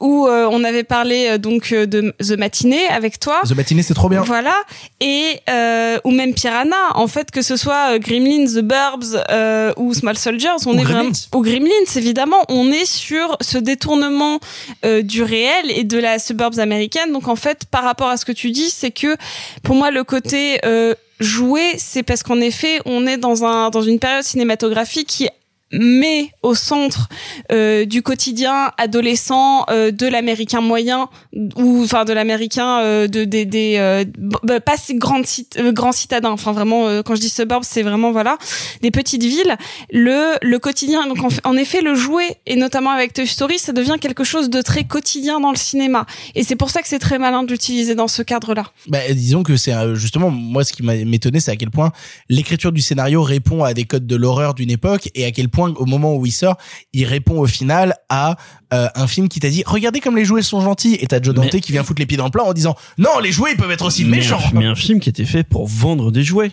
où euh, on avait parlé euh, donc euh, de The Matinée avec toi. The Matinée, c'est trop bien. Voilà. Et euh, ou même Piranha, en fait, que ce soit euh, Gremlins, The Burbs euh, ou Small Soldiers, on Ou est Gremlins. vraiment ou Gremlins, évidemment, on est sur ce détournement euh, du réel et de la suburbs américaine. Donc en fait, par rapport à ce que tu dis, c'est que pour moi le côté euh, jouer, c'est parce qu'en effet, on est dans un dans une période cinématographique qui met au centre euh, du quotidien adolescent euh, de l'américain moyen ou enfin de l'américain euh, de des des euh, b- b- pas si grands cit- grands citadins. Enfin vraiment quand je dis suburbs c'est vraiment voilà des petites villes. Le le quotidien donc en, effet le jouet et notamment avec Toy Story ça devient quelque chose de très quotidien dans le cinéma. Et c'est pour ça que c'est très malin d'utiliser dans ce cadre là bah, disons que c'est justement moi ce qui m'a m'étonné c'est à quel point l'écriture du scénario répond à des codes de l'horreur d'une époque et à quel point au moment où il sort il répond au final à euh, un film qui t'a dit regardez comme les jouets sont gentils et t'as Joe Dante Mais- qui vient foutre les pieds dans le plat en disant non les jouets ils peuvent être aussi Mais méchants un- Mais un film qui était fait pour vendre des jouets.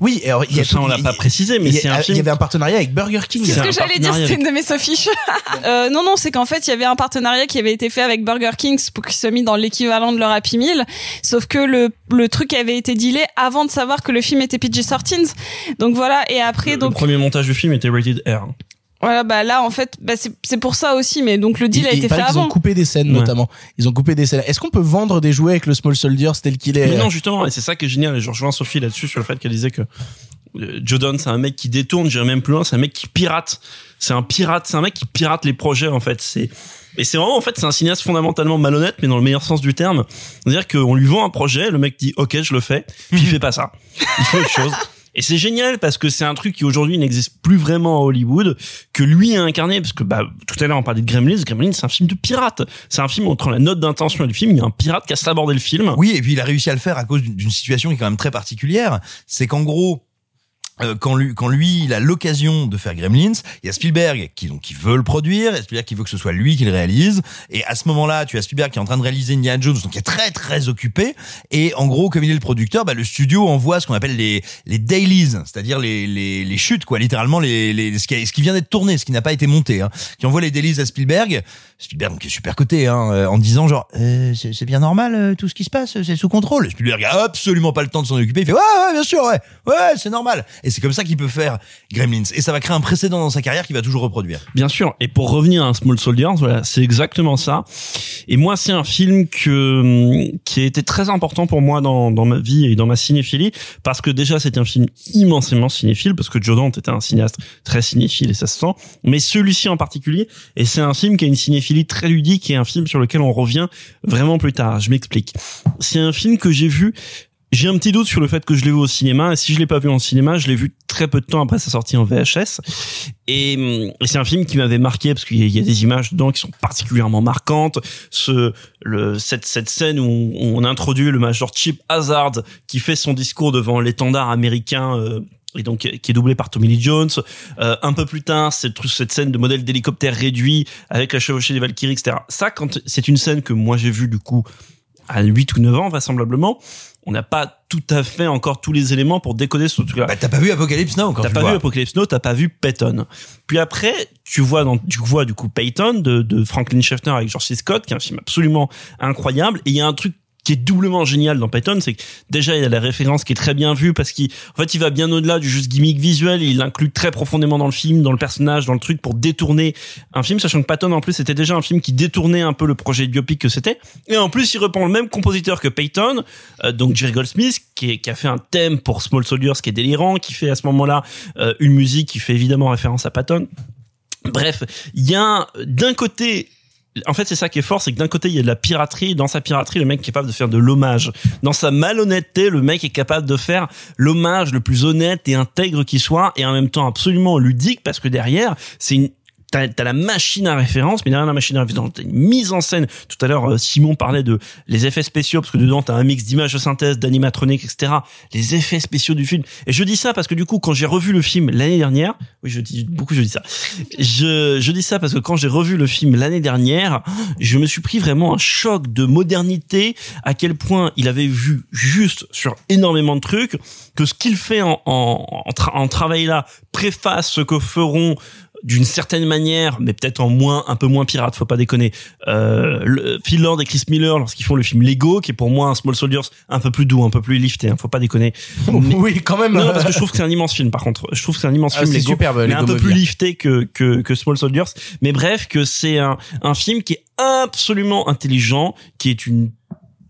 oui alors il y a Ça, tout- on l'a il- pas précisé, mais il c'est un il film- y avait un partenariat avec Burger King C'est ce que j'allais dire, c'était une de mes sophiches. euh, non, non, c'est qu'en fait, il y avait un partenariat qui avait été fait avec Burger King pour qu'ils soient mis dans l'équivalent de leur Happy Meal. Sauf que le, le truc avait été dealé avant de savoir que le film était PG-13. Donc voilà, et après, Le donc, premier montage du film était rated R. voilà, bah là, en fait, bah, c'est c'est pour ça aussi, mais donc le deal a il, été fait avant. ont coupé des scènes Ouais. notamment ils ont coupé des scènes est-ce qu'on peut vendre des jouets avec le Small Soldiers tel qu'il est? Mais non, justement, et c'est ça qui est génial. Et je rejoins Sophie là-dessus sur le fait qu'elle disait que euh, Joe Don, c'est un mec qui détourne, j'irais même plus loin, c'est un mec qui pirate. C'est un pirate, c'est un mec qui pirate les projets, en fait. C'est, et c'est vraiment, en fait, c'est un cinéaste fondamentalement malhonnête, mais dans le meilleur sens du terme. C'est-à-dire qu'on lui vend un projet, le mec dit, OK, je le fais, puis il fait pas ça. Il fait autre chose. Et c'est génial parce que c'est un truc qui aujourd'hui n'existe plus vraiment à Hollywood, que lui a incarné, parce que bah, tout à l'heure on parlait de Gremlins, Gremlins c'est un film de pirate. C'est un film entre la note d'intention le film, il y a un pirate qui a sabordé le film. Oui, et puis il a réussi à le faire à cause d'une- situation qui est quand même très particulière. C'est qu'en gros, quand lui, quand lui, il a l'occasion de faire Gremlins, il y a Spielberg qui donc qui veut le produire, et Spielberg qui veut que ce soit lui qui le réalise. Et à ce moment-là, tu as Spielberg qui est en train de réaliser Indiana Jones, donc qui est très très occupé. Et en gros, comme il est le producteur, bah, le studio envoie ce qu'on appelle les les dailies, c'est-à-dire les, les les chutes quoi, littéralement les, les ce qui, ce qui vient d'être tourné, ce qui n'a pas été monté, hein, qui envoie les dailies à Spielberg. Spielberg qui est super coté, hein, euh, en disant genre euh, c'est bien normal euh, tout ce qui se passe, c'est sous contrôle. Spielberg a absolument pas le temps de s'en occuper. Il fait ouais ouais bien sûr ouais ouais c'est normal. Et c'est comme ça qu'il peut faire Gremlins. Et ça va créer un précédent dans sa carrière qu'il va toujours reproduire. Bien sûr. Et pour revenir à Small Soldiers, voilà, c'est exactement ça. Et moi, c'est un film que qui a été très important pour moi dans dans ma vie et dans ma cinéphilie parce que déjà c'est un film immensément cinéphile parce que Joe Dante était un cinéaste très cinéphile et ça se sent. Mais celui-ci en particulier, et c'est un film qui a une cinéphilie très ludique et un film sur lequel on revient vraiment plus tard. Je m'explique. C'est un film que j'ai vu j'ai un petit doute sur le fait que je l'ai vu au cinéma. Et si je l'ai pas vu en cinéma, je l'ai vu très peu de temps après sa sortie en VHS. Et, hum, c'est un film qui m'avait marqué parce qu'il y, a- il y a des images dedans qui sont particulièrement marquantes. Ce, le, cette, cette scène où on, on introduit le major Chip Hazard qui fait son discours devant l'étendard américain. euh, et donc qui est doublé par Tommy Lee Jones. Euh, un peu plus tard, cette, cette scène de modèle d'hélicoptère réduit avec la chevauchée des Valkyries, etc. Ça, quand c'est une scène que moi j'ai vue du coup à 8 ou 9 ans vraisemblablement, on n'a pas tout à fait encore tous les éléments pour décoder ce truc-là. Bah, t'as pas vu Apocalypse Now quand T'as pas vu. Apocalypse Now, t'as pas vu Peyton. Puis après, tu vois dans, tu vois du coup Peyton de, de Franklin Schaffner avec George C. Scott, qui est un film absolument incroyable. Et il y a un truc qui est doublement génial dans Peyton, c'est que déjà il y a la référence qui est très bien vue parce qu'il, fait, il va bien au-delà du juste gimmick visuel. Il l'inclut très profondément dans le film, dans le personnage, dans le truc pour détourner un film, sachant que Peyton en plus c'était déjà un film qui détournait un peu le projet biopic que c'était. Et en plus, il reprend le même compositeur que Peyton, euh, donc Jerry Goldsmith, qui, est- qui a fait un thème pour Small Soldiers qui est délirant, qui fait à ce moment-là euh, une musique qui fait évidemment référence à Patton. Bref, il y a d'un côté en fait, c'est ça qui est fort, c'est que d'un côté, il y a de la piraterie. Dans sa piraterie, le mec est capable de faire de l'hommage. Dans sa malhonnêteté, le mec est capable de faire l'hommage le plus honnête et intègre qui soit, et en même temps absolument ludique, parce que derrière, c'est une T'as t'as la machine à référence, mais derrière la machine à référence, t'as une mise en scène. Tout à l'heure, euh, Simon parlait de les effets spéciaux, parce que dedans, t'as un mix d'images de synthèse, d'animatronique, etc. Les effets spéciaux du film. Et je dis ça parce que du coup, quand j'ai revu le film l'année dernière, oui, je dis beaucoup, je dis ça. Je, je dis ça parce que quand j'ai revu le film l'année dernière, je me suis pris vraiment un choc de modernité, à quel point il avait vu juste sur énormément de trucs, que ce qu'il fait en, en, en, en travail là préface ce que feront d'une certaine manière, mais peut-être en moins, un peu moins pirate, faut pas déconner. Euh, le, Phil Lord et Chris Miller, lorsqu'ils font le film Lego, qui est pour moi un Small Soldiers un peu plus doux, un peu plus lifté, hein, faut pas déconner. Mais- Oui, quand même. non, parce que je trouve que c'est un immense film. Par contre, je trouve que c'est un immense Ah, film. c'est Lego, superbe, mais Lego un peu plus lifté que que que Small Soldiers. Mais bref, que c'est un un film qui est absolument intelligent, qui est une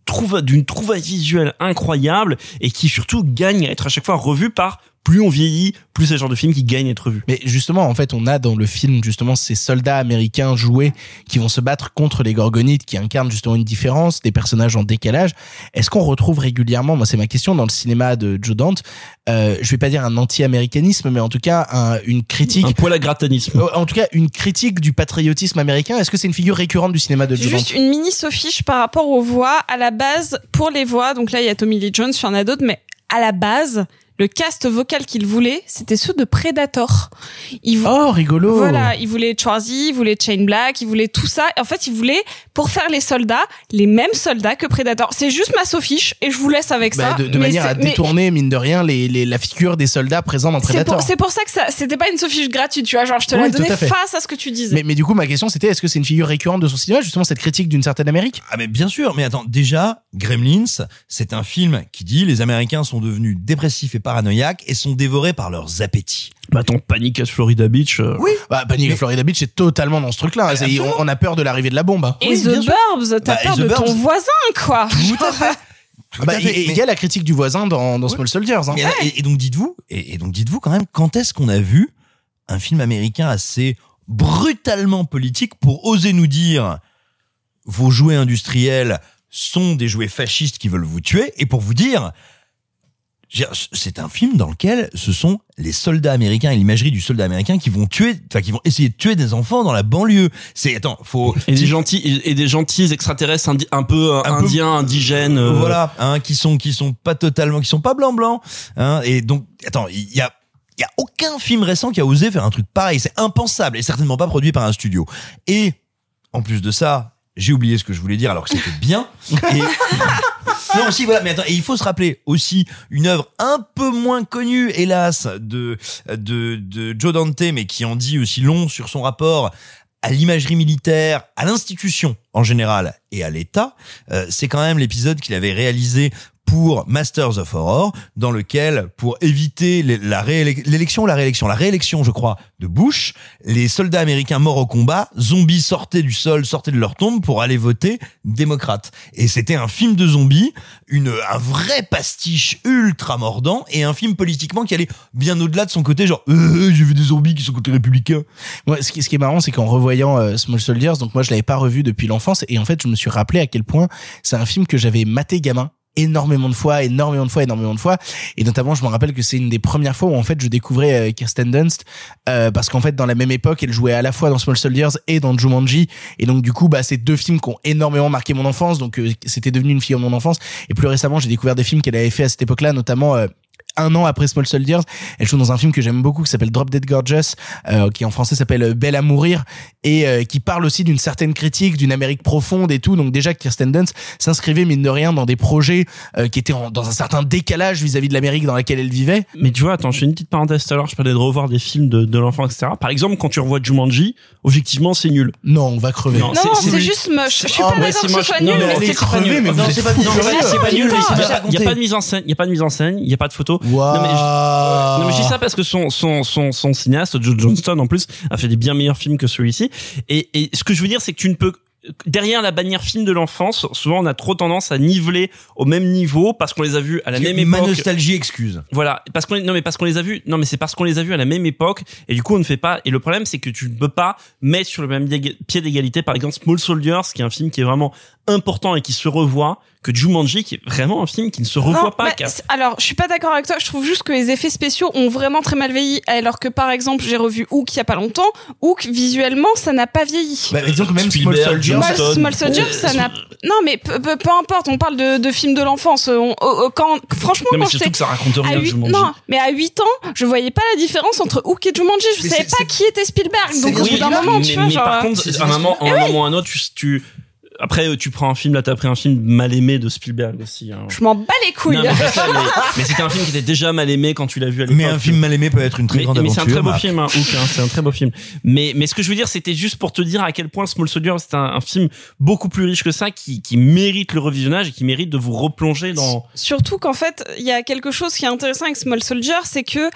trouva d'une trouvaille visuelle incroyable et qui surtout gagne à être à chaque fois revu par plus on vieillit, plus c'est le genre de film qui gagne à être vu. Mais justement, en fait, on a dans le film justement ces soldats américains joués qui vont se battre contre les gorgonites, qui incarnent justement une différence, des personnages en décalage. Est-ce qu'on retrouve régulièrement, moi c'est ma question, dans le cinéma de Joe Dante, euh, je vais pas dire un anti-américanisme, mais en tout cas un- une critique, Un poil à gratanisme. en tout cas une critique du patriotisme américain. Est-ce que c'est une figure récurrente du cinéma de Joe Juste Dante une mini sophiche par rapport aux voix. À la base, pour les voix, donc là il y a Tommy Lee Jones, il y en a d'autres, mais à la base, le cast vocal qu'il voulait, c'était ceux de Predator. Il vou- Oh, rigolo. Voilà, il voulait Schwarzy, il voulait Shane Black, il voulait tout ça. Et en fait, il voulait, pour faire les soldats, les mêmes soldats que Predator. C'est juste ma sophiche et je vous laisse avec Bah, ça. de, de manière à mais détourner, mine de rien, les, les- la figure des soldats présents dans C'est Predator. pour, c'est pour ça que ça, c'était pas une sophiche gratuite, tu vois. Genre, je te Oui, l'ai tout donné à fait. face à ce que tu disais. Mais, mais du coup, ma question c'était est-ce que c'est une figure récurrente de son cinéma, justement cette critique d'une certaine Amérique? Ah mais bien sûr, mais attends, déjà, Gremlins, c'est un film qui dit les Américains sont devenus dépressifs et paranoïaques et sont dévorés par leurs appétits. Bah ton panique à Florida Beach. euh, Oui. Bah, Panic at Florida Beach c'est totalement dans ce truc-là. C'est- absolument. on, on a peur de l'arrivée de la bombe. hein. Et Oui, The. Burbs, t'as Bah, peur de ton voisin, quoi. Tout à fait. Tout Ah bah, à Il Mais- y a la critique du voisin dans, dans Small Soldiers. Hein. Mais là, et, et donc dites-vous, et, et donc dites-vous quand même, quand est-ce qu'on a vu un film américain assez brutalement politique pour oser nous dire vos jouets industriels sont des jouets fascistes qui veulent vous tuer et pour vous dire, c'est un film dans lequel ce sont les soldats américains et l'imagerie du soldat américain qui vont tuer, enfin qui vont essayer de tuer des enfants dans la banlieue. C'est attends, faut Et des gentils et des gentils extraterrestres indi- un peu euh, Un peu- indiens, indigènes. euh, voilà, hein, qui sont qui sont pas totalement, qui sont pas blanc blanc. Hein, et donc, attends, il y a il y a aucun film récent qui a osé faire un truc pareil. C'est impensable et certainement pas produit par un studio. Et en plus de ça, j'ai oublié ce que je voulais dire alors que c'était bien. Et... Non, aussi, voilà, mais attends, et il faut se rappeler aussi une œuvre un peu moins connue, hélas, de, de, de Joe Dante, mais qui en dit aussi long sur son rapport à l'imagerie militaire, à l'institution en général et à l'État. Euh, c'est quand même l'épisode qu'il avait réalisé pour Masters of Horror, dans lequel, pour éviter l'élection la réélection, la réélection, je crois, de Bush, les soldats américains morts au combat, zombies sortaient du sol, sortaient de leur tombe pour aller voter démocrate. Et c'était un film de zombies, une, un vrai pastiche ultra mordant, et un film politiquement qui allait bien au-delà de son côté, genre, euh, j'ai vu des zombies qui sont côté républicain. Ouais, ce qui, ce qui est marrant, c'est qu'en revoyant euh, Small Soldiers, donc moi je l'avais pas revu depuis l'enfance, et en fait je me suis rappelé à quel point c'est un film que j'avais maté gamin énormément de fois, énormément de fois, énormément de fois, et notamment je me rappelle que c'est une des premières fois où en fait je découvrais euh, Kirsten Dunst, euh, parce qu'en fait dans la même époque elle jouait à la fois dans Small Soldiers et dans Jumanji, et donc du coup bah c'est deux films qui ont énormément marqué mon enfance, donc euh, c'était devenu une fille de mon enfance, et plus récemment j'ai découvert des films qu'elle avait fait à cette époque-là, notamment euh, un an après Small Soldiers, elle joue dans un film que j'aime beaucoup qui s'appelle Drop Dead Gorgeous, euh, qui en français s'appelle euh, Belle à mourir et euh, qui parle aussi d'une certaine critique d'une Amérique profonde et tout. Donc déjà Kirsten Dunst s'inscrivait mine de rien dans des projets euh, qui étaient en- dans un certain décalage vis-à-vis de l'Amérique dans laquelle elle vivait. Mais tu vois, attends, je fais une petite parenthèse tout à l'heure, je parlais de revoir des films de, de l'enfant, etc. Par exemple, quand tu revois Jumanji, objectivement, c'est nul. Non, on va crever. Non, c'est juste moche. Je suis Oh, pas d'accord que ce soit Non, nul, mais c'est pas non, nul. c'est pas Il y a pas de mise en scène, il y a pas de mise en scène, il y a pas de photo. Non mais, je, non mais je dis ça parce que son son son son cinéaste Joe Johnston en plus a fait des bien meilleurs films que celui-ci. Et et ce que je veux dire c'est que tu ne peux derrière la bannière film de l'enfance, souvent on a trop tendance à niveler au même niveau parce qu'on les a vus à la même époque. Ma nostalgie excuse. Voilà, parce qu'on non mais parce qu'on les a vus, non mais c'est parce qu'on les a vus à la même époque et du coup on ne fait pas. Et le problème c'est que tu ne peux pas mettre sur le même pied d'égalité, par exemple Small Soldiers, qui est un film qui est vraiment important et qui se revoit, que Jumanji, qui est vraiment un film qui ne se revoit Non, pas. bah, alors, je suis pas d'accord avec toi. Je trouve juste que les effets spéciaux ont vraiment très mal vieilli. Alors que, par exemple, j'ai revu Hook il y a pas longtemps. Hook, visuellement, ça n'a pas vieilli. Bah, disons que même Small Spielberg, Soldiers, Small, Oh, ça n'a. Non, mais peu, peu, peu importe. On parle de, de films de l'enfance. Oh, oh, quand, franchement, Non, mais quand surtout j'étais que ça raconte rien, à huit- Jumanji. Non, mais à 8 ans, je voyais pas la différence entre Hook et Jumanji. Je Mais savais pas qui était Spielberg. Donc, au Oui, bout d'un moment, mais, tu vois, mais genre. par contre, c'est- à un moment, à Eh un oui. moment ou un autre, tu, tu après euh, tu prends un film là, t'as pris un film mal aimé de Spielberg aussi. hein. Je m'en bats les couilles. Non, mais, mais, mais c'était un film qui était déjà mal aimé quand tu l'as vu à l'époque. Mais un film mal aimé peut être une très mais, grande mais aventure. c'est un très beau Marc. film, hein, hein, c'est un très beau film. Mais, mais ce que je veux dire, c'était juste pour te dire à quel point Small Soldier, c'est un, un film beaucoup plus riche que ça, qui, qui mérite le revisionnage et qui mérite de vous replonger dans. Surtout qu'en fait, il y a quelque chose qui est intéressant avec Small Soldier, c'est que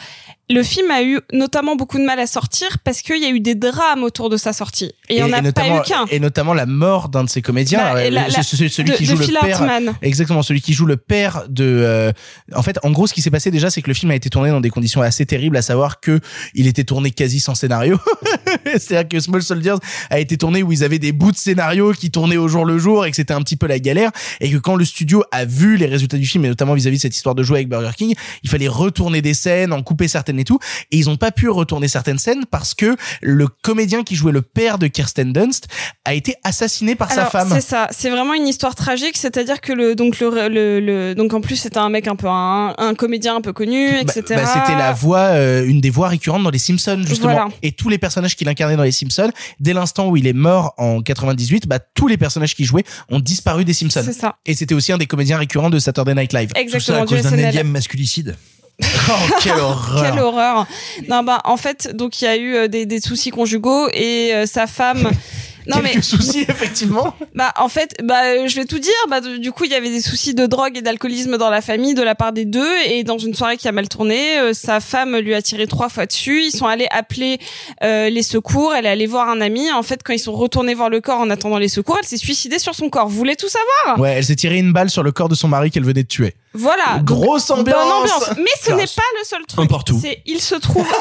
le film a eu notamment beaucoup de mal à sortir parce qu'il y a eu des drames autour de sa sortie. Et il y en a pas eu qu'un. et notamment la mort d'un de ses comédiens, la- la- celui de- qui de joue le père. Hartman. Exactement, celui qui joue le père de. euh, en fait, en gros, ce qui s'est passé déjà, c'est que le film a été tourné dans des conditions assez terribles, à savoir que il était tourné quasi sans scénario. C'est-à-dire que Small Soldiers a été tourné où ils avaient des bouts de scénario qui tournaient au jour le jour et que c'était un petit peu la galère et que quand le studio a vu les résultats du film et notamment vis-à-vis de cette histoire de jouer avec Burger King, il fallait retourner des scènes, en couper certaines et tout et ils ont pas pu retourner certaines scènes parce que le comédien qui jouait le père de Kirsten Dunst a été assassiné par sa femme. C'est ça, c'est vraiment une histoire tragique, c'est-à-dire que le donc le, le, le- donc en plus c'était un mec un peu un, un comédien un peu connu, Bah, etc. bah, c'était la voix, euh, une des voix récurrentes dans les Simpsons justement. Voilà. Et tous les personnages qu'il incarnait dans les Simpsons, dès l'instant où il est mort en 98, bah tous les personnages qu'il jouait ont disparu des Simpsons. C'est ça. Et c'était aussi un des comédiens récurrents de Saturday Night Live. Exactement, Tout ça à cause d'un énième masculicide. Oh quelle horreur. Quelle horreur. Non bah en fait donc il y a eu euh, des, des soucis conjugaux et euh, sa femme Non mais Quelques soucis effectivement. bah en fait bah euh, je vais tout dire bah du coup il y avait des soucis de drogue et d'alcoolisme dans la famille de la part des deux et dans une soirée qui a mal tourné euh, sa femme lui a tiré trois fois dessus ils sont allés appeler euh, les secours elle est allée voir un ami en fait quand ils sont retournés voir le corps en attendant les secours elle s'est suicidée sur son corps vous voulez tout savoir? Ouais, elle s'est tiré une balle sur le corps de son mari qu'elle venait de tuer. Voilà Grosse ambiance. ambiance mais ce n'est pas le seul truc N'importe où. c'est il se trouve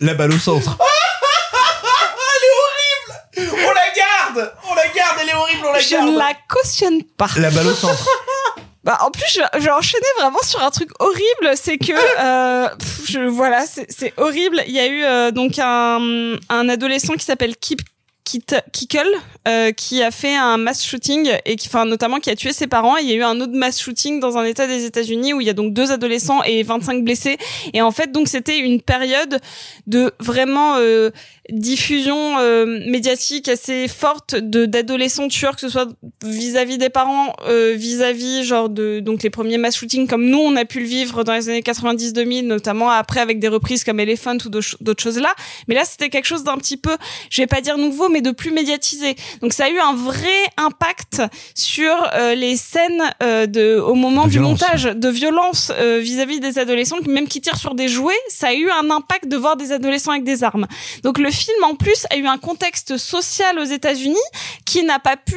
La balle au centre. On la garde On la garde, elle est horrible, on la je garde ne la cautionne pas. La balle au centre. Bah, en plus, je, je vais enchaîner vraiment sur un truc horrible, c'est que euh, pff, je, voilà, c'est horrible. Il y a eu euh, donc un, un adolescent qui s'appelle Kip Kit- Kickle euh, qui a fait un mass shooting et qui, enfin notamment qui a tué ses parents. Il y a eu un autre mass shooting dans un État des États-Unis où il y a donc deux adolescents et 25 blessés. Et en fait, donc c'était une période de vraiment euh, diffusion euh, médiatique assez forte de d'adolescents tueurs, que ce soit vis-à-vis des parents, euh, vis-à-vis genre de donc les premiers mass shootings comme nous on a pu le vivre dans les années 90-2000, notamment après avec des reprises comme Elephant ou d'autres choses là. Mais là c'était quelque chose d'un petit peu, je vais pas dire nouveau, mais de plus médiatisé. Donc ça a eu un vrai impact sur euh, les scènes euh, de au moment De du violence. montage de violence euh, vis-à-vis des adolescents, même qui tirent sur des jouets, ça a eu un impact de voir des adolescents avec des armes. Donc le film en plus a eu un contexte social aux États-Unis qui n'a pas pu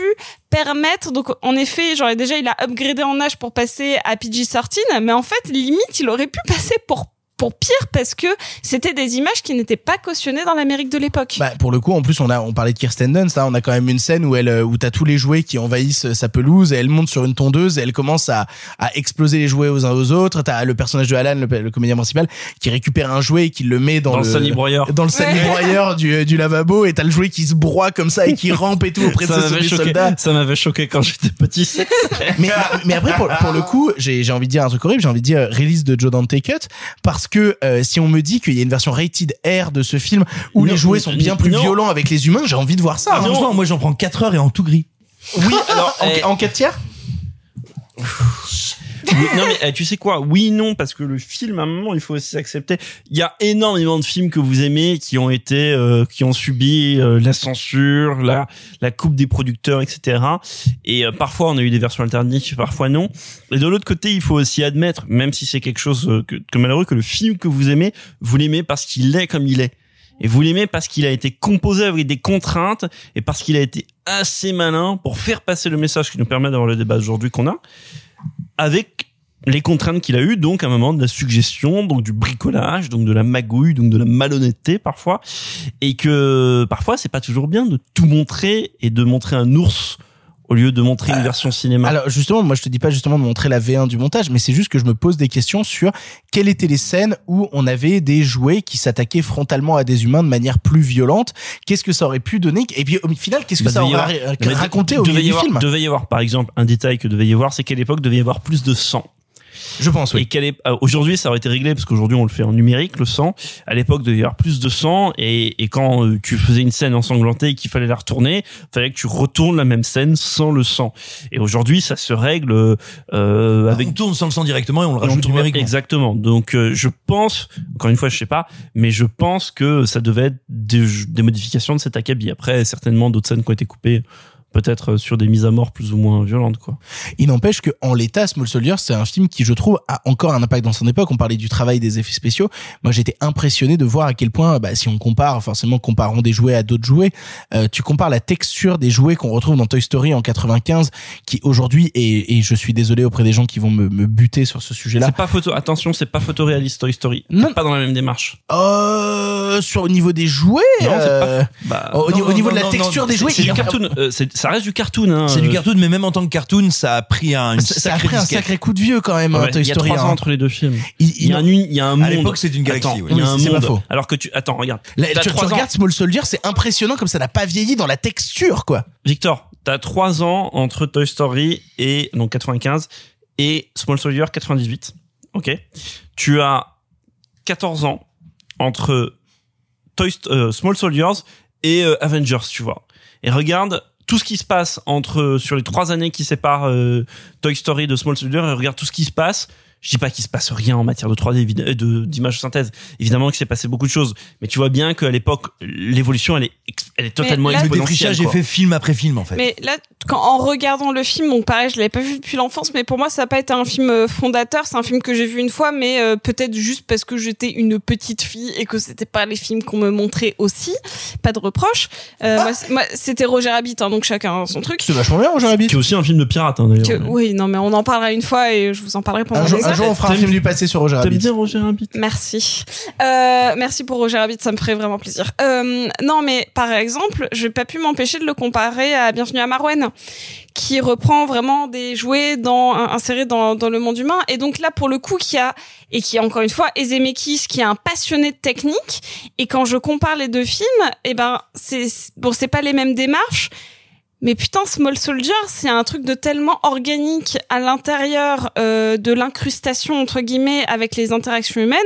permettre donc en effet genre déjà il a upgradé en âge pour passer à PG-13 mais en fait limite il aurait pu passer pour pour pire parce que c'était des images qui n'étaient pas cautionnées dans l'Amérique de l'époque. Bah, pour le coup, en plus, on a, on parlait de Kirsten Dunst, là, on a quand même une scène où elle, euh, où t'as tous les jouets qui envahissent euh, sa pelouse et elle monte sur une tondeuse et elle commence à, à exploser les jouets aux uns aux autres. T'as le personnage de Alan, le, le comédien principal, qui récupère un jouet et qui le met dans, Dans le salibroyeur. dans le salibroyeur du, du lavabo et t'as le jouet qui se broie comme ça et qui rampe et tout auprès de ça ses m'avait choqué. soldats. Ça m'avait choqué quand j'étais petit. mais, mais après, pour, pour le coup, j'ai j'ai envie de dire un truc horrible, j'ai envie de dire release de Joe Dante Cut, parce que euh, si on me dit qu'il y a une version rated R de ce film où Non, les jouets sont bien plus non. violents avec les humains, j'ai envie de voir ça. hein. Franchement, moi j'en prends 4 heures et en tout gris. Oui, alors Eh. en, en 4 tiers Non mais eh, tu sais quoi? Oui non parce que le film à un moment il faut aussi accepter. Il y a énormément de films que vous aimez qui ont été euh, qui ont subi euh, la censure, la la coupe des producteurs, etc. Et euh, parfois on a eu des versions alternatives, parfois non. Et de l'autre côté il faut aussi admettre, même si c'est quelque chose euh, que, que malheureux, que le film que vous aimez, vous l'aimez parce qu'il est comme il est. Et vous l'aimez parce qu'il a été composé avec des contraintes et parce qu'il a été assez malin pour faire passer le message qui nous permet d'avoir le débat aujourd'hui qu'on a avec les contraintes qu'il a eues, donc à un moment de la suggestion, donc du bricolage, donc de la magouille, donc de la malhonnêteté parfois, et que parfois c'est pas toujours bien de tout montrer et de montrer un ours au lieu de montrer une version cinéma. Alors justement, moi je te dis pas justement de montrer la V1 du montage, mais c'est juste que je me pose des questions sur quelles étaient les scènes où on avait des jouets qui s'attaquaient frontalement à des humains de manière plus violente. Qu'est-ce que ça aurait pu donner? Et puis au final, qu'est-ce que Bah, ça aurait raconté au milieu du avoir, film? Devait y avoir, par exemple, un détail que devait y avoir, c'est qu'à l'époque devait y avoir plus de sang. Je pense, oui. Et euh, aujourd'hui, ça aurait été réglé parce qu'aujourd'hui, on le fait en numérique, le sang. À l'époque, il devait y avoir plus de sang et, et quand euh, tu faisais une scène ensanglantée et qu'il fallait la retourner, fallait que tu retournes la même scène sans le sang. Et aujourd'hui, ça se règle, euh, avec On tourne sans le sang directement et on le on rajoute tourne- numériquement. Exactement. Donc euh, je pense, encore une fois, je sais pas, mais je pense que ça devait être des, des modifications de cet acabit. Après, certainement d'autres scènes qui ont été coupées, peut-être euh, sur des mises à mort plus ou moins violentes, quoi. Il n'empêche que en l'état, Small Soldiers, c'est un film qui, je trouve, a encore un impact dans son époque. On parlait du travail des effets spéciaux. Moi, j'étais impressionné de voir à quel point, bah, si on compare, forcément, comparons des jouets à d'autres jouets, euh, tu compares la texture des jouets qu'on retrouve dans Toy Story en 95, qui aujourd'hui, et, et je suis désolé auprès des gens qui vont me, me buter sur ce sujet-là. C'est pas photo. Attention, c'est pas photoréaliste Toy Story. Non. Pas dans la même démarche. Euh, sur au niveau des jouets, Non, euh, pas. Bah, au, niveau- non, au niveau non, de la non, texture non, des jouets, c'est du cartoon. euh, c'est- ça reste du cartoon. Hein. C'est du cartoon, mais même en tant que cartoon, ça a pris un, une ça, ça a pris un sacré coup de vieux quand même, Ouais, hein, Toy il y a Story. trois hein. ans entre les deux films. Il- Il y a un, il y a un monde. À l'époque, c'est une galaxie, Attends, oui. Il y a un monde. faux. Alors que tu, attends, regarde. Tu, regardes Small Soldier, c'est impressionnant comme ça n'a pas vieilli dans la texture, quoi. Victor, t'as trois ans entre Toy Story et donc 95 et Small Soldier 98. Ok. Tu as 14 ans entre Toy euh, Small Soldiers et euh, Avengers, tu vois. Et regarde tout ce qui se passe entre sur les trois années qui séparent euh, Toy Story de Small Soldier regarde tout ce qui se passe. Je dis pas qu'il se passe rien en matière de 3D, évid- euh, de d'image de synthèse. Évidemment qu'il s'est passé beaucoup de choses, mais tu vois bien qu'à l'époque l'évolution elle est ex- elle est totalement là- Le exponentielle. défrichage est quoi. fait film après film, en fait. Mais là, quand, en regardant le film, donc pareil, je l'avais pas vu depuis l'enfance, mais pour moi, ça n'a pas été un film euh, fondateur. C'est un film que j'ai vu une fois, mais euh, peut-être juste parce que j'étais une petite fille et que c'était pas les films qu'on me montrait aussi. Pas de reproche. Euh, moi, c'était Roger Rabbit, hein, donc chacun son truc. C'est vachement bien, Roger Rabbit. Qui est aussi un film de pirate, hein, d'ailleurs. Que- oui, non, mais on en parlera une fois et je vous en parlerai pendant Un jour, un jour, on fera un film du passé sur Roger Rabbit. bien Roger Rabbit Merci. Euh, merci pour Roger Rabbit, ça me ferait vraiment plaisir. Euh, non, mais par exemple, je n'ai pas pu m'empêcher de le comparer à Bienvenue à Marwen, qui reprend vraiment des jouets dans, insérés dans, dans le monde humain. Et donc là, pour le coup, qui a, et qui est encore une fois, Ezemekis, qui est un passionné de technique. Et quand je compare les deux films, eh ben, c'est, bon, c'est pas les mêmes démarches. Mais putain, Small Soldier, c'est un truc de tellement organique à l'intérieur euh, de l'incrustation entre guillemets avec les interactions humaines.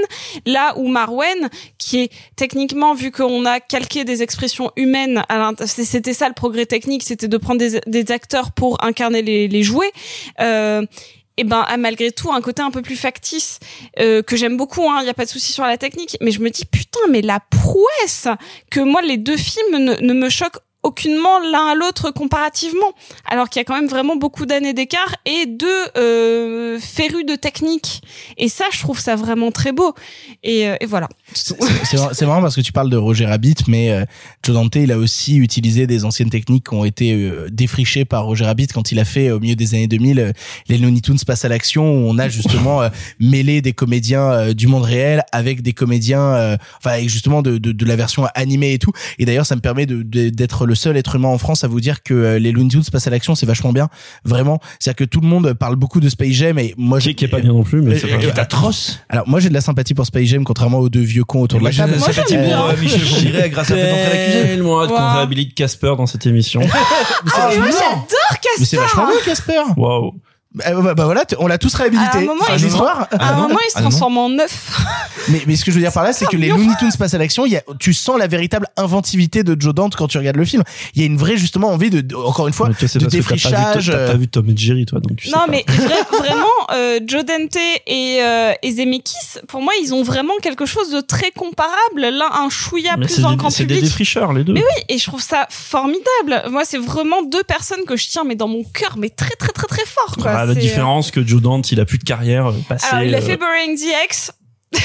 Là où Marwen, qui est techniquement vu qu'on a calqué des expressions humaines, à c'était ça le progrès technique, c'était de prendre des, acteurs pour incarner les, jouets. Euh, et ben a malgré tout un côté un peu plus factice euh, que j'aime beaucoup il y a pas de souci sur la technique mais je me dis putain mais la prouesse que moi les deux films ne me choquent aucunement l'un à l'autre comparativement alors qu'il y a quand même vraiment beaucoup d'années d'écart et deux euh, férus de technique et ça je trouve ça vraiment très beau. Et, euh, voilà. C'est mar- c'est marrant parce que tu parles de Roger Rabbit, mais euh, Joe Dante, il a aussi utilisé des anciennes techniques qui ont été euh, défrichées par Roger Rabbit quand il a fait au milieu des années 2000 euh, les Looney Tunes passent à l'action où on a justement mêlé des comédiens du monde réel avec des comédiens, enfin avec justement de, de, de la version animée et tout. Et d'ailleurs, ça me permet de- de- d'être le seul être humain en France à vous dire que euh, les Looney Tunes passent à l'action, c'est vachement bien, vraiment. C'est-à-dire que tout le monde parle beaucoup de Space Jam et moi, je Qui est pas bien non plus, mais c'est pas atroce. Alors moi j'ai de la sympathie pour Space Jam contrairement aux deux vieux cons autour de Moi, la j'ai de table. la sympathie pour euh, Michel Fourniret grâce à Faites entrer qu'on réhabilite Casper dans cette émission. Mais Ah, moi j'adore mais c'est Casper vachement bien Casper. Waouh. Bah, bah, bah voilà, on l'a tous réhabilité. À un moment, Fin il se- à un moment il se Ah transforme en neuf Mais, mais ce que je veux dire par là, c'est que les Looney Tunes passent à l'action. Il y a, tu sens la véritable inventivité de Joe Dante quand tu regardes le film. Il y a une vraie justement envie de, de- encore une fois, toi, de parce que t'as pas vu- défrichage. T'as pas euh, vu Tom et Jerry, toi, donc tu Non, mais vra- vraiment, euh, Joe Dante et, euh, et Zemeckis, pour moi, ils ont vraiment quelque chose de très comparable. L'un un chouïa Mais plus dans le grand c'est des défricheurs, les deux. Mais oui, et je trouve ça formidable. Moi, c'est vraiment deux personnes que je tiens, mais dans mon cœur, mais très, très, très, très fort. Quoi. Ah, la C'est, euh, différence que Joe Dante, il a plus de carrière euh, passée. Alors, il a euh, fait Boring DX.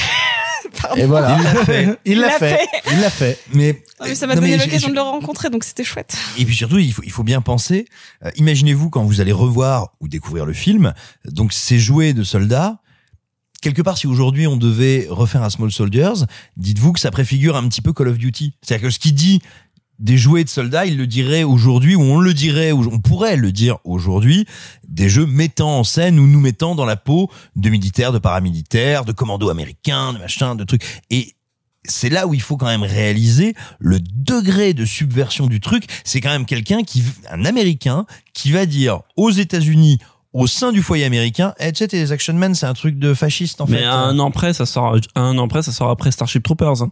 Et voilà. Il l'a fait. Il Il l'a l'a fait. fait. Il l'a fait. Mais, mais ça m'a donné mais l'occasion je- de le rencontrer, donc c'était chouette. Et puis surtout, il faut, il faut bien penser. euh, Imaginez-vous quand vous allez revoir ou découvrir le film. Donc ces jouets de soldats. Quelque part, si aujourd'hui on devait refaire un Small Soldiers, dites-vous que ça préfigure un petit peu Call of Duty. C'est-à-dire que ce qui dit des jouets de soldats, il le dirait aujourd'hui, ou on le dirait, ou on pourrait le dire aujourd'hui, des jeux mettant en scène ou nous mettant dans la peau de militaires, de paramilitaires, de commandos américains, de machin, de trucs. Et c'est là où il faut quand même réaliser le degré de subversion du truc. C'est quand même quelqu'un qui, un Américain, qui va dire aux États-Unis, au sein du foyer américain, eh, tu sais, tes Action Men, c'est un truc de fasciste, en mais fait. à un an près, ça sort, un an près, ça sort après Starship Troopers. hein.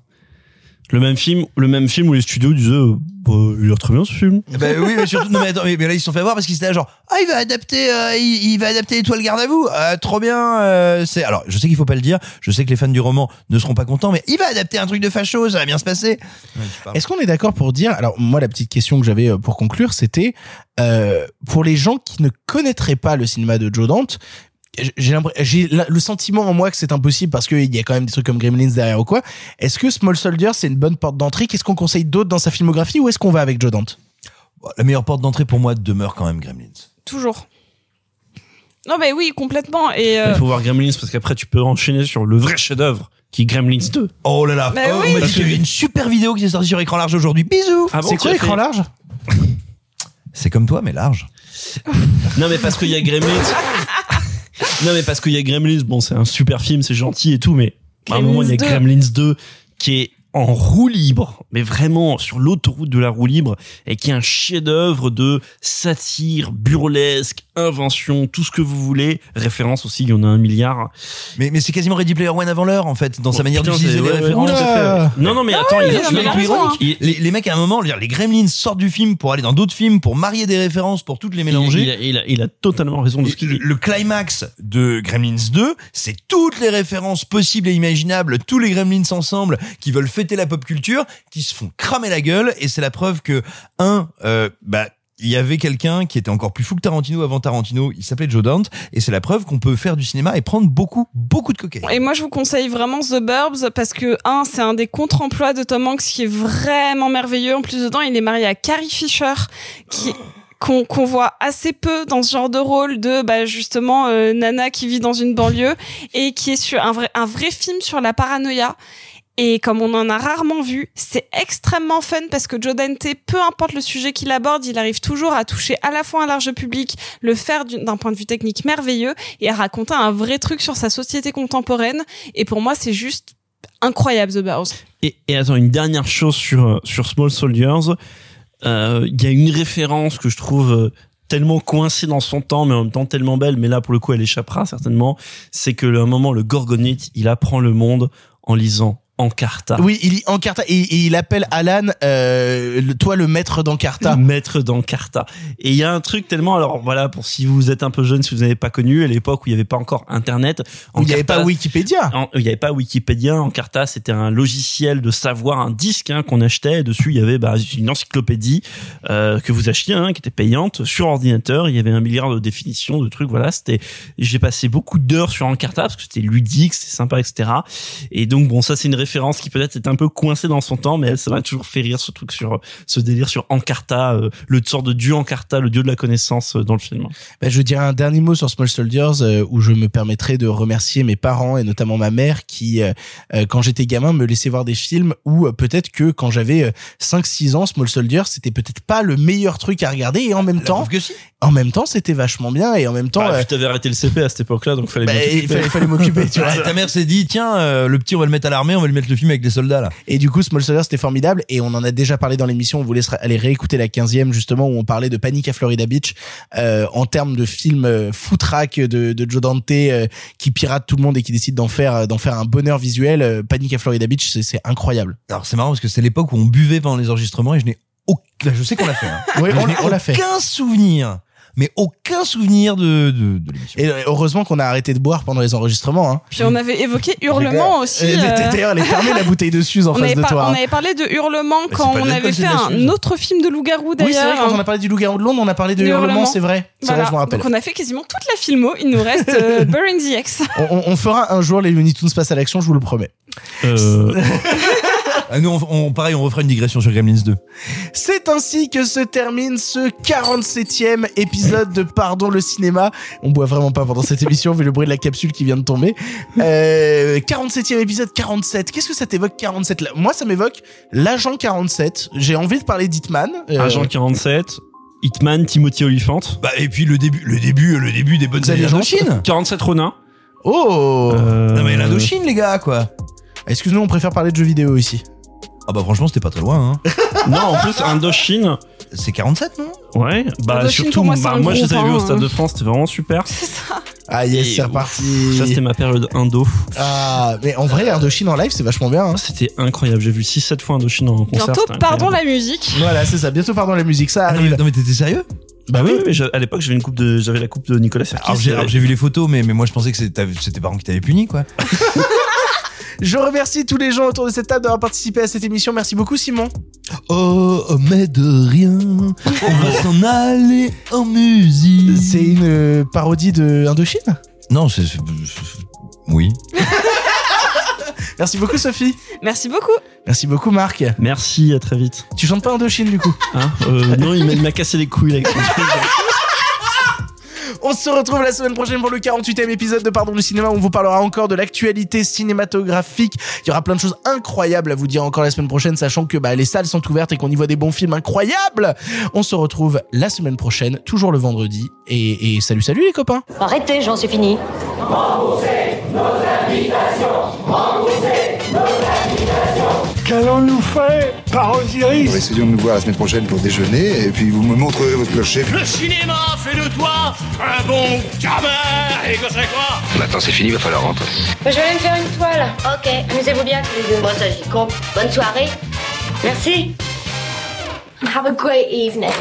Le même film, le même film où les studios disaient, euh, bah, il a très bien ce film. Ben oui, mais surtout, non, mais attends, mais, mais là, ils se sont fait avoir parce qu'ils étaient là, genre, ah, il va adapter, euh, il, il va adapter Étoile Garde à vous, Euh, trop bien, euh, c'est, alors, je sais qu'il faut pas le dire, je sais que les fans du roman ne seront pas contents, mais il va adapter un truc de facho, ça va bien se passer. Est-ce qu'on est d'accord pour dire alors moi la petite question que j'avais euh, pour conclure c'était euh, pour les gens qui ne connaîtraient pas le cinéma de Joe Dante j'ai le sentiment en moi que c'est impossible parce qu'il y a quand même des trucs comme Gremlins derrière ou quoi. Est-ce que Small Soldier c'est une bonne porte d'entrée? Qu'est-ce qu'on conseille d'autre dans sa filmographie ou est-ce qu'on va avec Joe Dante? Bon, La meilleure porte d'entrée pour moi demeure quand même Gremlins. Toujours. Non, mais oui, complètement. Et, euh, Il faut voir Gremlins parce qu'après, tu peux enchaîner sur le vrai chef-d'œuvre qui est Gremlins 2. Oh là là, Bah oh, oui. dit qu'il y avait une super vidéo qui est sortie sur écran large aujourd'hui. Bisous. Ah bon, C'est quoi l'écran fait- large? C'est comme toi, mais large. Non, mais parce qu'il y a Gremlins. non, mais parce qu'il y a Gremlins. Bon, c'est un super film, c'est gentil et tout, mais à un moment, il y a Gremlins Gremlins 2 qui est en roue libre, mais vraiment sur l'autoroute de la roue libre, et qui est un chef-d'œuvre de satire, burlesque, invention, tout ce que vous voulez. Référence aussi, il y en a un milliard. Mais, mais c'est quasiment Ready Player One avant l'heure, en fait, dans sa Oh, manière putain, d'utiliser les ouais, ouais, références. Non, non, mais attends, ouais, mais il raison, hein. Les, les mecs, à un moment, les Gremlins sortent du film pour aller dans d'autres films, pour marier des références, pour toutes les mélanger. il a, il a- il a totalement raison de ce qu'il le, dit. le climax de Gremlins 2, c'est toutes les références possibles et imaginables, tous les Gremlins ensemble qui veulent fêter la pop culture, qui se font cramer la gueule, et c'est la preuve que, un, euh, bah, il y avait quelqu'un qui était encore plus fou que Tarantino avant Tarantino, il s'appelait Joe Dante, et c'est la preuve qu'on peut faire du cinéma et prendre beaucoup, beaucoup de cocaïne. Et moi, je vous conseille vraiment The Burbs parce que, un, c'est un des contre-emplois de Tom Hanks qui est vraiment merveilleux. En plus, dedans, il est marié à Carrie Fisher, qui, qu'on qu'on voit assez peu dans ce genre de rôle de bah justement euh, Nana qui vit dans une banlieue et qui est sur un vrai un vrai film sur la paranoïa. Et comme on en a rarement vu, c'est extrêmement fun parce que Joe Dante, peu importe le sujet qu'il aborde, il arrive toujours à toucher à la fois un large public, le faire d'un point de vue technique merveilleux et à raconter un vrai truc sur sa société contemporaine. Et pour moi, c'est juste incroyable The Bows. Et, et attends, une dernière chose sur, euh, sur Small Soldiers. Euh, Il y a une référence que je trouve euh, tellement coincée dans son temps, mais en même temps tellement belle, mais là, pour le coup, elle échappera certainement. C'est que à un moment, le Gorgonite, il apprend le monde en lisant Encarta. Oui, il lit Encarta et, et il appelle Alan, euh, le- toi le maître d'Encarta. Maître d'Encarta. Et il y a un truc tellement, alors voilà, pour si vous êtes un peu jeune, si vous n'avez pas connu, à l'époque où il n'y avait pas encore Internet. Où il n'y avait pas Wikipédia. en- il n'y avait pas Wikipédia. Encarta, c'était un logiciel de savoir, un disque hein, qu'on achetait. Et dessus, il y avait bah, une encyclopédie euh, que vous achetiez, hein, qui était payante sur ordinateur. Il y avait un milliard de définitions, de trucs. Voilà, c'était. J'ai passé beaucoup d'heures sur Encarta parce que c'était ludique, c'était sympa, etc. Et donc bon, ça c'est une référence qui peut-être est un peu coincée dans son temps, mais elle, ça m'a toujours fait rire ce truc sur ce délire sur Encarta, euh, le sort de dieu Encarta, le dieu de la connaissance euh, dans le film. Bah, je dirais un dernier mot sur Small Soldiers euh, où je me permettrai de remercier mes parents et notamment ma mère qui, quand j'étais gamin, me laissait voir des films où euh, peut-être que quand j'avais euh, 5-6 ans, Small Soldiers, c'était peut-être pas le meilleur truc à regarder et en même temps, en même temps, c'était vachement bien et en même temps, Bah, euh, tu t'avais arrêté le CP à cette époque-là, donc fallait bah, il fallait, fallait m'occuper, tu vois. Ouais, ta mère s'est dit tiens euh, le petit on va le mettre à l'armée on va lui mettre le film avec les soldats là Et du coup, Small Soldiers, c'était formidable. Et on en a déjà parlé dans l'émission. On vous aller réécouter la 15e, justement, où on parlait de Panique à Florida Beach, euh, en termes de film euh, foutraque de, de Joe Dante, euh, qui pirate tout le monde et qui décide d'en faire, d'en faire un bonheur visuel. Euh, Panique à Florida Beach, c'est, c'est incroyable. alors c'est marrant parce que c'est l'époque où on buvait pendant les enregistrements et je n'ai aucun je sais qu'on l'a fait hein. Oui, on on l'a fait. aucun souvenir mais aucun souvenir de de, de l'émission Et euh, heureusement qu'on a arrêté de boire pendant les enregistrements. Hein. Puis on avait évoqué Hurlement aussi. Euh, euh, D'ailleurs, elle est fermée la bouteille de Suze en on face de toi. on hein. avait parlé de Hurlement quand on avait fait un autre film de loup-garou Oui, c'est d'ailleurs. vrai, quand on a parlé du loup-garou de Londres, on a parlé de, Hurlement, Hurlement. c'est vrai. C'est Voilà. vrai, je me rappelle. Donc on a fait quasiment toute la filmo. Il nous reste euh, Burying the X. On, on- on fera un jour les Looney Tunes passent à l'action, je vous le promets. Euh, Ah, nous on, on- pareil on refera une digression sur Gremlins 2 C'est ainsi que se termine ce 47e épisode de Pardon le cinéma. On boit vraiment pas pendant cette émission vu le bruit de la capsule qui vient de tomber. Euh, 47e épisode 47. Qu'est-ce que ça t'évoque 47 là Moi ça m'évoque l'agent 47. J'ai envie de parler d'Hitman. Euh, Agent 47, Hitman, Timothy Olyphant. bah et puis le début le début le début des bonnes années d'Indochine 47 Ronin. Oh Euh, non mais l'Indochine les gars quoi Excuse-nous, on préfère parler de jeux vidéo ici. Ah bah franchement c'était pas très loin hein. Non, en plus, Indochine. c'est 47 non? Ouais, bah Indochine, surtout, pour moi, c'est bah, un moi je les avais vus au hein. Stade de France, c'était vraiment super. Ah yes, c'est reparti. Ça, c'était ma période Indo. Ah, mais en vrai, Indochine en live, c'est vachement bien. hein. C'était incroyable. J'ai vu 6-7 fois Indochine en concert. Bientôt, pardon la musique. Voilà, c'est ça. Bientôt, pardon, la musique, ça Ah, arrive. mais, non mais t'étais sérieux? Bah oui, mais j'ai- à l'époque, j'avais une coupe de, j'avais la coupe de Nicolas Serkis. alors j'ai vu les photos mais mais moi je pensais que c'était c'était tes parents qui t'avaient puni quoi Je remercie tous les gens autour de cette table d'avoir participé à cette émission. Merci beaucoup, Simon. Oh, mais de rien, on va s'en aller en musique. C'est une euh, parodie de Indochine? Non, c'est. Oui. Merci beaucoup, Sophie. Merci beaucoup. Merci beaucoup, Marc. Merci, à très vite. Tu chantes pas Indochine, du coup? Hein euh, non, il m'a- il m'a cassé les couilles là, avec son truc. On se retrouve la semaine prochaine pour le 48e épisode de Pardon du cinéma où on vous parlera encore de l'actualité cinématographique. Il y aura plein de choses incroyables à vous dire encore la semaine prochaine, sachant que bah, les salles sont ouvertes et qu'on y voit des bons films incroyables. On se retrouve la semaine prochaine, toujours le vendredi. Et, et salut, salut les copains. Arrêtez, Jean, c'est fini. Qu'allons-nous faire par Osiris Essayons de nous voir la semaine prochaine pour déjeuner et puis vous me montrerez votre clocher. Le cinéma fait de toi un bon gamin Et que c'est quoi? Maintenant c'est fini, va falloir rentrer. Moi, je vais aller me faire une toile. Ok, amusez-vous bien tous les deux. Bon, ça j'y compte. Bonne soirée. Merci. Have a great evening.